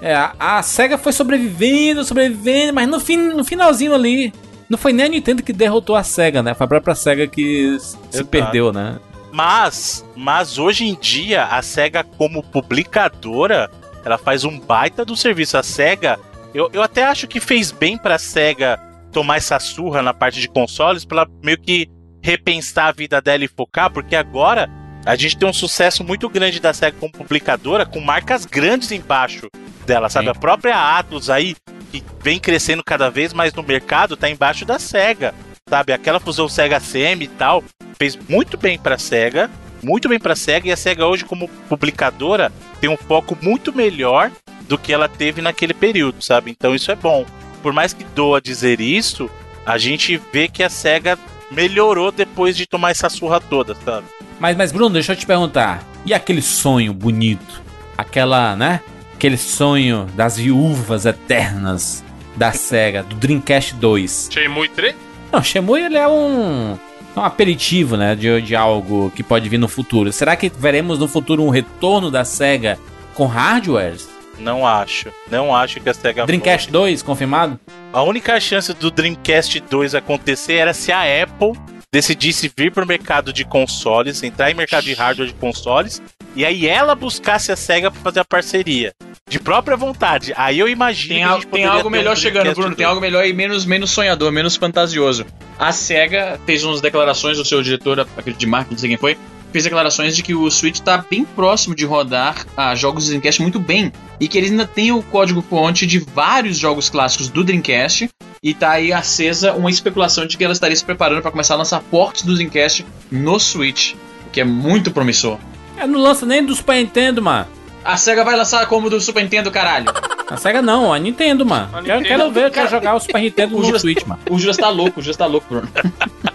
[SPEAKER 1] É, a, a SEGA foi sobrevivendo, sobrevivendo, mas no, fim, no finalzinho ali. Não foi nem a Nintendo que derrotou a SEGA, né? Foi a própria SEGA que se
[SPEAKER 4] Exato.
[SPEAKER 1] perdeu, né?
[SPEAKER 4] Mas, mas hoje em dia, a SEGA como publicadora, ela faz um baita do serviço. A SEGA, eu, eu até acho que fez bem pra SEGA tomar essa surra na parte de consoles, pra ela meio que repensar a vida dela e focar, porque agora a gente tem um sucesso muito grande da SEGA como publicadora, com marcas grandes embaixo dela, sabe?
[SPEAKER 1] Sim.
[SPEAKER 4] A própria Atlus aí, que vem crescendo cada vez mais no mercado, tá embaixo da SEGA, sabe? Aquela fusão SEGA CM e tal, fez muito bem pra SEGA, muito bem pra SEGA, e a SEGA hoje como publicadora tem um foco muito melhor do que ela teve naquele período, sabe? Então isso é bom. Por mais que doa dizer isso, a gente vê que a SEGA melhorou depois de tomar essa surra toda, sabe?
[SPEAKER 1] Mas, mas Bruno, deixa eu te perguntar. E aquele sonho bonito? Aquela, né? Aquele sonho das viúvas eternas da SEGA, do Dreamcast 2.
[SPEAKER 2] Shenmue 3?
[SPEAKER 1] Não, Shenmue ele é um, um aperitivo, né? De, de algo que pode vir no futuro. Será que veremos no futuro um retorno da SEGA com hardwares?
[SPEAKER 4] Não acho. Não acho que a SEGA
[SPEAKER 1] Dreamcast 2, confirmado?
[SPEAKER 4] A única chance do Dreamcast 2 acontecer era se a Apple decidisse vir para o mercado de consoles, entrar em mercado de hardware de consoles, e aí ela buscasse a SEGA para fazer a parceria. De própria vontade. Aí eu imagino
[SPEAKER 3] Tem,
[SPEAKER 4] que a
[SPEAKER 3] al-
[SPEAKER 4] gente
[SPEAKER 3] tem algo
[SPEAKER 4] ter um
[SPEAKER 3] melhor chegando, Bruno. Tem
[SPEAKER 4] 2.
[SPEAKER 3] algo melhor e menos, menos sonhador, menos fantasioso. A SEGA fez umas declarações, o seu diretor, acredito de marketing, não sei quem foi, fez declarações de que o Switch está bem próximo de rodar ah, jogos do Dreamcast muito bem. E que eles ainda têm o código-fonte de vários jogos clássicos do Dreamcast. E tá aí acesa uma especulação de que ela estaria se preparando para começar a lançar ports do Dreamcast no Switch. O que é muito promissor.
[SPEAKER 1] É, não lança nem do Super Nintendo, mano.
[SPEAKER 3] A SEGA vai lançar como do Super Nintendo, caralho.
[SPEAKER 1] A SEGA não, a Nintendo, mano.
[SPEAKER 2] A
[SPEAKER 1] Quero,
[SPEAKER 2] Nintendo.
[SPEAKER 1] quero ver, quero jogar o Super Nintendo
[SPEAKER 3] O
[SPEAKER 1] no
[SPEAKER 3] Juras-
[SPEAKER 1] Switch, mano.
[SPEAKER 3] O Juras tá louco, o Juras tá louco, Bruno. (laughs)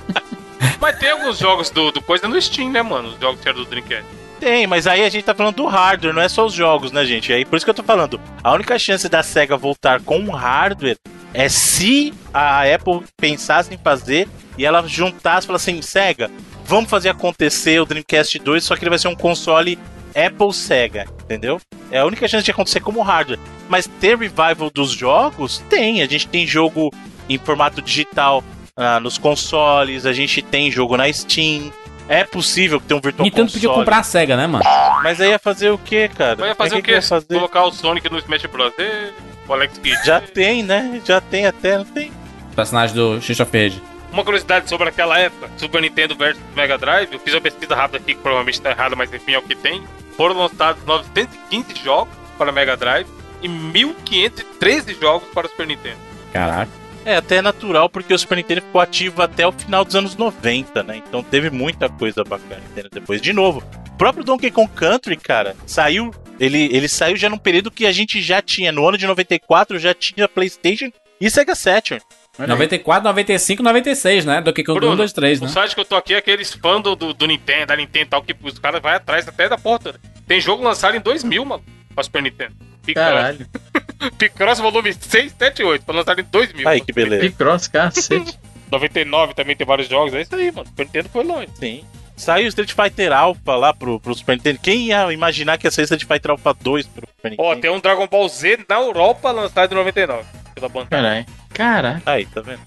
[SPEAKER 2] Mas tem alguns jogos do, do coisa no Steam, né, mano? Os jogos que eram do Dreamcast.
[SPEAKER 4] Tem, mas aí a gente tá falando do hardware, não é só os jogos, né, gente? Aí por isso que eu tô falando. A única chance da SEGA voltar com um hardware é se a Apple pensasse em fazer e ela juntasse e falasse assim, SEGA, vamos fazer acontecer o Dreamcast 2, só que ele vai ser um console Apple Sega, entendeu? É a única chance de acontecer como hardware. Mas ter revival dos jogos, tem. A gente tem jogo em formato digital ah, nos consoles, a gente tem jogo na Steam. É possível que tenha um Virtual
[SPEAKER 1] Nintendo
[SPEAKER 4] Console.
[SPEAKER 1] podia comprar a SEGA, né, mano?
[SPEAKER 4] Mas aí ia fazer o que, cara?
[SPEAKER 2] Vai fazer
[SPEAKER 4] Pra
[SPEAKER 2] o quê?
[SPEAKER 4] que ia fazer?
[SPEAKER 2] Colocar o Sonic no Smash Bros. E... O Alex Kidd.
[SPEAKER 4] Já tem, né? Já tem até, não tem?
[SPEAKER 1] Personagem do Street of Rage.
[SPEAKER 2] Uma curiosidade sobre aquela época, Super Nintendo versus Mega Drive, eu fiz uma pesquisa rápida aqui, que provavelmente está errada, mas enfim é o que tem. Foram lançados 915 jogos para Mega Drive e 1513 jogos para o Super Nintendo.
[SPEAKER 1] Caraca.
[SPEAKER 4] É, até é natural porque o Super Nintendo ficou ativo até o final dos anos 90, né? Então teve muita coisa bacana entendeu? depois. De novo, o próprio Donkey Kong Country, cara, saiu. Ele, ele saiu já num período que a gente já tinha. No ano de 94 já tinha PlayStation e Sega Saturn.
[SPEAKER 1] 94, 95, 96, né? Do que com 1,
[SPEAKER 2] Bruno,
[SPEAKER 1] 2, 3,
[SPEAKER 2] O
[SPEAKER 1] né?
[SPEAKER 2] site que eu tô aqui é aqueles fãs do, do, do Nintendo, da Nintendo e tal, que os caras vão atrás até da porta. né? Tem jogo lançado em 2000, mano, pra Super Nintendo. Picross,
[SPEAKER 3] Caralho. (laughs)
[SPEAKER 2] Picross volume 678, foi lançado em 2000.
[SPEAKER 4] Aí
[SPEAKER 2] mano.
[SPEAKER 4] que beleza.
[SPEAKER 3] Picross, cacete. (laughs)
[SPEAKER 2] 99 também tem vários jogos, é isso aí, mano. Super Nintendo foi longe.
[SPEAKER 4] Sim. Saiu Street Fighter Alpha lá pro, pro Super Nintendo. Quem ia imaginar que ia sair Street Fighter Alpha 2 pro Super Nintendo?
[SPEAKER 2] Ó, tem um Dragon Ball Z na Europa lançado em 99. Pela Bandai.
[SPEAKER 3] Caralho. Caralho.
[SPEAKER 4] Aí, tá vendo?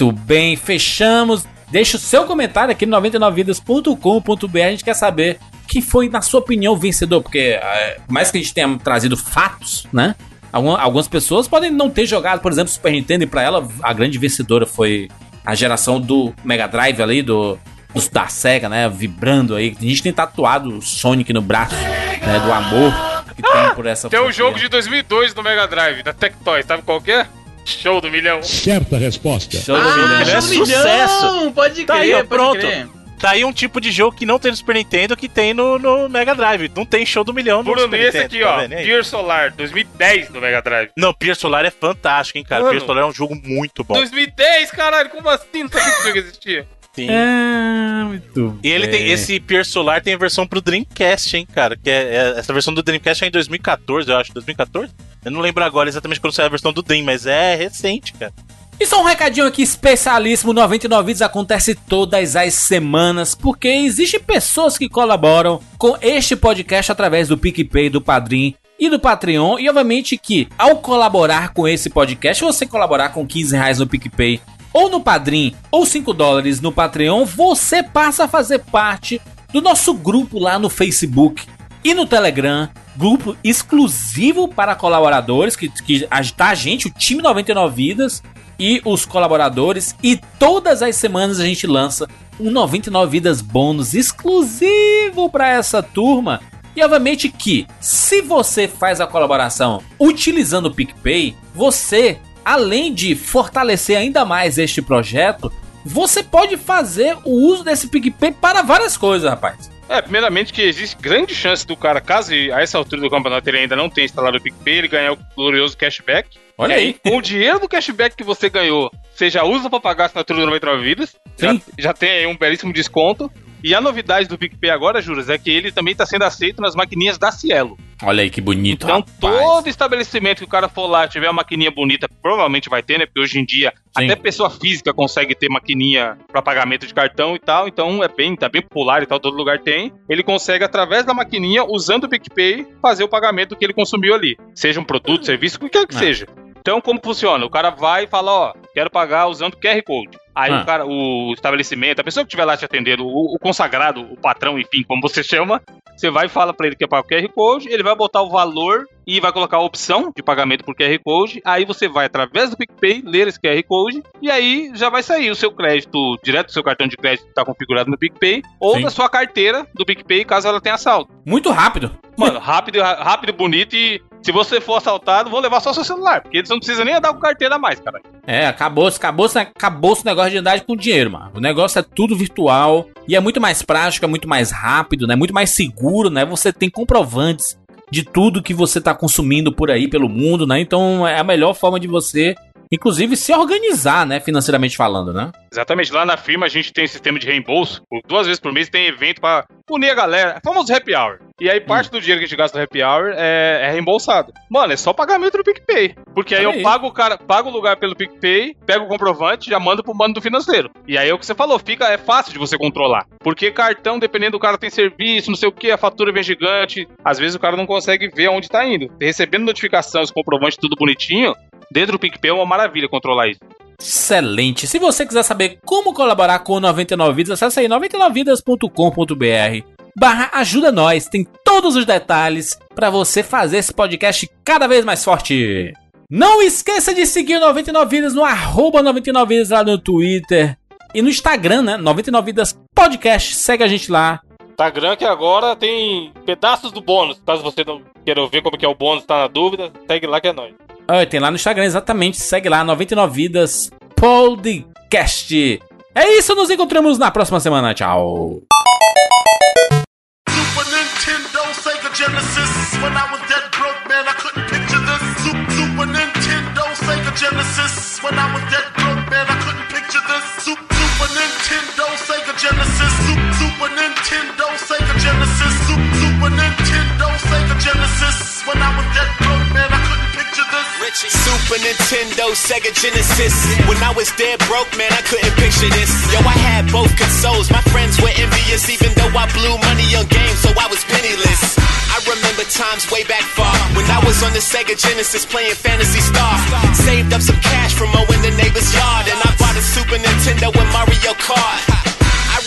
[SPEAKER 1] Muito bem, fechamos. Deixa o seu comentário aqui no 99vidas.com.br. A gente quer saber quem foi, na sua opinião, o vencedor. Porque, é, por mais que a gente tenha trazido fatos, né? Algum- Algumas pessoas podem não ter jogado, por exemplo, Super Nintendo, e pra ela a grande vencedora foi a geração do Mega Drive ali, do, dos- da SEGA, né? Vibrando aí. A gente tem tatuado o Sonic no braço, né? Do amor que tem por essa
[SPEAKER 2] Tem um jogo de 2002 no Mega Drive, da Tectoy, sabe qual que é? Show do milhão.
[SPEAKER 6] Certa resposta.
[SPEAKER 1] Show do milhão.
[SPEAKER 4] é sucesso.
[SPEAKER 3] Pode
[SPEAKER 4] Tá
[SPEAKER 3] crer,
[SPEAKER 4] aí, ó,
[SPEAKER 3] pode
[SPEAKER 4] pronto.
[SPEAKER 3] crer.
[SPEAKER 4] Tá aí um tipo de jogo que não tem no Super Nintendo que tem no, no Mega Drive. Não tem show do milhão no
[SPEAKER 2] Bruno,
[SPEAKER 4] Super
[SPEAKER 2] e esse
[SPEAKER 4] Nintendo.
[SPEAKER 2] aqui,
[SPEAKER 4] tá
[SPEAKER 2] ó? Gear Solar, 2010 no Mega Drive.
[SPEAKER 4] Não, Pier Solar é fantástico, hein, cara.
[SPEAKER 2] Mano.
[SPEAKER 4] Pier Solar é um jogo muito bom.
[SPEAKER 2] 2010, caralho, como assim? Não sabia que esse jogo existia.
[SPEAKER 4] Sim.
[SPEAKER 1] É, muito
[SPEAKER 4] E ele tem esse Pier Solar tem a versão pro Dreamcast, hein, cara. Que é, é- essa versão do Dreamcast é em 2014, eu acho. 2014? Eu não lembro agora exatamente quando saiu a versão do Dream, mas é recente, cara.
[SPEAKER 1] E só um recadinho aqui especialíssimo, 99 Vídeos acontece todas as semanas, porque existem pessoas que colaboram com este podcast através do PicPay, do Padrim e do Patreon. E obviamente que ao colaborar com esse podcast, você colaborar com 15 reais no PicPay ou no Padrim, ou 5 dólares no Patreon, você passa a fazer parte do nosso grupo lá no Facebook e no Telegram, grupo exclusivo para colaboradores, que, que tá a gente, o time 99 Vidas e os colaboradores. E todas as semanas a gente lança um 99 Vidas bônus exclusivo para essa turma. E obviamente que, se você faz a colaboração utilizando o PicPay, você, além de fortalecer ainda mais este projeto, você pode fazer o uso desse PicPay para várias coisas, rapaz.
[SPEAKER 2] É, primeiramente que existe grande chance do cara, caso a essa altura do campeonato ele ainda não tenha instalado o PicPay, ele ganhar o glorioso cashback.
[SPEAKER 1] Olha
[SPEAKER 2] E
[SPEAKER 1] aí.
[SPEAKER 2] Com o dinheiro do cashback que você ganhou, você já usa pra pagar a assinatura do 99 Vidas. Já,
[SPEAKER 1] Sim.
[SPEAKER 2] já tem aí um belíssimo desconto. E a novidade do PicPay agora, Juras, é que ele também tá sendo aceito nas maquininhas da Cielo.
[SPEAKER 1] Olha aí que bonito,
[SPEAKER 2] Então,
[SPEAKER 1] rapaz.
[SPEAKER 2] todo estabelecimento que o cara for lá tiver uma maquininha bonita, provavelmente vai ter, né? Porque hoje em dia
[SPEAKER 1] Sim.
[SPEAKER 2] até pessoa física consegue ter maquininha para pagamento de cartão e tal. Então é bem, tá bem popular e tal, todo lugar tem. Ele consegue, através da maquininha, usando o PicPay, fazer o pagamento que ele consumiu ali. Seja um produto, serviço, o que quer que
[SPEAKER 1] É.
[SPEAKER 2] seja. Então, como funciona? O cara vai e fala, ó, quero pagar usando QR Code. Aí
[SPEAKER 1] Ah.
[SPEAKER 2] o cara, o estabelecimento, a pessoa que estiver lá te atendendo, o, o consagrado, o patrão, enfim, como você (laughs) chama, você vai e fala pra ele que é pagar o QR Code, ele vai botar o valor e vai colocar a opção de pagamento por QR Code. Aí você vai, através do PicPay, ler esse QR Code e aí já vai sair o seu crédito direto do seu cartão de crédito que está configurado no PicPay ou
[SPEAKER 1] Sim.
[SPEAKER 2] da sua carteira do PicPay, caso ela tenha saldo.
[SPEAKER 1] Muito rápido.
[SPEAKER 2] Mano, rápido, rápido, bonito e se você for assaltado, vão levar só seu celular, porque eles não precisam nem andar com carteira mais, cara.
[SPEAKER 1] É, acabou, acabou, acabou esse negócio de andar com dinheiro, mano. O negócio é tudo virtual e é muito mais prático, é muito mais rápido, né? Muito mais seguro, né? Você tem comprovantes de tudo que você tá consumindo por aí pelo mundo, né? Então é a melhor forma de você, inclusive, se organizar, né? Financeiramente falando, né?
[SPEAKER 2] Exatamente, lá na firma a gente tem sistema de reembolso. Duas vezes por mês tem evento pra unir a galera. É famoso happy hour. E aí parte do dinheiro que a gente gasta no happy hour é, é reembolsado. Mano, é só pagamento do PicPay. Porque aí
[SPEAKER 1] Olha
[SPEAKER 2] eu
[SPEAKER 1] aí.
[SPEAKER 2] pago o cara, pago o lugar pelo PicPay, pego o comprovante, já mando pro mano do financeiro. E aí é o que você falou, fica é fácil de você controlar. Porque cartão, dependendo do cara tem serviço, não sei o que, a fatura vem gigante. Às vezes o cara não consegue ver aonde tá indo. Recebendo notificação, os comprovantes tudo bonitinho, dentro do PicPay é uma maravilha controlar isso.
[SPEAKER 1] Excelente. Se você quiser saber como colaborar com o 99 Vidas, acesse aí 99vidas.com.br barra ajuda nós. Tem todos os detalhes para você fazer esse podcast cada vez mais forte. Não esqueça de seguir o 99 Vidas no arroba 99 Vidas lá no Twitter e no Instagram, né? 99 Vidas Podcast. Segue a gente lá.
[SPEAKER 2] Instagram que agora tem pedaços do bônus. Caso você não queira ver como que é o bônus, tá na dúvida, segue lá que é nóis.
[SPEAKER 1] Ah, tem lá no Instagram, exatamente. Segue lá, 99 Vidas Podcast. É isso, nos encontramos na próxima semana. Tchau.
[SPEAKER 6] Super Sega Genesis. When I was dead broke, man, I couldn't picture this. Su- Super Nintendo, Sega Genesis. When I was dead broke, man, I couldn't picture this. Su- Super Nintendo, Sega Genesis. Su- Super Nintendo, Sega Genesis. Su- Super Nintendo, Sega Genesis. When I was dead broke, man, I
[SPEAKER 7] Super Nintendo, Sega Genesis. When I was dead broke, man, I couldn't picture this. Yo, I had both consoles. My friends were envious, even though I blew money on games, so I was penniless. I remember times way back far when I was on the Sega Genesis playing Fantasy Star. Saved up some cash from mowing the neighbor's yard, and I bought a Super Nintendo with Mario Kart.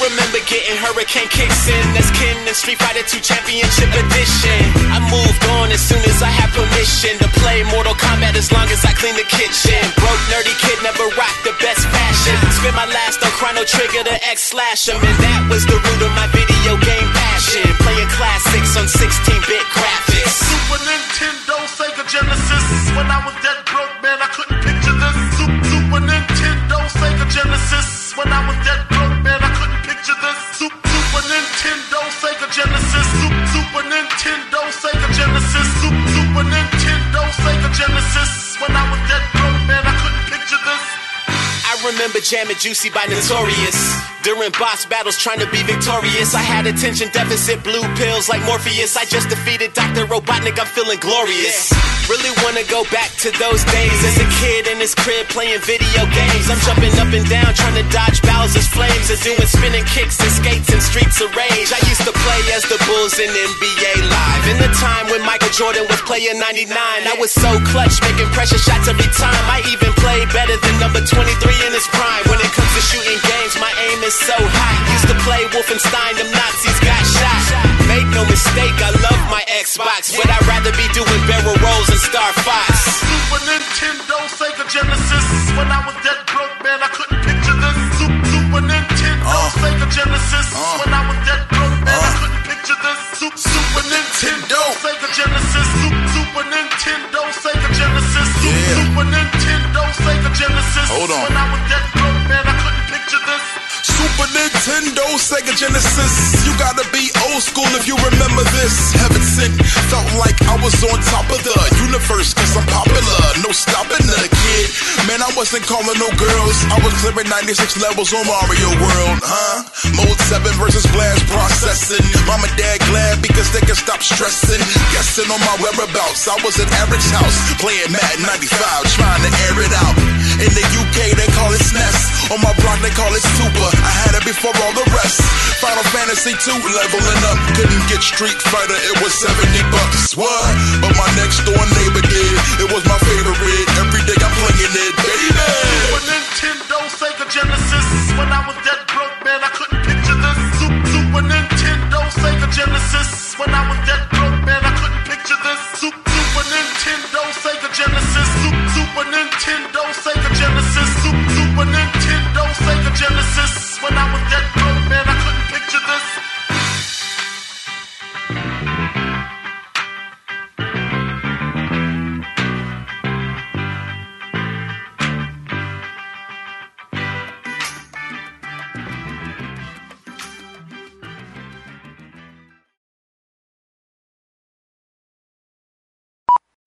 [SPEAKER 7] Remember getting Hurricane kicks in as Ken and Street Fighter 2 Championship Edition. I moved on as soon as I had permission to play Mortal Kombat as long as I cleaned the kitchen. Broke nerdy kid never rocked the best fashion. Spent my last on Chrono Trigger to X Slash 'em, and that was the root of my video game passion. Playing classics on 16-bit graphics.
[SPEAKER 6] Super Nintendo, Sega Genesis. When I was dead broke, man, I couldn't picture this. Su- Super Nintendo, Sega Genesis. When I was dead Nintendo, Sega Genesis.
[SPEAKER 7] Remember jamming Juicy by Notorious. During boss battles trying to be victorious. I had attention deficit, blue pills like Morpheus. I just defeated Dr. Robotnik, I'm feeling glorious. Really wanna go back to those days as a kid in his crib playing video games. I'm jumping up and down trying to dodge Bowser's flames and doing spinning kicks and skates and streets of rage. I used to play as the Bulls in NBA Live. In the time when Michael Jordan was playing 99, I was so clutch, making pressure shots every time. I even played better than number 23 in his prime. When it comes to shooting games, my aim is so high. Used to play Wolfenstein, them Nazis got shot. Make no mistake, I love my Xbox, but I'd rather be doing barrel rolls and Star Fox.
[SPEAKER 6] Super Nintendo, Sega Genesis. When I was dead broke, man, I couldn't picture this. Su- Super Nintendo, uh. Sega Genesis. Uh. When I was dead broke, man, I uh. couldn't picture this. Su- Super Nintendo, Sega Genesis. Su- Super Nintendo, Sega Genesis. Su- Super Nintendo, Genesis.
[SPEAKER 8] Hold on.
[SPEAKER 6] When I was dead broke, man, I couldn't picture this.
[SPEAKER 8] Super Nintendo, Sega Genesis. You gotta be Old school, if you remember this. Heaven sent, felt like I was on top of the universe, cause I'm popular. No stopping the kid. Man, I wasn't calling no girls. I was clearing 96 levels on Mario World, huh? Mode 7 versus blast processing. Mom and dad glad because they can stop stressing. Guessing on my whereabouts. I was at Eric's house playing Madden 95, trying to air it out. In the UK, they call it SNES. On my block, they call it Super. I had it before all the rest. Final Fantasy 2, leveling up. Couldn't get Street Fighter, it was 70 bucks. What? But my next door neighbor did. It was my favorite. Every day I'm playing it, baby. Super Nintendo, Sega Genesis. When I was dead broke, man, I couldn't picture this. Super, Nintendo, Sega Genesis. When I was dead broke, man, I couldn't picture this. Super, Nintendo, Sega Genesis. Super Nintendo, Genesis.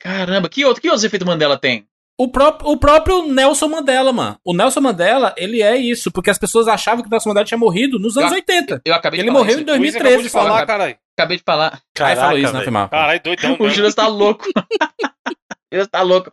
[SPEAKER 3] Caramba, que, outro, que outros efeitos Mandela tem?
[SPEAKER 1] O, pró o próprio Nelson Mandela, mano. O Nelson Mandela, ele é isso, porque as pessoas achavam que o Nelson Mandela tinha morrido nos anos
[SPEAKER 3] Eu-
[SPEAKER 1] 80.
[SPEAKER 3] Eu acabei de
[SPEAKER 1] Ele
[SPEAKER 3] falar
[SPEAKER 1] morreu
[SPEAKER 3] isso.
[SPEAKER 1] em
[SPEAKER 2] Luiz acabou
[SPEAKER 1] 2013,
[SPEAKER 2] de falar, caralho.
[SPEAKER 3] Acabei de falar.
[SPEAKER 1] Aí falou isso, né?
[SPEAKER 2] Caralho, doidão. (laughs)
[SPEAKER 3] O
[SPEAKER 2] né?
[SPEAKER 3] Juras tá louco. (laughs) O Juras tá louco.